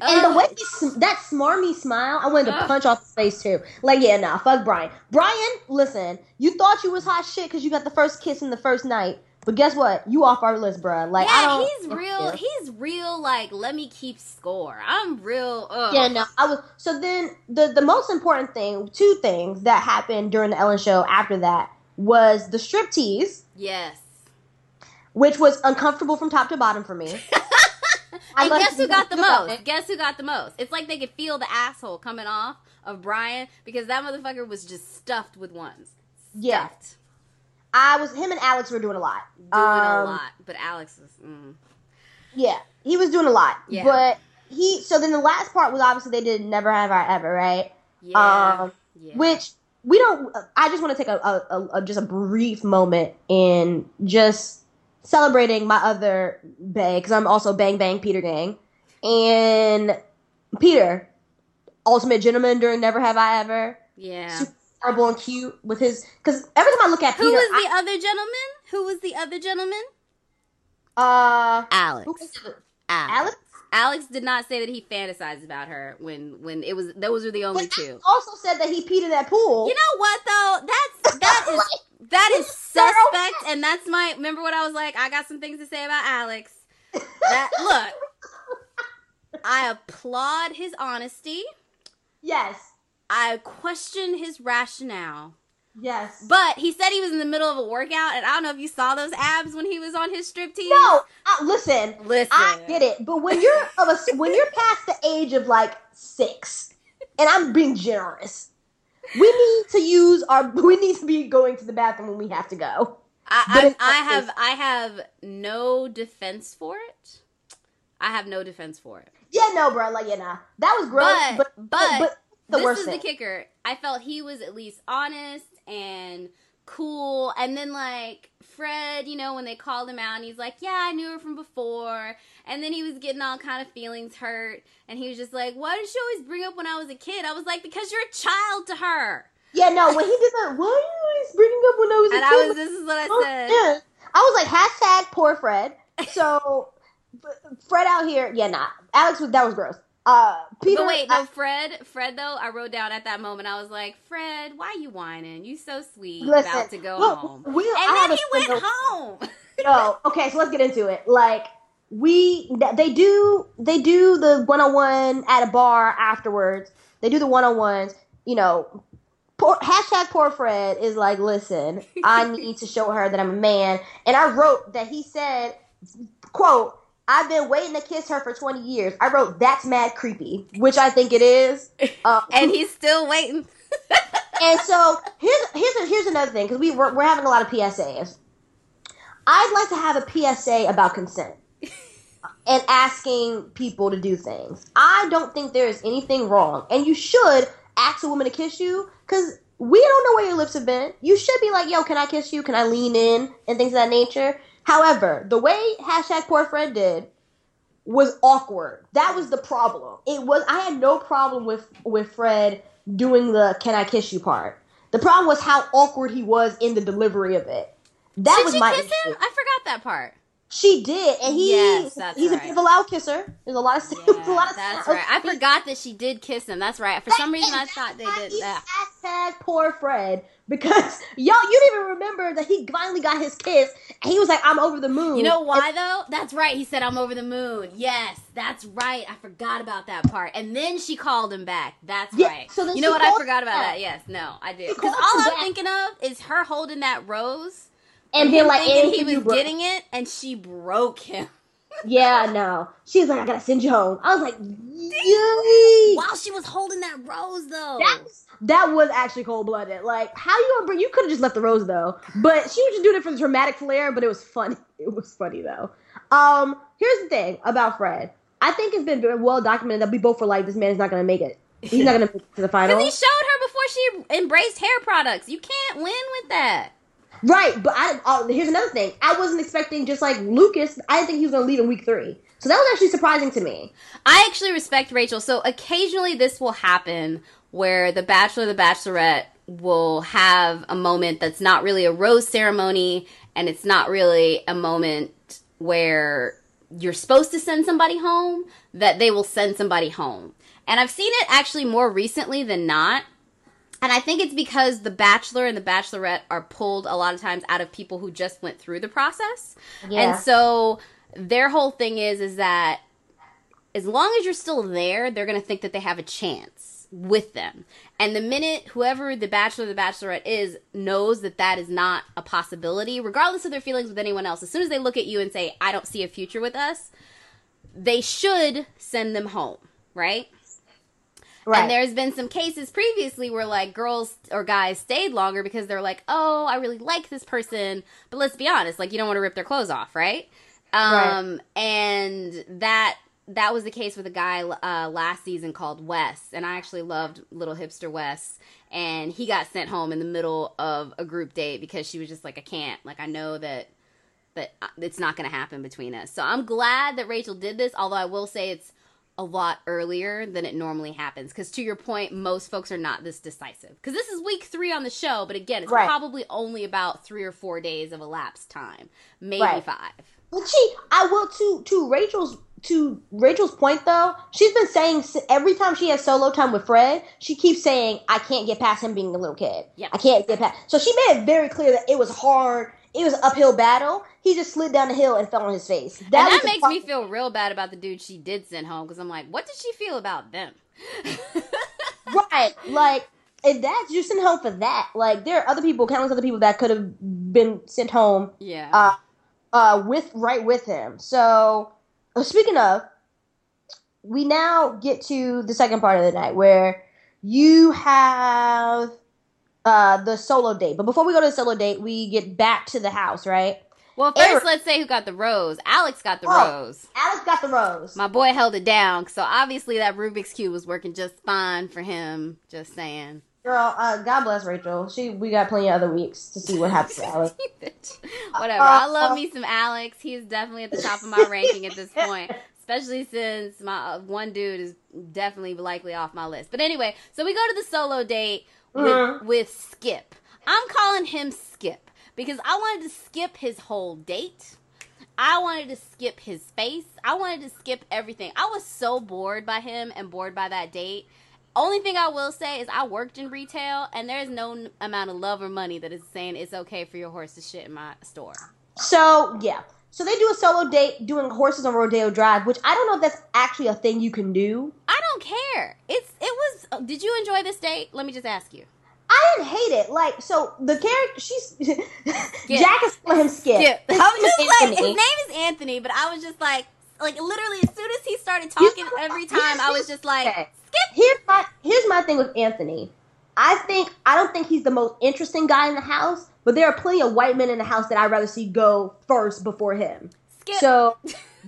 And Ugh. the way he, that smarmy smile, I wanted to punch off his face too. Like, yeah, nah, fuck Bryan. Bryan, listen, you thought you was hot shit because you got the first kiss in the first night, but guess what? You off our list, bruh. Like, I yeah, don't. he's real. Yeah. He's real. Like, let me keep score. I'm real. Ugh. Yeah, no, I was. So then, the the most important thing, two things that happened during the Ellen show after that was the striptease, Yes. which was uncomfortable from top to bottom for me. I And guess who got the most? Guess who got the most? It's like they could feel the asshole coming off of Bryan because that motherfucker was just stuffed with ones. Yeah, Stuffed. I was. Him and Alex were doing a lot. Doing a Um, lot. But Alex was. Mm. Yeah, he was doing a lot. Yeah. But he. So then the last part was obviously they did Never Have I Ever, right? Yeah. Um, yeah. Which we don't. I just want to take a, a, a, a just a brief moment in just celebrating my other Bay because I'm also Bang Bang Peter Gang and Peter, ultimate gentleman during Never Have I Ever. yeah. Super adorable and cute with his. Because every time I look at Who Peter, was the other gentleman? Who was the other gentleman? Uh, Alex. who was it? Alex. Alex? Alex did not say that he fantasized about her when when it was those were the only But two. also said that he peed in that pool. You know what though? That's that is that is suspect, and that's my. Remember what I was like? I got some things to say about Alex. That look, I applaud his honesty. yes, I question his rationale. yes. But he said he was in the middle of a workout, and I don't know if you saw those abs when he was on his striptease. No, uh, listen. listen. I get it, but when you're of a, when you're past the age of like six, and I'm being generous, we need to use our we need to be going to the bathroom when we have to go. I, I, I have I have no defense for it. I have no defense for it. Yeah, no, bro, like yeah, nah, that was gross. But But but, the this worst is thing. the kicker. I felt he was at least honest and cool. And then like Fred, you know, when they called him out, and he's like, "Yeah, I knew her from before." And then he was getting all kind of feelings hurt, and he was just like, "Why did she always bring up when I was a kid?" I was like, "Because you're a child to her." yeah, no, when he did that, why are you always bringing up when I was a And kid? I was, this is what I Oh, said. yeah. I was like hashtag poor Fred. So Fred out here, yeah, nah. Alex was that was gross. Uh, Peter, but wait, no, I- Fred, Fred though, I wrote down at that moment, I was like, Fred, why you whining? You so sweet, Listen, about to go look, home. we- and have then he went single- home. No, okay, so let's get into it. Like we, they do, they do the one on one at a bar afterwards. They do the one on ones. You know, poor, hashtag poor Fred is like, listen, I need to show her that I'm a man. And I wrote that he said, quote. I've been waiting to kiss her for 20 years. I wrote, that's mad creepy, which I think it is. Uh, and he's still waiting. and so here's here's here's another thing because we we're, we're having a lot of PSAs. I'd like to have a PSA about consent and asking people to do things. I don't think there is anything wrong, and you should ask a woman to kiss you because we don't know where your lips have been. You should be like, "Yo, can I kiss you? Can I lean in?" and things of that nature. However, the way hashtag poor Fred did was awkward. That was the problem. It was I had no problem with with Fred doing the "Can I kiss you?" part. The problem was how awkward he was in the delivery of it. That Did was you my kiss issue. him? I forgot that part. She did, and he Yes, he's a bit of a loud kisser. There's a lot of there's a lot of that's right. I forgot that she did kiss him. That's right. For some reason, I thought they did that. Hashtag poor Fred because y'all you didn't even remember that he finally got his kiss and he was like, "I'm over the moon." You know why though? That's right. He said, "I'm over the moon." Yes, that's right. I forgot about that part. And then she called him back. That's Yeah, right. so then you know what? I forgot about back. that. Yes, no, I did. Because all I'm back. thinking of is her holding that rose and being like, "Anything he was bro-" getting it, and she broke him Yeah, no. She was like, "I gotta send you home." I was like, "Yay!" while she was holding that rose, though. That was, that was actually cold blooded. Like, how you gonna bring? You could have just left the rose though, but she was just doing it for the dramatic flair. But it was funny. It was funny though. Um, here's the thing about Fred. I think it's been very well documented that we both were like, this man is not gonna make it. He's not gonna make it to the final. Because he showed her before she embraced hair products. You can't win with that. Right, but I uh, here's another thing. I wasn't expecting just like Lucas. I didn't think he was gonna leave in week three. So that was actually surprising to me. I actually respect Rachel. So occasionally this will happen where the bachelor, the bachelorette will have a moment that's not really a rose ceremony and it's not really a moment where you're supposed to send somebody home, that they will send somebody home. And I've seen it actually more recently than not. And I think it's because the Bachelor and the Bachelorette are pulled a lot of times out of people who just went through the process. Yeah. And so their whole thing is is that as long as you're still there, they're going to think that they have a chance with them. And the minute whoever the bachelor or the bachelorette is knows that that is not a possibility, regardless of their feelings with anyone else, as soon as they look at you and say, I don't see a future with us, they should send them home, right? Right. And there's been some cases previously where like girls or guys stayed longer because they're like, "Oh, I really like this person," but let's be honest, like you don't want to rip their clothes off, right? Um, and that that was the case with a guy uh, last season called Wes, and I actually loved little hipster Wes, and he got sent home in the middle of a group date because she was just like, "I can't," like I know that that uh, it's not going to happen between us. So I'm glad that Rachel did this, although I will say it's a lot earlier than it normally happens. Because to your point, most folks are not this decisive. Because this is week three on the show, but again, it's Right. probably only about three or four days of elapsed time, maybe Right. five. But she, I will to to Rachel's to Rachel's point though. She's been saying every time she has solo time with Fred, she keeps saying, "I can't get past him being a little kid. Yeah. I can't get past." So she made it very clear that it was hard. It was uphill battle. He just slid down the hill and fell on his face. and that makes me feel real bad about the dude she did send home because I'm like, what did she feel about them? right. Like, and that's you sent home for that. Like, there are other people, countless other people that could have been sent home yeah. uh, uh, with right with him. So, uh, speaking of, we now get to the second part of the night where you have uh, the solo date. But before we go to the solo date, we get back to the house, right? well, first, Eric- let's say who got the rose. Alex got the Oh. rose. Alex got the rose. My boy held it down, so obviously that Rubik's cube was working just fine for him. Just saying. Girl, uh, God bless Rachel. She, we got plenty of other weeks to see what happens to Alex. Whatever. I love me some Alex. He's definitely at the top of my ranking at this point. Especially since my uh, one dude is definitely likely off my list. But anyway, so we go to the solo date with, Mhm. with Skip. I'm calling him Skip because I wanted to skip his whole date. I wanted to skip his face. I wanted to skip everything. I was so bored by him and bored by that date. Only thing I will say is I worked in retail and there's no n- amount of love or money that is saying it's okay for your horse to shit in my store. So yeah, so they do a solo date doing horses on Rodeo Drive, which I don't know if that's actually a thing you can do. I don't care. It's it was. Did you enjoy this date? Let me just ask you. I didn't hate it. Like, so the character, she's Jack is calling him Skip. Skip. His I was name is just like, Anthony. his name is Anthony, but I was just like, like literally as soon as he started talking, every time I was just like. Skip. Here's my here's my thing with Anthony. I think I don't think he's the most interesting guy in the house, but there are plenty of white men in the house that I'd rather see go first before him. Skip. So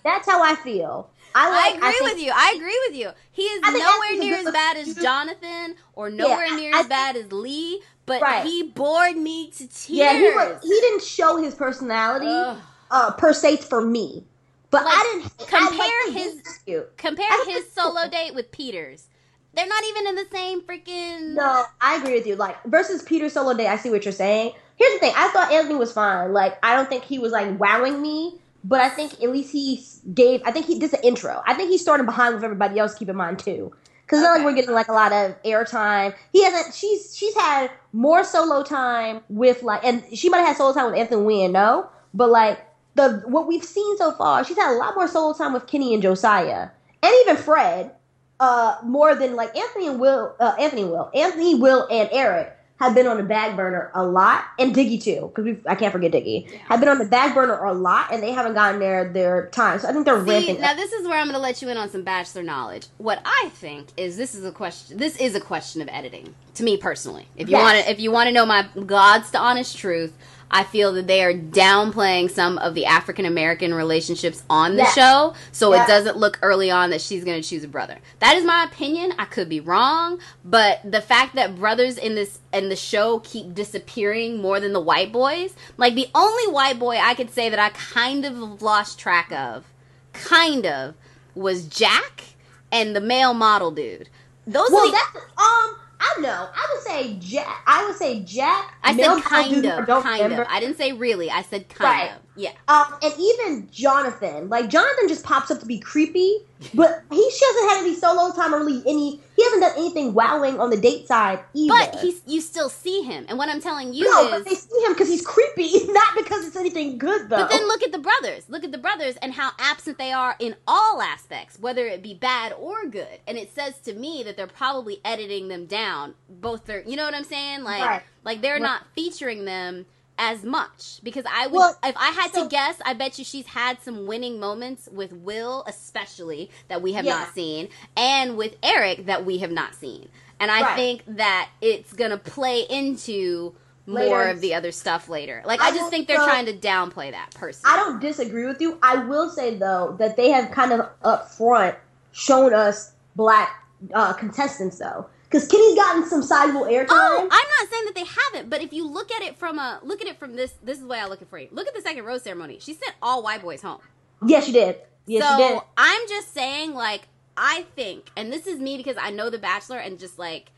that's how I feel. I I like. agree think- with you. I agree with you. He is nowhere near as bad as. Jonathan or nowhere I- near I as bad as Lee, but Right. he bored me to tears. Yeah, he was, he didn't show his personality uh, per se for me, but Like, I didn't compare his- cute. Compare his solo date with Peter's. They're not even in the same freaking. No, I agree with you. Like versus Peter Solo Day, I see what you're saying. Here's the thing: I thought Anthony was fine. Like I don't think he was like wowing me, but I think at least he gave. I think he did the intro. I think he's starting behind with everybody else. Keep in mind too, because it's not like we're getting like a lot of airtime. He hasn't. She's she's had more solo time with like, and she might have had solo time with Anthony. We didn't but like the what we've seen so far, she's had a lot more solo time with Kenny and Josiah, and even Fred uh more than like Anthony and Will uh Anthony Will Anthony Will and Eric have been on the back burner a lot and Diggy too because I can't forget Diggy have been on the back burner a lot and they haven't gotten their their time so I think they're See, ramping now up. this is where I'm going to let you in on some bachelor knowledge. What I think is this is a question. This is a question of editing to me personally. If you Yes. want to, if you want to know my God's to honest truth, I feel that they are downplaying some of the African American relationships on the Yes. show, so Yes. it doesn't look early on that she's going to choose a brother. That is my opinion. I could be wrong, but the fact that brothers in this in the show keep disappearing more than the white boys, like the only white boy I could say that I kind of lost track of kind of was Jack and the male model dude. Those well are the, that's um I know I would say Jack I would say Jack I said kind of, I kind remember. of. I didn't say really. I said kind right of. Yeah. Um, and even Jonathan, like Jonathan, just pops up to be creepy, but he she hasn't had any solo time or really any. He hasn't done anything wowing on the date side either. But he's you still see him, and what I'm telling you is no, is. but they see him because he's creepy, not because it's anything good though. But then look at the brothers. Look at the brothers and how absent they are in all aspects, whether it be bad or good. And it says to me that they're probably editing them down. Both are, you know what I'm saying? Like, Right. like they're Right. not featuring them as much because I would, Well, if I had so- to guess, I bet you she's had some winning moments with Will, especially that we have Yeah. not seen, and with Eric that we have not seen. And I Right. think that it's gonna play into more Later. of the other stuff later. Like I I just think they're so- trying to downplay that person. I don't disagree with you. I will say though that they have kind of up front shown us black uh, contestants though, because Kenny's gotten some sizable airtime. Oh, I'm not saying that they haven't, but if you look at it from a look at it from this this is the way I look at it for you. Look at the second rose ceremony. She sent all white boys home. yes, she did. Yes, so she did. I'm just saying, like, I think, and this is me because I know The Bachelor, and just like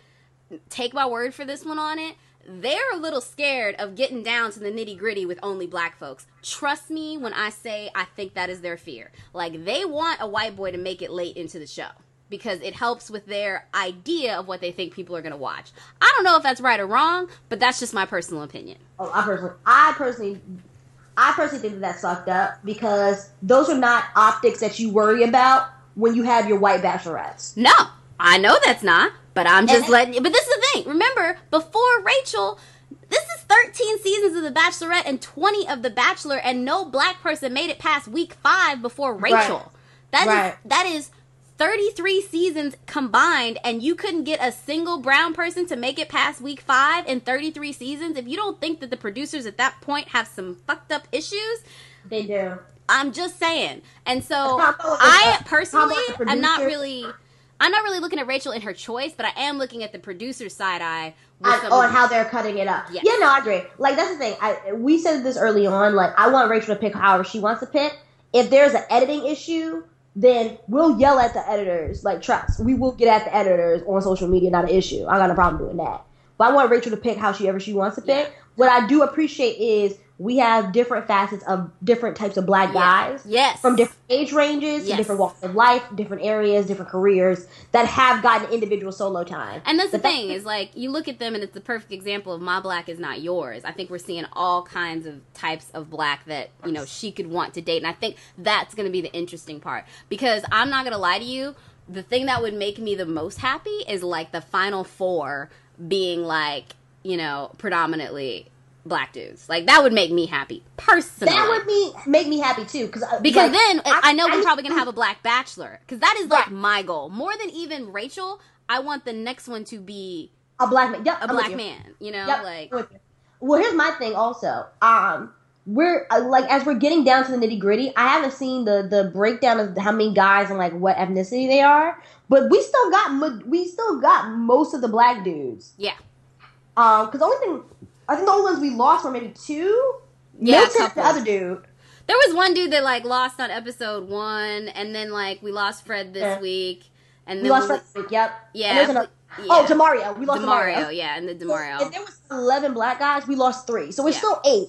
take my word for this one on it. They're a little scared of getting down to the nitty gritty with only black folks. Trust me when I say I think that is their fear. Like they want a white boy to make it late into the show because it helps with their idea of what they think people are going to watch. I don't know if that's right or wrong, but that's just my personal opinion. Oh, I personally, I personally, I personally think that that's fucked up because those are not optics that you worry about when you have your white bachelorettes. No, I know that's not, but I'm just And- letting you. But this is the thing. Remember, before Rachel, this is 13 seasons of The Bachelorette and 20 of The Bachelor, and no black person made it past week five before Rachel. That is Right. that is 33 seasons combined, and you couldn't get a single brown person to make it past week five in 33 seasons. If you don't think that the producers at that point have some fucked up issues, They do. I'm just saying. And so How about the- I personally am not really I'm not really looking at Rachel in her choice, but I am looking at the producer's side eye with I, oh, how they're cutting it up. Yes. Yeah, no, I agree. Like that's the thing. I we said this early on. Like I want Rachel to pick however she wants to pick. If there's an editing issue, then we'll yell at the editors. Like trust, we will get at the editors on social media. Not an issue. I got no problem doing that. But I want Rachel to pick however she wants to pick. What I do appreciate is we have different facets of different types of black guys Yes. from different age ranges, Yes. different walks of life, different areas, different careers that have gotten individual solo time. And that's the But that- thing is like you look at them and it's the perfect example of my black is not yours. I think we're seeing all kinds of types of black that you know she could want to date, and I think that's going to be the interesting part because I'm not going to lie to you. The thing that would make me the most happy is like the final four being like you know predominantly black dudes. Like that would make me happy personally. That would me make me happy too, because Because then I, know we're I- probably gonna have a black bachelor. Because that is like Right. my goal more than even Rachel. I want the next one to be a black man. Yep, a I'm black you. man. You know, Yep, like you. Well, here's my thing. Also, um, we're uh, like as we're getting down to the nitty gritty. I haven't seen the the breakdown of how many guys and like what ethnicity they are, but we still got we still got most of the black dudes. yeah, Um, because the only thing I think the only ones we lost were maybe two. Yeah, Milton, the other dude. there was one dude that like lost on episode one, and then like we lost Fred this Yeah. week, and We then lost. we, Fred, yep. yeah, And another, yeah. Oh, Demario. We lost Demario, Demario. yeah, and the So Demario. if there was eleven black guys, we lost three. So we're Yeah. still eight.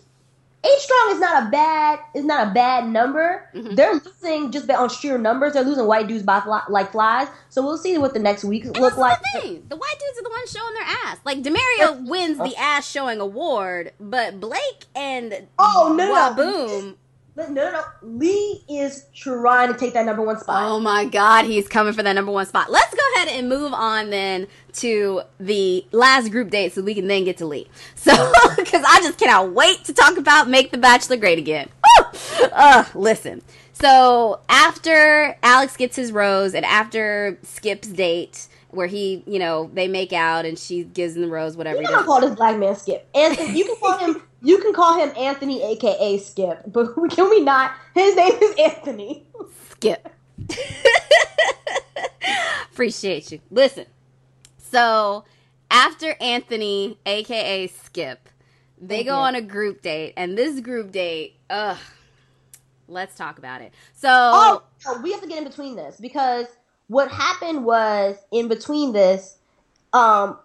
Eight strong is not a bad is not a bad number. Mhm. They're losing just on sheer numbers. They're losing white dudes by fly, like flies. So we'll see what the next weeks And look like. the thing. The white dudes are the ones showing their ass. Like Demario wins the ass showing award, but Blake and Oh, no. Whaboom. But no, no, no. Lee is trying to take that number one spot. Oh my God, he's coming for that number one spot. Let's go ahead and move on then to the last group date so we can then get to Lee. So, because I just cannot wait to talk about Make the Bachelor Great Again. Uh, listen. So, after Alex gets his rose and after Skip's date, where he, you know, they make out and she gives him the rose, whatever. You don't call this black man Skip. Anthony, you can call him. You can call him Anthony, aka Skip. But can we not? His name is Anthony. Skip. Appreciate you. Listen. So after Anthony, aka Skip, they Thank go you. on a group date, and this group date, ugh. Let's talk about it. So Oh, no, we have to get in between this because what happened was in between this, um,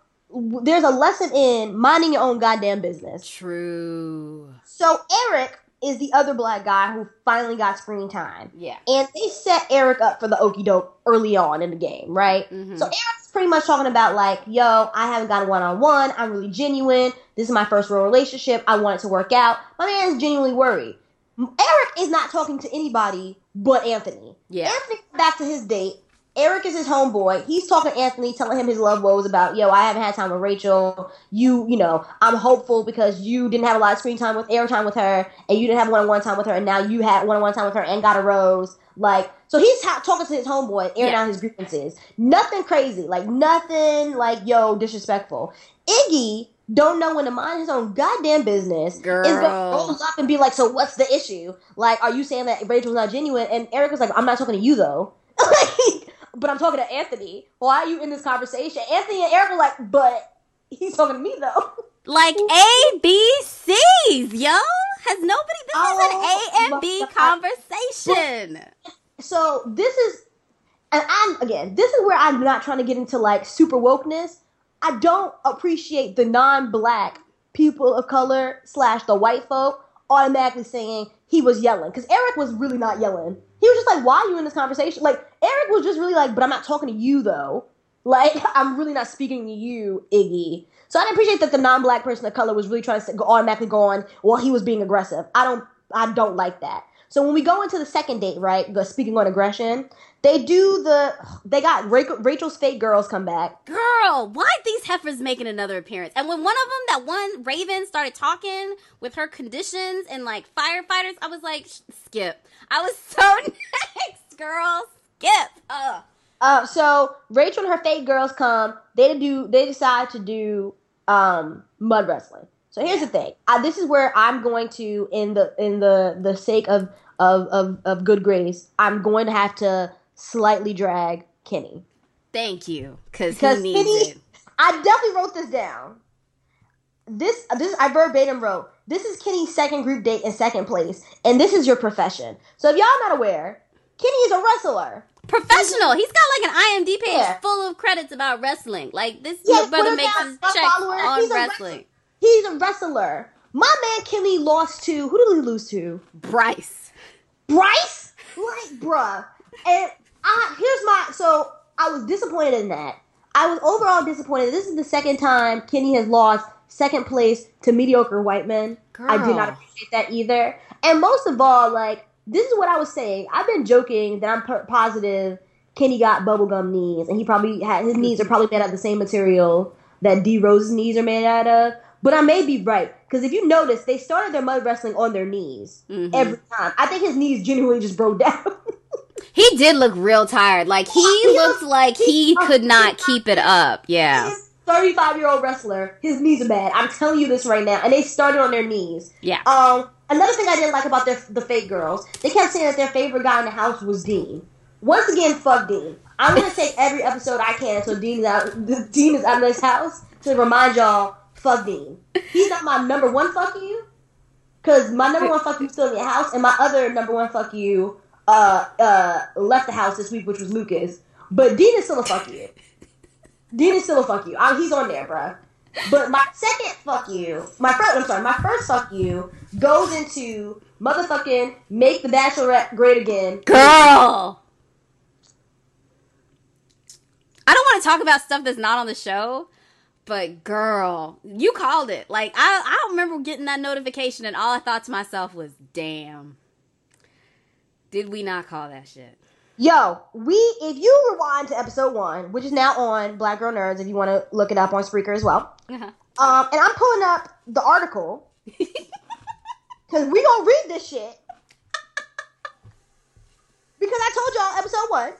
there's a lesson in minding your own goddamn business. true. So Eric is the other black guy who finally got screen time. Yeah. And they set Eric up for the okey doke early on in the game, right? Mhm. So Eric's pretty much talking about like, yo, I haven't got a one on one. I'm really genuine. This is my first real relationship. I want it to work out. My man's genuinely worried. Eric is not talking to anybody but Anthony. Yeah. Anthony back to his date. Eric is his homeboy. He's talking to Anthony, telling him his love woes about, yo, I haven't had time with Rachel. You, you know, I'm hopeful because you didn't have a lot of screen time with air time with her, and you didn't have one on one time with her, and now you had one on one time with her and got a rose. Like, so he's ha- talking to his homeboy, airing Yeah. out his grievances. Nothing crazy, like nothing like yo disrespectful. Iggy don't know when to mind his own goddamn business. Is Girl. gonna roll up and be like, so what's the issue? Like, are you saying that Rachel's not genuine? And Eric was like, I'm not talking to you though. like, but I'm talking to Anthony. Why are you in this conversation? Anthony and Eric were like, but he's talking to me though. Like A, B, C's, yo. Has nobody? This Oh, is an A oh and B conversation. So this is, and I'm again, this is where I'm not trying to get into like super wokeness. I don't appreciate the non-black people of color slash the white folk automatically saying he was yelling because Eric was really not yelling. He was just like, "Why are you in this conversation?" Like Eric was just really like, "But I'm not talking to you though. Like I'm really not speaking to you, Iggy." So I didn't appreciate that the non-black person of color was really trying to automatically go on. Well, he was being aggressive. I don't. I don't like that. So when we go into the second date, right? The speaking on aggression, they do the. They got Rachel, Rachel's fake girls come back. Girl, why these heifers making another appearance? And when one of them, that one Raven, started talking with her conditions and like firefighters, I was like, skip. I was so next, girl. Skip. Ugh. Uh, so Rachel and her fake girls come. They do. They decide to do um, mud wrestling. So here's the thing. I, this is where I'm going to, in the in the the sake of of of, of good grace, I'm going to have to slightly drag Kenny. Thank you, because he needs Kenny- it. I definitely wrote this down. This this I verbatim wrote. This is Kenny's second group date in second place, and this is your profession. So if y'all not aware, Kenny is a wrestler. Professional. He's got like an IMDb page Yeah. full of credits about wrestling. Like this Yeah, brother makes his follower. on He's a wrestling. He's a wrestler. My man Kenny lost to who did he lose to? Bryce. Bryce? Like, bruh. And I here's my so I was disappointed in that. I was overall disappointed. This is the second time Kenny has lost second place to mediocre white men. I did not appreciate that either. And most of all, like this is what I was saying. I've been joking that I'm per- positive Kenny got bubblegum knees, and he probably had his knees are probably made out of the same material that D Rose's knees are made out of. But I may be right because if you notice, they started their mud wrestling on their knees Mhm. every time. I think his knees genuinely just broke down. He did look real tired. Like he He looked looked- like he he- could not keep it up. Yeah. This 35 year old wrestler, his knees are bad. I'm telling you this right now. And they started on their knees. Yeah. Um, another thing I didn't like about their, the fake girls, they kept saying that their favorite guy in the house was Dean. Once again, fuck Dean. I'm gonna take every episode I can until Dean is out. Dean is out of this house to remind y'all, fuck Dean. He's not my number one fuck you, cause my number one fuck you still in the house, and my other number one fuck you uh uh left the house this week, which was Lucas. But Dean is still a fuck you. Dean is still a fuck you. I, he's on there, bruh. But my second fuck you, my first, I'm sorry, my first fuck you goes into motherfucking make the Bachelorette great again. Girl. I don't want to talk about stuff that's not on the show, but girl, you called it. Like I I remember getting that notification and all I thought to myself was, "Damn. Did we not call that shit?" Yo, we if you rewind to episode one, which is now on Black Girl Nerds, if you want to look it up on Spreaker as well. Uh-huh. Um, and I'm pulling up the article because we gonna read this shit because I told y'all episode one.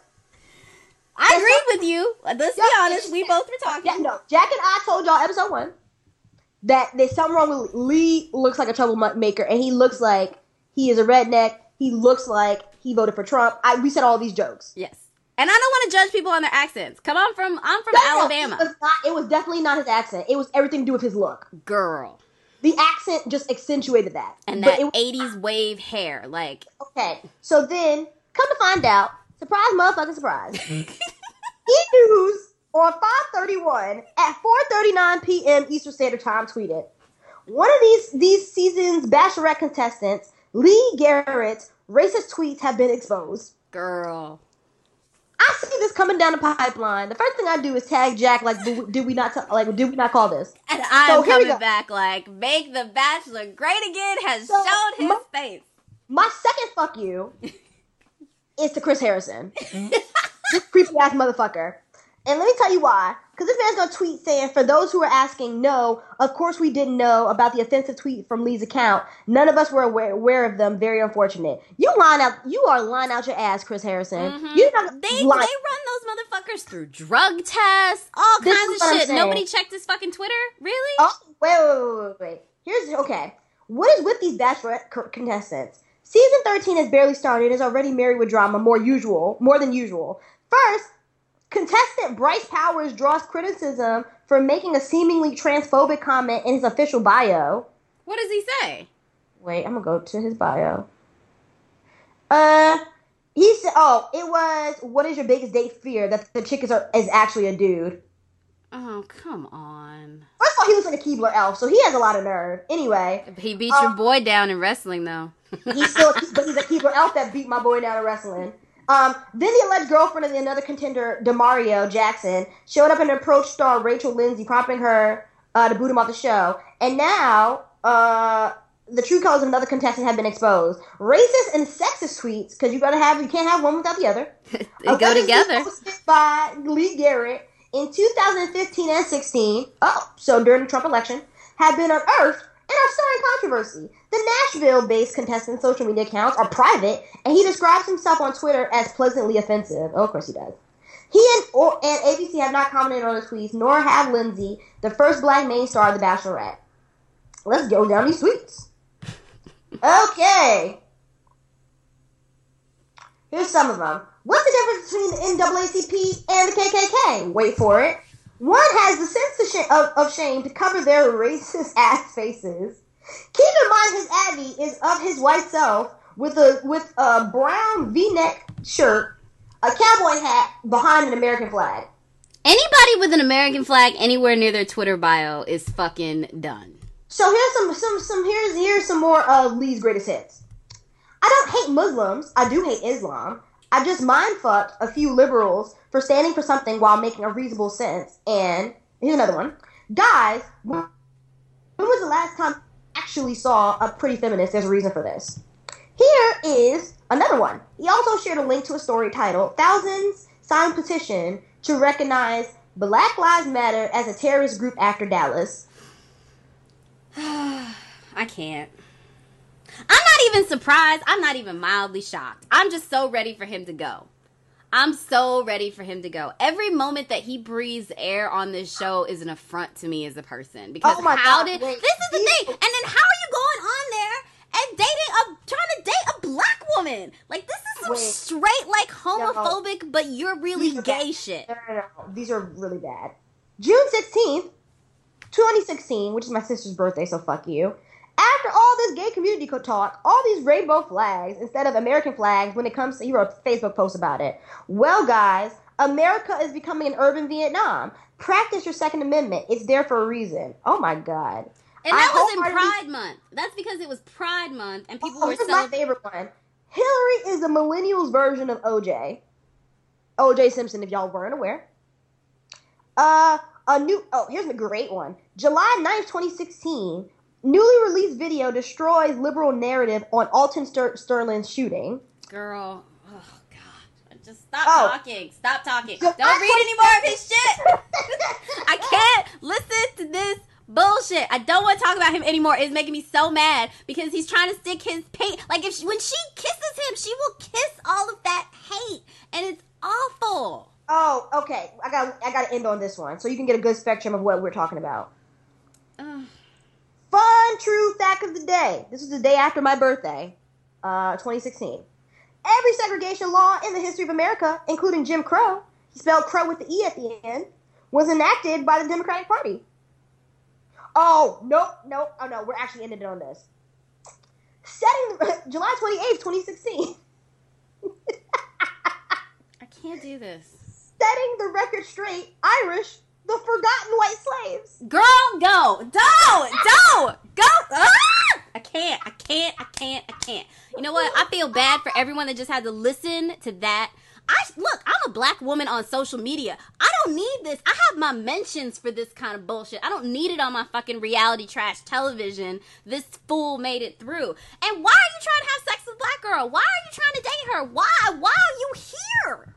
I Yes, agreed with you. Let's be honest, we both were talking. Yeah, no, Jack and I told y'all episode one that there's something wrong with Lee. Looks like a troublemaker, and he looks like he is a redneck. He looks like he voted for Trump. I, we said all these jokes. Yes. And I don't want to judge people on their accents. Come on from I'm from No, Alabama. It was, not, it was definitely not his accent. It was everything to do with his look. Girl. The accent just accentuated that. And that it was- 80s wave hair. Like, okay. So then, come to find out, surprise, motherfucking surprise. E News on 531 at 4:39 p.m. Eastern Standard Time tweeted, "One of these these season's Bachelorette contestants Lee Garrett's racist tweets have been exposed. Girl. I see this coming down the pipeline. The first thing I do is tag Jack. Like, did we not t- like? Did we not call this? And I'm So coming back like, make the Bachelor great again has So, shown his my- face. My second fuck you is to Chris Harrison. this creepy ass motherfucker. And let me tell you why. Because this man's gonna tweet saying, for those who are asking, no, of course we didn't know about the offensive tweet from Lee's account. None of us were aware, aware of them. Very unfortunate. You line out, you are lying out your ass, Chris Harrison. Mhm. You're not They they run those motherfuckers through drug tests, all This kinds of shit. Nobody checked his fucking Twitter, really? Oh, wait, wait, wait, wait. Here's okay. What is with these bachelorette co- contestants? Season 13 has barely started and is already married with drama, more usual, more than usual. First, contestant Bryce Powers draws criticism for making a seemingly transphobic comment in his official bio. What does he say? Wait, I'm gonna go to his bio. Uh, he said, "Oh, it was what is your biggest date fear that the chick is, a, is actually a dude." Oh, come on. First of all, he looks like a Keebler elf, so he has a lot of nerve. Anyway, He beat your boy down in wrestling, though. He's still, but he's a keeper elf that beat my boy down in wrestling. Um, then the alleged girlfriend of the another contender, Demario Jackson, showed up and approached star Rachel Lindsay, prompting her uh, to boot him off the show. And now, uh, the true colors of another contestant have been exposed. Racist and sexist tweets, because you gotta have, you can't have one without the other. they go together. By Lee Garrett in 2015 and 16. Oh, so during the Trump election, have been unearthed are stirring controversy. The Nashville-based contestant's social media accounts are private, and he describes himself on Twitter as pleasantly offensive. Oh, of course he does. He and, or, and ABC have not commented on the tweets, nor have Lindsay, the first black main star of The Bachelorette. Let's go down these tweets. Okay. Here's some of them. What's the difference between the NAACP and the KKK? Wait for it. One has the sense of, sh- of, of shame to cover their racist ass faces. Keep in mind his Abby is of his white self with a with a brown V-neck shirt, a cowboy hat behind an American flag. Anybody with an American flag anywhere near their Twitter bio is fucking done. So here's some some some here's here's some more of Lee's greatest hits. I don't hate Muslims. I do hate Islam. I just mind fucked a few liberals for standing for something while making a reasonable sense. And here's another one. Guys, when was the last time you actually saw a pretty feminist? There's a reason for this. Here is another one. He also shared a link to a story titled Thousands Sign Petition to Recognize Black Lives Matter as a Terrorist Group After Dallas. I can't. I'm not even surprised. I'm not even mildly shocked. I'm just so ready for him to go. I'm so ready for him to go. Every moment that he breathes air on this show is an affront to me as a person. Because Oh my how God, did wait. this is the thing? And then how are you going on there and dating a trying to date a black woman? Like this is some Wait. straight like homophobic, but you're really gay bad. shit. No, no, no. These are really bad. June 16th, 2016, which is my sister's birthday, so fuck you. After all this gay community co- talk, all these rainbow flags instead of American flags when it comes to, he wrote a Facebook post about it. Well, guys, America is becoming an urban Vietnam. Practice your Second Amendment. It's there for a reason. Oh my God. And I that was in Pride Month. That's because it was Pride Month and people Oh, were here's my favorite one. Hillary is the millennials version of OJ. OJ Simpson, if y'all weren't aware. Uh, a new. Oh, here's a great one. July 9th, 2016. Newly released video destroys liberal narrative on Alton Ster- Sterling's shooting. Girl, oh god, just stop Oh. talking. Stop talking. Don't read any more of his shit. I can't listen to this bullshit. I don't want to talk about him anymore. It's making me so mad because he's trying to stick his paint. Like if she, when she kisses him, she will kiss all of that hate, and it's awful. Oh, okay. I got. I got to end on this one so you can get a good spectrum of what we're talking about. Ugh. Fun true fact of the day. This was the day after my birthday, uh, 2016. Every segregation law in the history of America, including Jim Crow, he spelled Crow with the E at the end, was enacted by the Democratic Party. Oh, nope, nope. Oh, no, we're actually ending it on this. Setting July 28th, 2016. I can't do this. Setting the record straight, Irish, the forgotten white slaves. Girl, go. Don't. Don't. Go. Ah! I can't. I can't. I can't. I can't. You know what? I feel bad for everyone that just had to listen to that. I look. I'm a black woman on social media. I don't need this. I have my mentions for this kind of bullshit. I don't need it on my fucking reality trash television. This fool made it through. And why are you trying to have sex with black girl? Why are you trying to date her? Why? Why are you here?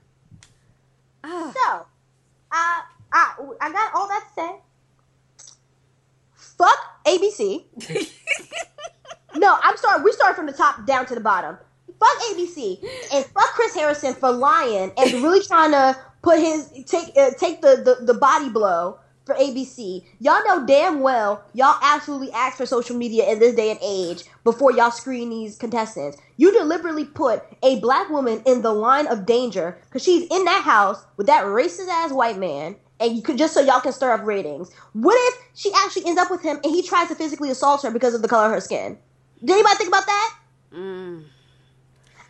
Ugh. So, uh, I, I got all that to say. Fuck ABC. no, I'm sorry. We start from the top down to the bottom. Fuck ABC and fuck Chris Harrison for lying and really trying to put his take uh, take the, the the body blow for ABC. Y'all know damn well y'all absolutely asked for social media in this day and age before y'all screen these contestants. You deliberately put a black woman in the line of danger because she's in that house with that racist ass white man. And you could just so y'all can stir up ratings. What if she actually ends up with him and he tries to physically assault her because of the color of her skin? Did anybody think about that? Mm.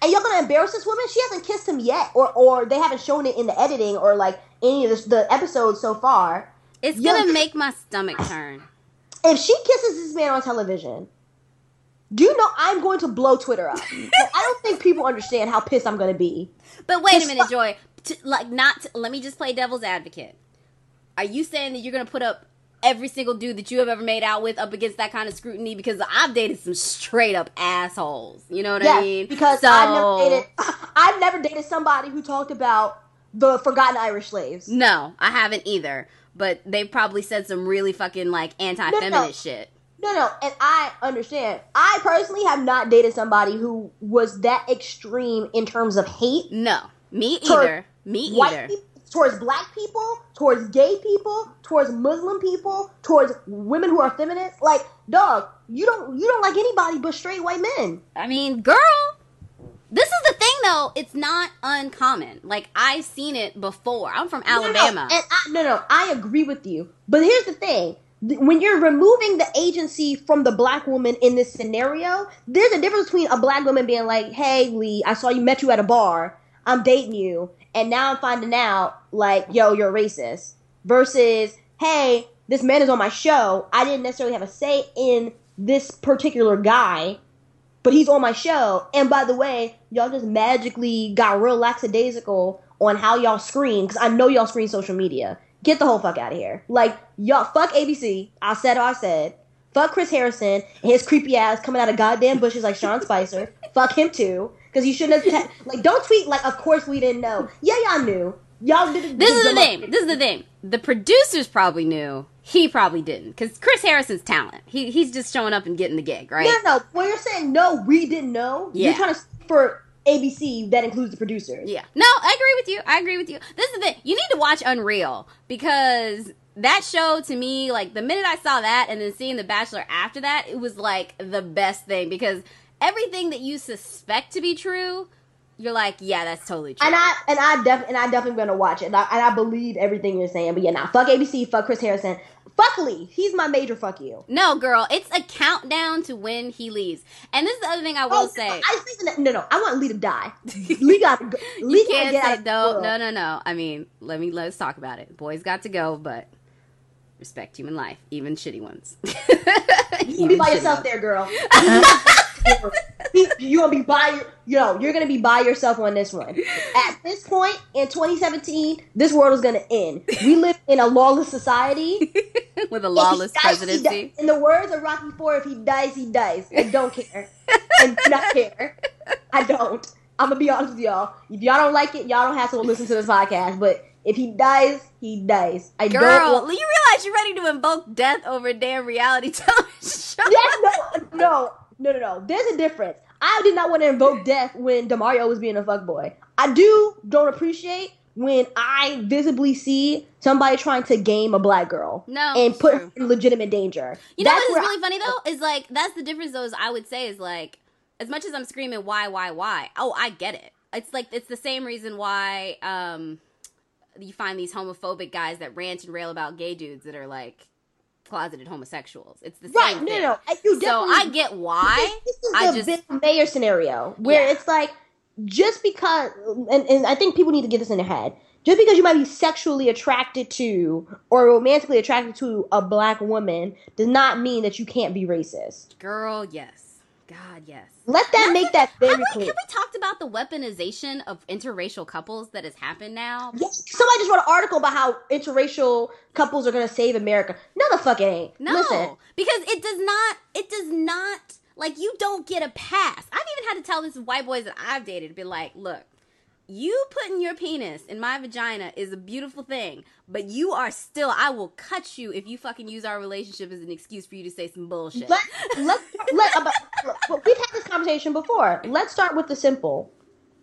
and y'all gonna embarrass this woman? She hasn't kissed him yet, or or they haven't shown it in the editing or like any of the, the episodes so far. It's Yo- gonna make my stomach turn. If she kisses this man on television, do you know I'm going to blow Twitter up? Like, I don't think people understand how pissed I'm gonna be. But wait a minute, Joy. T- like, not. t- let me just play devil's advocate. Are you saying that you're gonna put up every single dude that you have ever made out with up against that kind of scrutiny? Because I've dated some straight up assholes. You know what I Yes, mean? because so, I've never dated. I've never dated somebody who talked about the forgotten Irish slaves. No, I haven't either. But they probably said some really fucking like anti-feminist No, no. shit. No, no, and I understand. I personally have not dated somebody who was that extreme in terms of hate No, me either. Me either. people, towards black people, towards gay people, towards Muslim people, towards women who are feminists. Like, dog, you don't you don't like anybody but straight white men. I mean, girl, this is the thing though. It's not uncommon. Like I've seen it before. I'm from No, no, Alabama. and I, no, no, I agree with you. But here's the thing: when you're removing the agency from the black woman in this scenario, there's a difference between a black woman being like, "Hey, Lee, I saw you met you at a bar. I'm dating you, and now I'm finding out like, yo, you're racist." Versus, "Hey, this man is on my show. I didn't necessarily have a say in this particular guy." But he's on my show, and by the way, y'all just magically got real lackadaisical on how y'all screen because I know y'all screen social media. Get the whole fuck out of here. Like y'all, fuck ABC. I said I said. Fuck Chris Harrison and his creepy ass coming out of goddamn bushes like Sean Spicer. fuck him too because he shouldn't have. Te- like, don't tweet like, of course we didn't know. Yeah, y'all knew. Y'all did. this is the thing. This is the thing. The producers probably knew. He probably didn't because Chris Harrison's talent. He he's just showing up and getting the gig, right? No, no, no. When you're saying no, we didn't know. Yeah. You're trying to for ABC. That includes the producers. Yeah. No, I agree with you. I agree with you. This is the thing. You need to watch Unreal because that show to me, like the minute I saw that and then seeing The Bachelor after that, it was like the best thing because everything that you suspect to be true, you're like, yeah, that's totally true. And I and I def and I definitely gonna watch it. And I, and I believe everything you're saying. But yeah, nah, fuck ABC, fuck Chris Harrison, fuck Lee. He's my major fuck you. no, girl, it's a countdown to when he leaves. And this is the other thing I will Oh, say. I think that, no, no, I want Lee to die. Lee got to go. Lee you can't get out say of no, no, no, no. I mean, let me let's talk about it. Boys got to go, but respect human life, even shitty ones. You gonna be by yourself there, girl. you gonna be by yo, you're gonna be by yourself on this one. At this point in 2017, this world is gonna end. We live in a lawless society. With a lawless dies, presidency. In the words of Rocky Four, if he dies, he dies. I don't care. I do not care. I don't. I'm gonna be honest with y'all. If y'all don't like it, y'all don't have to listen to this podcast. But if he dies, he dies. I don't. Girl, Want- you realize you're ready to invoke death over a damn reality television show? yes, no, no, no, no, no. There's a difference. I did not want to invoke death when Demario was being a fuckboy. I do don't appreciate when I visibly see somebody trying to game a black girl No, and put true. her in legitimate danger. You know what is really I- funny though? Is like that's the difference though. Is I would say is like as much as I'm screaming why why why. Oh, I get it. It's like it's the same reason why um you find these homophobic guys that rant and rail about gay dudes that are like closeted homosexuals. It's the Right, same no, thing. no, no. You So I get why. This is I the just Bill Maher scenario where Yeah. it's like just because, and, and I think people need to get this in their head. Just because you might be sexually attracted to or romantically attracted to a black woman does not mean that you can't be racist. Girl, yes. God, yes. Let that make that very Have we, clear. have we talked about the weaponization of interracial couples that has happened now? Yeah, Somebody just wrote an article about how interracial couples are gonna save America. No, the fuck it ain't. No, Listen, because it does not. It does not. Like you don't get a pass. I've even had to tell this white boys that I've dated to be like, look, you putting your penis in my vagina is a beautiful thing, but you are still. I will cut you if you fucking use our relationship as an excuse for you to say some bullshit. let let let. About, look, we've had this conversation before. Let's start with the simple.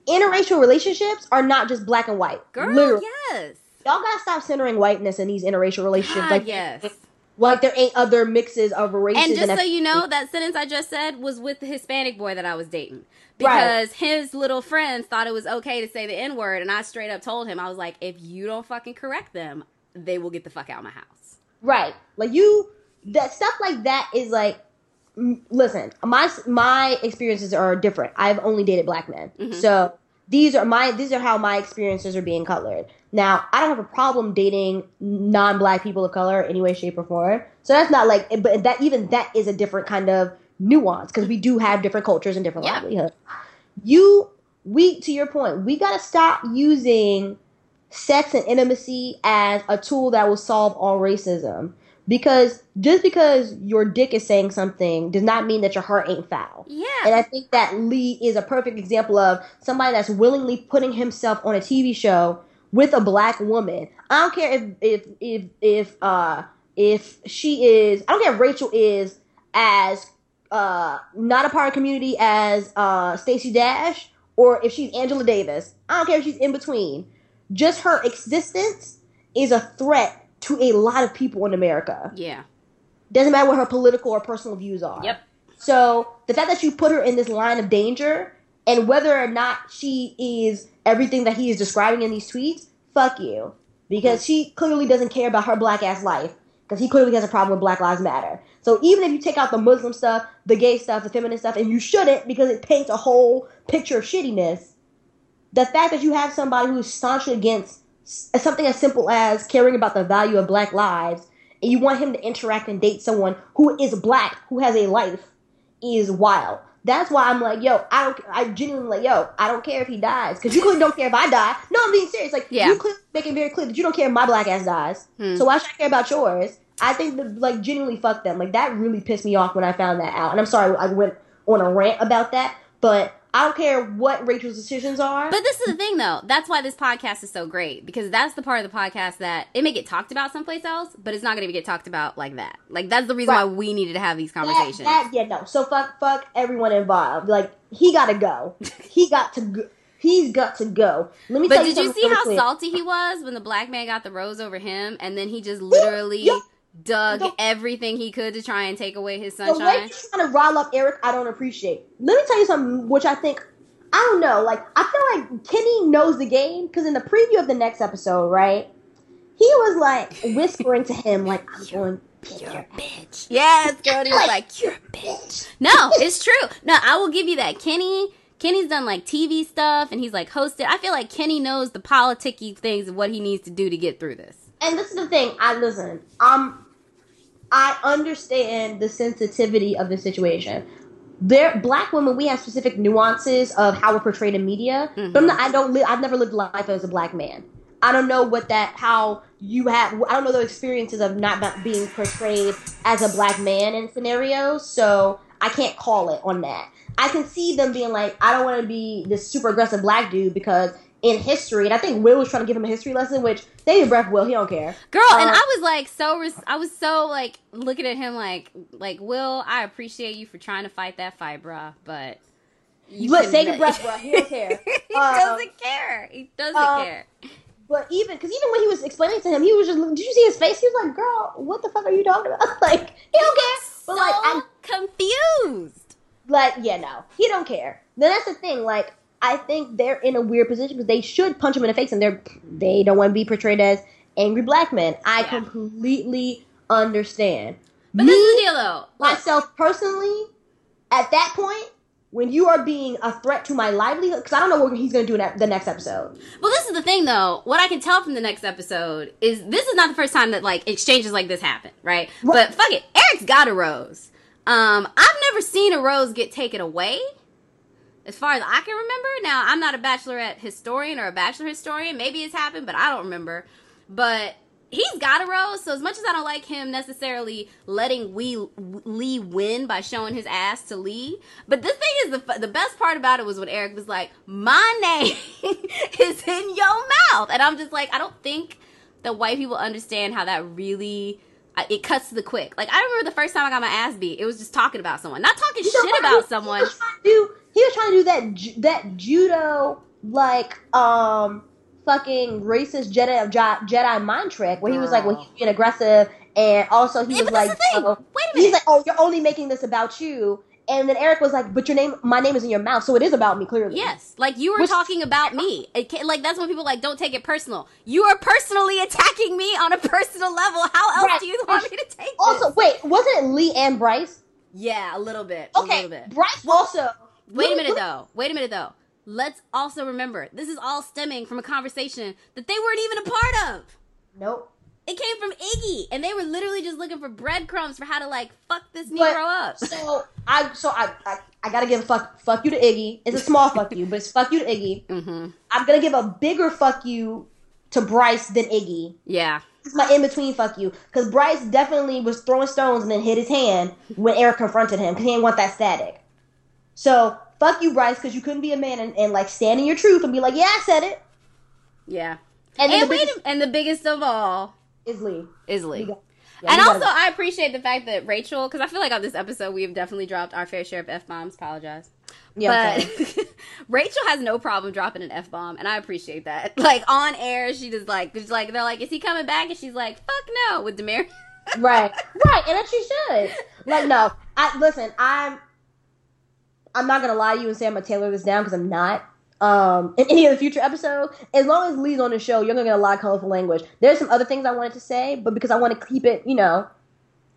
Interracial relationships are not just black and white. Girl, Literally. yes. Y'all gotta stop centering whiteness in these interracial relationships. God, like, yes. Like there ain't other mixes of races. And just so eth- you know, that sentence I just said was with the Hispanic boy that I was dating. Right. Because his little friends thought it was okay to say the N word, and I straight up told him, I was like, if you don't fucking correct them, they will get the fuck out of my house. Right. Like you that stuff like that is like listen, my my experiences are different. I've only dated black men. Mm-hmm. So these are my these are how my experiences are being colored. Now, I don't have a problem dating non-black people of color any way shape or form. So that's not like but that even that is a different kind of nuance because we do have different cultures and different Yeah. livelihoods. You we to your point, we got to stop using sex and intimacy as a tool that will solve all racism. Because just because your dick is saying something does not mean that your heart ain't foul. Yeah. And I think that Lee is a perfect example of somebody that's willingly putting himself on a TV show with a black woman. I don't care if if if if uh if she is I don't care if Rachel is as uh not a part of community as uh Stacey Dash or if she's Angela Davis. I don't care if she's in between. Just her existence is a threat to a lot of people in America. yeah. Doesn't matter what her political or personal views are. Yep. So the fact that you put her in this line of danger, and whether or not she is everything that he is describing in these tweets, fuck you, because she clearly doesn't care about her black ass life. Because he clearly has a problem with Black Lives Matter. So even if you take out the Muslim stuff, the gay stuff, the feminist stuff, and you shouldn't because it paints a whole picture of shittiness, the fact that you have somebody who's staunchly against something as simple as caring about the value of black lives, and you want him to interact and date someone who is black, who has a life, is wild. That's why I'm like, yo, I don't, I genuinely like, yo, I don't care if he dies, because you clearly don't care if I die. No, I'm being serious. Like, Yeah. you clearly making very clear that you don't care if my black ass dies. Hmm. So why should I care about yours? I think that, like, genuinely fuck them. Like, that really pissed me off when I found that out. And I'm sorry I went on a rant about that, but I don't care what Rachel's decisions are. But this is the thing, though. That's why this podcast is so great because that's the part of the podcast that it may get talked about someplace else, but it's not going to get talked about like that. Like that's the reason Right. why we needed to have these That- conversations. that- yeah, no. So fuck, fuck everyone involved. Like he got to go. he got to go. He's got to go. Let me. but did you something see how quick. salty he was when the black man got the rose over him, and then he just literally yeah. Dug The- everything he could to try and take away his sunshine. The way he's trying to rile up Eric, I don't appreciate. Let me tell you something, which I think I don't know. Like I feel like Kenny knows the game because in the preview of the next episode, right, he was like whispering to him, like, "I'm going." You're a bitch. Yes, girl. He was like, "You're a bitch." No, it's true. No, I will give you that. Kenny, Kenny's done like TV stuff, and he's like hosted. I feel like Kenny knows the politicky things of what he needs to do to get through this. and this is the thing. I listen. Um, I understand the sensitivity of the situation. There, black women, we have specific nuances of how we're portrayed in media. Mm-hmm. But I'm not, I don't. I've never lived life as a black man. I don't know what that. How you have. I don't know the experiences of not, not being portrayed as a black man in scenarios. So I can't call it on that. I can see them being like, I don't want to be this super aggressive black dude because in history, and I think Will was trying to give him a history lesson, which they your breath, Will. He don't care. Girl, and Uh, I was like so res- I was so like looking at him like like Will, I appreciate you for trying to fight that fight, bruh, but you Look, save your breath, bro. He don't care. he Uh, doesn't care. He doesn't uh, care. But even because even when he was explaining to him, he was just. Did you see his face? He was like, "Girl, what the fuck are you talking about?" like he don't care. But so like, I'm confused. like yeah, no, he don't care. Then that's the thing. Like, I think they're in a weird position because they should punch him in the face, and they're they don't want to be portrayed as angry black men. I Yeah. completely understand. But Me, this is the deal though. Myself personally, at that point. When you are being a threat to my livelihood, because I don't know what he's going to do in the next episode. Well, this is the thing, though. What I can tell from the next episode is this is not the first time that like exchanges like this happen, right? Right. But fuck it, Eric's got a rose. Um, I've never seen a rose get taken away. As far as I can remember, now I'm not a bachelorette historian or a bachelor historian. Maybe it's happened, but I don't remember. But he's got a rose, so as much as I don't like him necessarily letting Lee, Lee win by showing his ass to Lee, but the thing is, the the best part about it was when Eric was like, "My name is in your mouth," and I'm just like, I don't think that white people understand how that really. I- It cuts to the quick. Like I remember the first time I got my ass beat, it was just talking about someone, not talking You know shit about He- someone. He was trying to do, he was trying to do that ju- that judo like um fucking racist Jedi Jedi mind trick where he was like, well, he's being aggressive, and also he Yeah, was like, oh, Wait a minute, he's like, oh, you're only making this about you. And then Eric was like, but your name, my name is in your mouth, so it is about me clearly. Yes, like you were Which- talking about me. It ca like that's when people like don't take it personal. You are personally attacking me on a personal level. How else Right. do you want me to take it? Also, this? wait, wasn't it Lee and Bryce? Yeah, a little bit. A Okay, little bit. Bryce also. Wait a minute though. Wait a minute though. Let's also remember this is all stemming from a conversation that they weren't even a part of. Nope. It came from Iggy, and they were literally just looking for breadcrumbs for how to like fuck this But- Negro up. So I, so I, I, I gotta give a fuck, fuck you to Iggy. It's a small fuck you, but it's fuck you to Iggy. hmm I'm gonna give a bigger fuck you to Bryce than Iggy. Yeah. it's my in between fuck you because Bryce definitely was throwing stones and then hit his hand when Eric confronted him because he didn't want that static. So fuck you, Bryce, because you couldn't be a man and, and like stand in your truth and be like, yeah, I said it. Yeah. And, And, the wait, biggest a- and the biggest of all is Lee. is Lee. You got- yeah, and also, gotta- I appreciate the fact that Rachel, because I feel like on this episode we have definitely dropped our fair share of f bombs. Apologize, yeah, but Rachel has no problem dropping an f bomb, and I appreciate that. Like on air, she just like, just like they're like, "Is he coming back?" And she's like, "Fuck no," with Demary. right, right, and that she should. Like, no, I listen. I'm, I'm not gonna lie to you and say I'm gonna tailor this down because I'm not. Um, in any of the future episodes, as long as Lee's on the show, you're gonna get a lot of colorful language. There's some other things I wanted to say, but because I want to keep it, you know,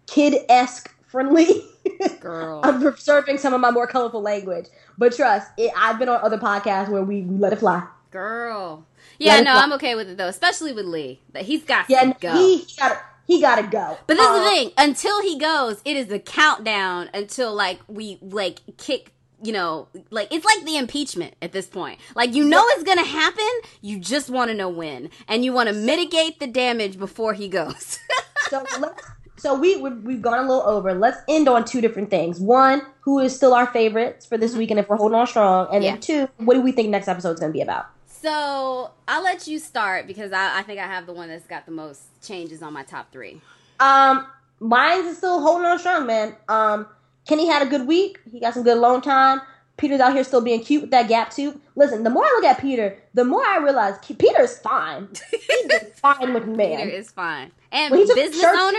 kid esque friendly. Girl, I'm preserving some of my more colorful language. But trust, it, I've been on other podcasts where we let it fly. girl. Yeah, Let no. I'm okay with it though, especially with Lee. That he's got Yeah, to go. he, he got he got to go. But this is the thing. Until he goes, it is a countdown until like we like kick. You know, like it's like the impeachment at this point. Like you know it's gonna happen. You just want to know when, and you want to mitigate the damage before he goes. So let's. So we we- we've gone a little over. Let's end on two different things. One, who is still our favorites for this week, and if we're holding on strong. And Yeah. then two, what do we think next episode's gonna be about? so I'll let you start because I, I think I have the one that's got the most changes on my top three. Um, mine's is still holding on strong, man. Um, Kenny had a good week. He got some good alone time. Peter's out here still being cute with that gap tooth. Listen, the more I look at Peter, the more I realize Peter's fine. He's fine looking man. Peter is fine, and When he took business shirts- owner,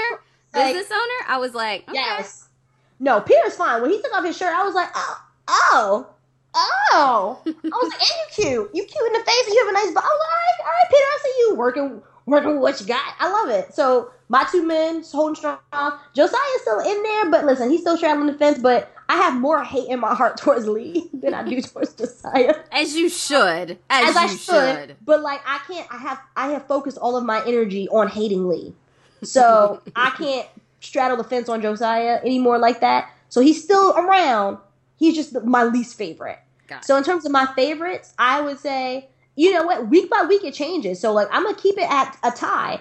like- business owner. I was like, okay. Yes. No, Peter's fine. When he took off his shirt, I was like, oh, oh, oh. I was like, and you cute. You cute in the face and you have a nice body. I was like, all right, all right, Peter, I see you working, working with what you got. I love it. So my two men holding strong. Josiah's still in there, but listen, he's still straddling the fence, but I have more hate in my heart towards Lee than I do towards Josiah. as you should, as, As I should, should. but like I can't. I have I have focused all of my energy on hating Lee, so I can't straddle the fence on Josiah anymore like that. So he's still around. He's just my least favorite. So in terms of my favorites, I would say you know what week by week it changes. So like I'm gonna keep it at a tie.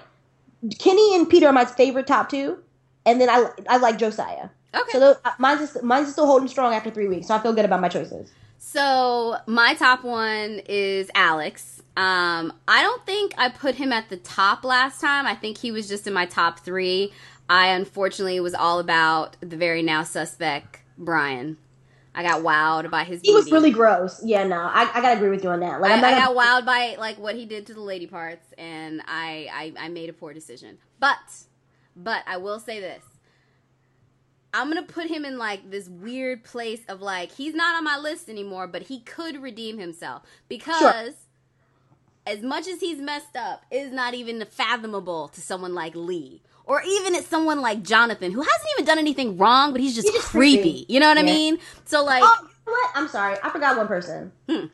Kenny and Peter are my favorite top two, and then I I like Josiah. Okay. So those, uh, mine's just, mine's still holding strong after three weeks. So I feel good about my choices. So my top one is Alex. Um, I don't think I put him at the top last time. I think he was just in my top three. I unfortunately was all about the very now suspect Bryan. I got wowed by his. He was really gross. Yeah, no, I, I gotta agree with you on that. Like I, I got wowed by like what he did to the lady parts, and I, I I made a poor decision. But but I will say this: I'm gonna put him in like this weird place of like he's not on my list anymore, but he could redeem himself because. As much as he's messed up, it is not even fathomable to someone like Lee, or even at someone like Jonathan, who hasn't even done anything wrong, but he's just, just creepy. creepy. You know what I mean? So like, Oh, you know what? I'm sorry. I forgot one person. Hmm. I'm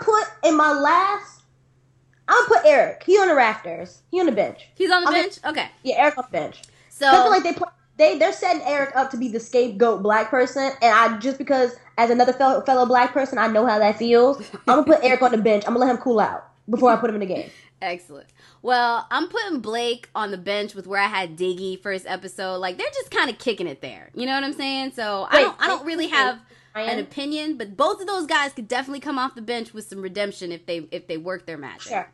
gonna put in my last. I'm gonna put Eric. He on the rafters. He on the bench. he's on the I'm gonna- bench. Okay, Yeah, Eric on the bench. so I feel like they play. they they're setting Eric up to be the scapegoat black person, and I just because as another fellow, fellow black person, I know how that feels. I'm gonna put Eric on the bench. I'm gonna let him cool out before I put him in the game. Excellent. Well, I'm putting Blake on the bench with where I had Diggy first episode. Like they're just kind of kicking it there. You know what I'm saying? So I don't I don't really have an opinion, but both of those guys could definitely come off the bench with some redemption if they if they work their magic. Sure.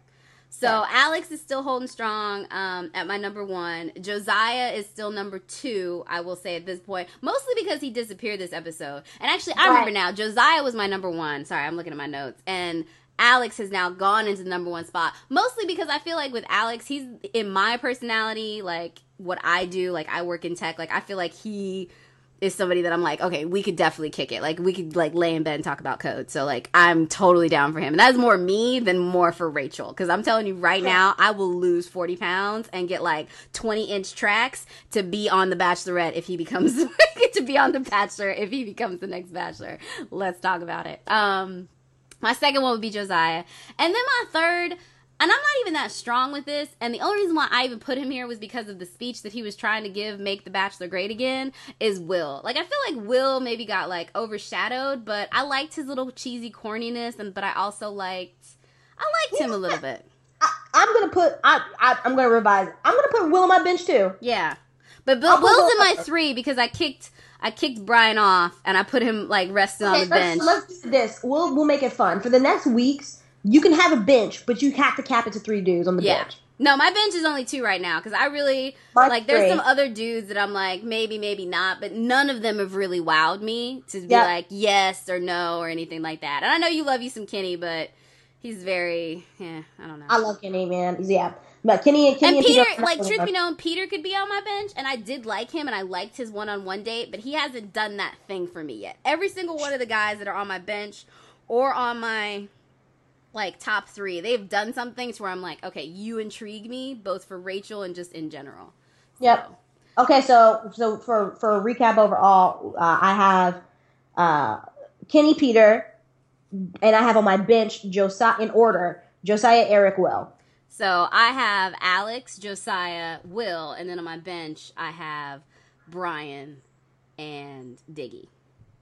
So Sure. Alex is still holding strong um, at my number one. Josiah is still number two. I will say at this point, mostly because he disappeared this episode. And actually, I remember now. Josiah was my number one. Sorry, I'm looking at my notes. And Alex has now gone into the number one spot, mostly because I feel like with Alex, he's in my personality, like what I do. Like I work in tech. Like I feel like he is somebody that I'm like, okay, we could definitely kick it. Like we could like lay in bed and talk about code. So like I'm totally down for him. And that's more me than more for Rachel. Cause I'm telling you right now, I will lose 40 pounds and get like 20 inch tracks to be on the Bachelorette if he becomes to be on the Bachelor if he becomes the next Bachelor. Let's talk about it. Um my second one would be Josiah. And then my third, and I'm not even that strong with this, and the only reason why I even put him here was because of the speech that he was trying to give, Make the Bachelor Great Again, is Will. Like, I feel like Will maybe got, like, overshadowed, but I liked his little cheesy corniness, and but I also liked, I liked him a little bit. I, I'm gonna put. I, I I'm gonna revise. I'm gonna put Will on my bench too. Yeah. But Bill, Will's in my three because I kicked, I kicked Bryan off, and I put him, like, resting on the bench. let's, let's do this. We'll we'll make it fun for the next weeks. You can have a bench, but you have to cap it to three dudes on the Yeah. bench. No, my bench is only two right now because I really Mine's like. There's three. some other dudes that I'm like maybe, maybe not, but none of them have really wowed me to be Yeah. like yes or no or anything like that. And I know you love you some Kenny, but he's very yeah. I don't know. I love Kenny, man. He's yeah. But Kenny and Kenny and and, Peter, Peter, like truth be known, Peter could be on my bench, and I did like him, and I liked his one-on-one date, but he hasn't done that thing for me yet. Every single one of the guys that are on my bench or on my like top three, they've done something to where I'm like, okay, you intrigue me, both for Rachel and just in general. Yep. Okay, so so for for a recap overall, uh, I have uh, Kenny, Peter, and I have on my bench Josiah in order: Josiah, Eric, Will. So I have Alex, Josiah, Will, and then on my bench I have Bryan and Diggy.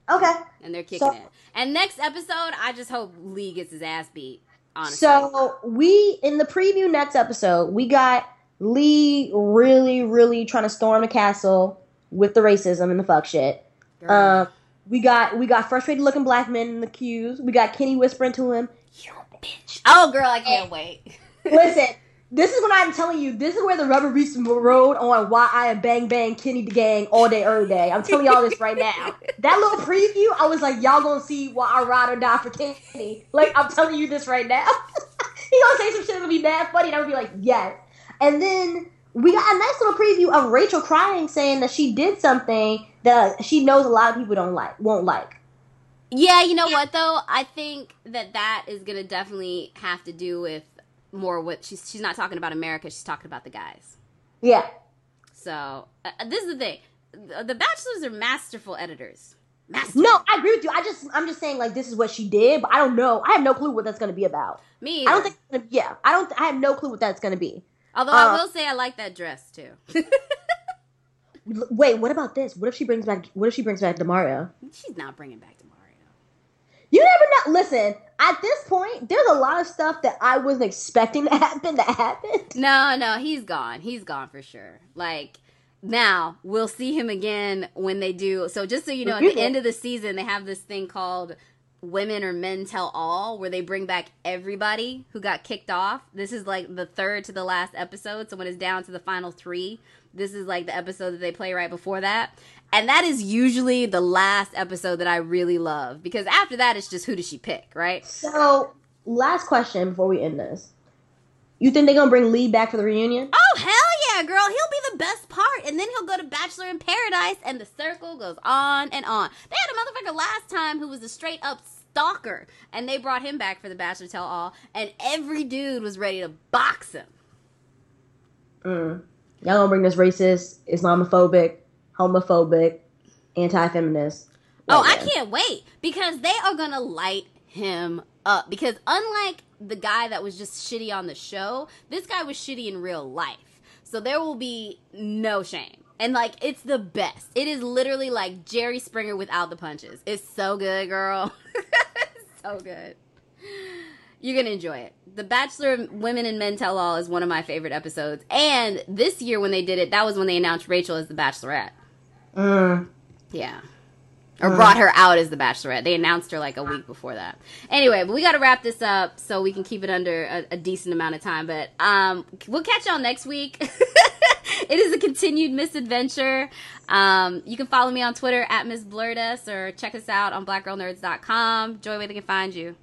Okay. and they're kicking So- it. And next episode, I just hope Lee gets his ass beat. Honestly, So we in the preview next episode, we got Lee really, really trying to storm the castle with the racism and the fuck shit. Um, we got we got frustrated looking black men in the queues. We got Kenny whispering to him, "You bitch." oh girl, I can't wait. Listen, this is what I'm telling you. This is where the rubber meets the road on why I am bang bang Kenny the gang all day every day. I'm telling y'all this right now. That little preview, I was like, y'all gonna see why I ride or die for Kenny. Like I'm telling you this right now. he gonna say some shit that'll be mad funny, and I'm gonna be like, yes. And then we got a nice little preview of Rachel crying, saying that she did something that she knows a lot of people don't like, won't like. yeah, you know what though? I think that that is gonna definitely have to do with more what she's she's not talking about America. She's talking about the guys. Yeah. So uh, this is the thing: the the Bachelors are masterful editors. Masterful. No, I agree with you. I just, I'm just saying, like, this is what she did, but I don't know. I have no clue what that's gonna be about. me. I don't think. it's gonna- Yeah, I don't. I have no clue what that's gonna be. Although uh, I will say I like that dress too. Wait, what about this? What if she brings back? What if she brings back Demario? she's not bringing back Mario. You never know. Listen, at this point, there's a lot of stuff that I wasn't expecting to happen that happened. No, no, he's gone. He's gone for sure. Like now, we'll see him again when they do. So just so you know, at the end of the season, they have this thing called Women or Men Tell All, where they bring back everybody who got kicked off. This is like the third to the last episode. So when it's down to the final three, this is like the episode that they play right before that. And that is usually the last episode that I really love because after that, it's just who does she pick, right? So, last question before we end this: You think they're gonna bring Lee back for the reunion? Oh hell yeah, girl! He'll be the best part, and then he'll go to Bachelor in Paradise, and the circle goes on and on. They had a motherfucker last time who was a straight up stalker, and they brought him back for the Bachelor Tell All, and every dude was ready to box him. Mm. Y'all gonna bring this racist, Islamophobic, homophobic, anti-feminist? Oh, I can't wait because they are gonna light him up. Because unlike the guy that was just shitty on the show, this guy was shitty in real life. So there will be no shame. And like it's the best. It is literally like Jerry Springer without the punches. It's so good, girl. so good. You're gonna enjoy it. The Bachelor of Women and Men Tell All is one of my favorite episodes. And this year when they did it, that was when they announced Rachel as the Bachelorette. Mm. Yeah. Or brought her out as the Bachelorette. They announced her like a week before that. Anyway, but we got to wrap this up so we can keep it under a, a decent amount of time. But um, we'll catch y'all next week. it is a continued misadventure. Um, you can follow me on Twitter at Miss Blurtus or check us out on blackgirlnerds.com. Joy, where they can find you.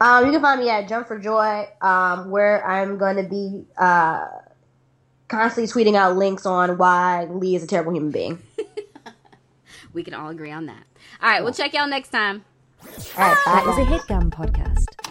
Um, you can find me at Jump for Joy, um, where I'm going to be uh, constantly tweeting out links on why Lee is a terrible human being. We can all agree on that. All right, we'll check y'all next time. All right, bye. That was a headgum podcast.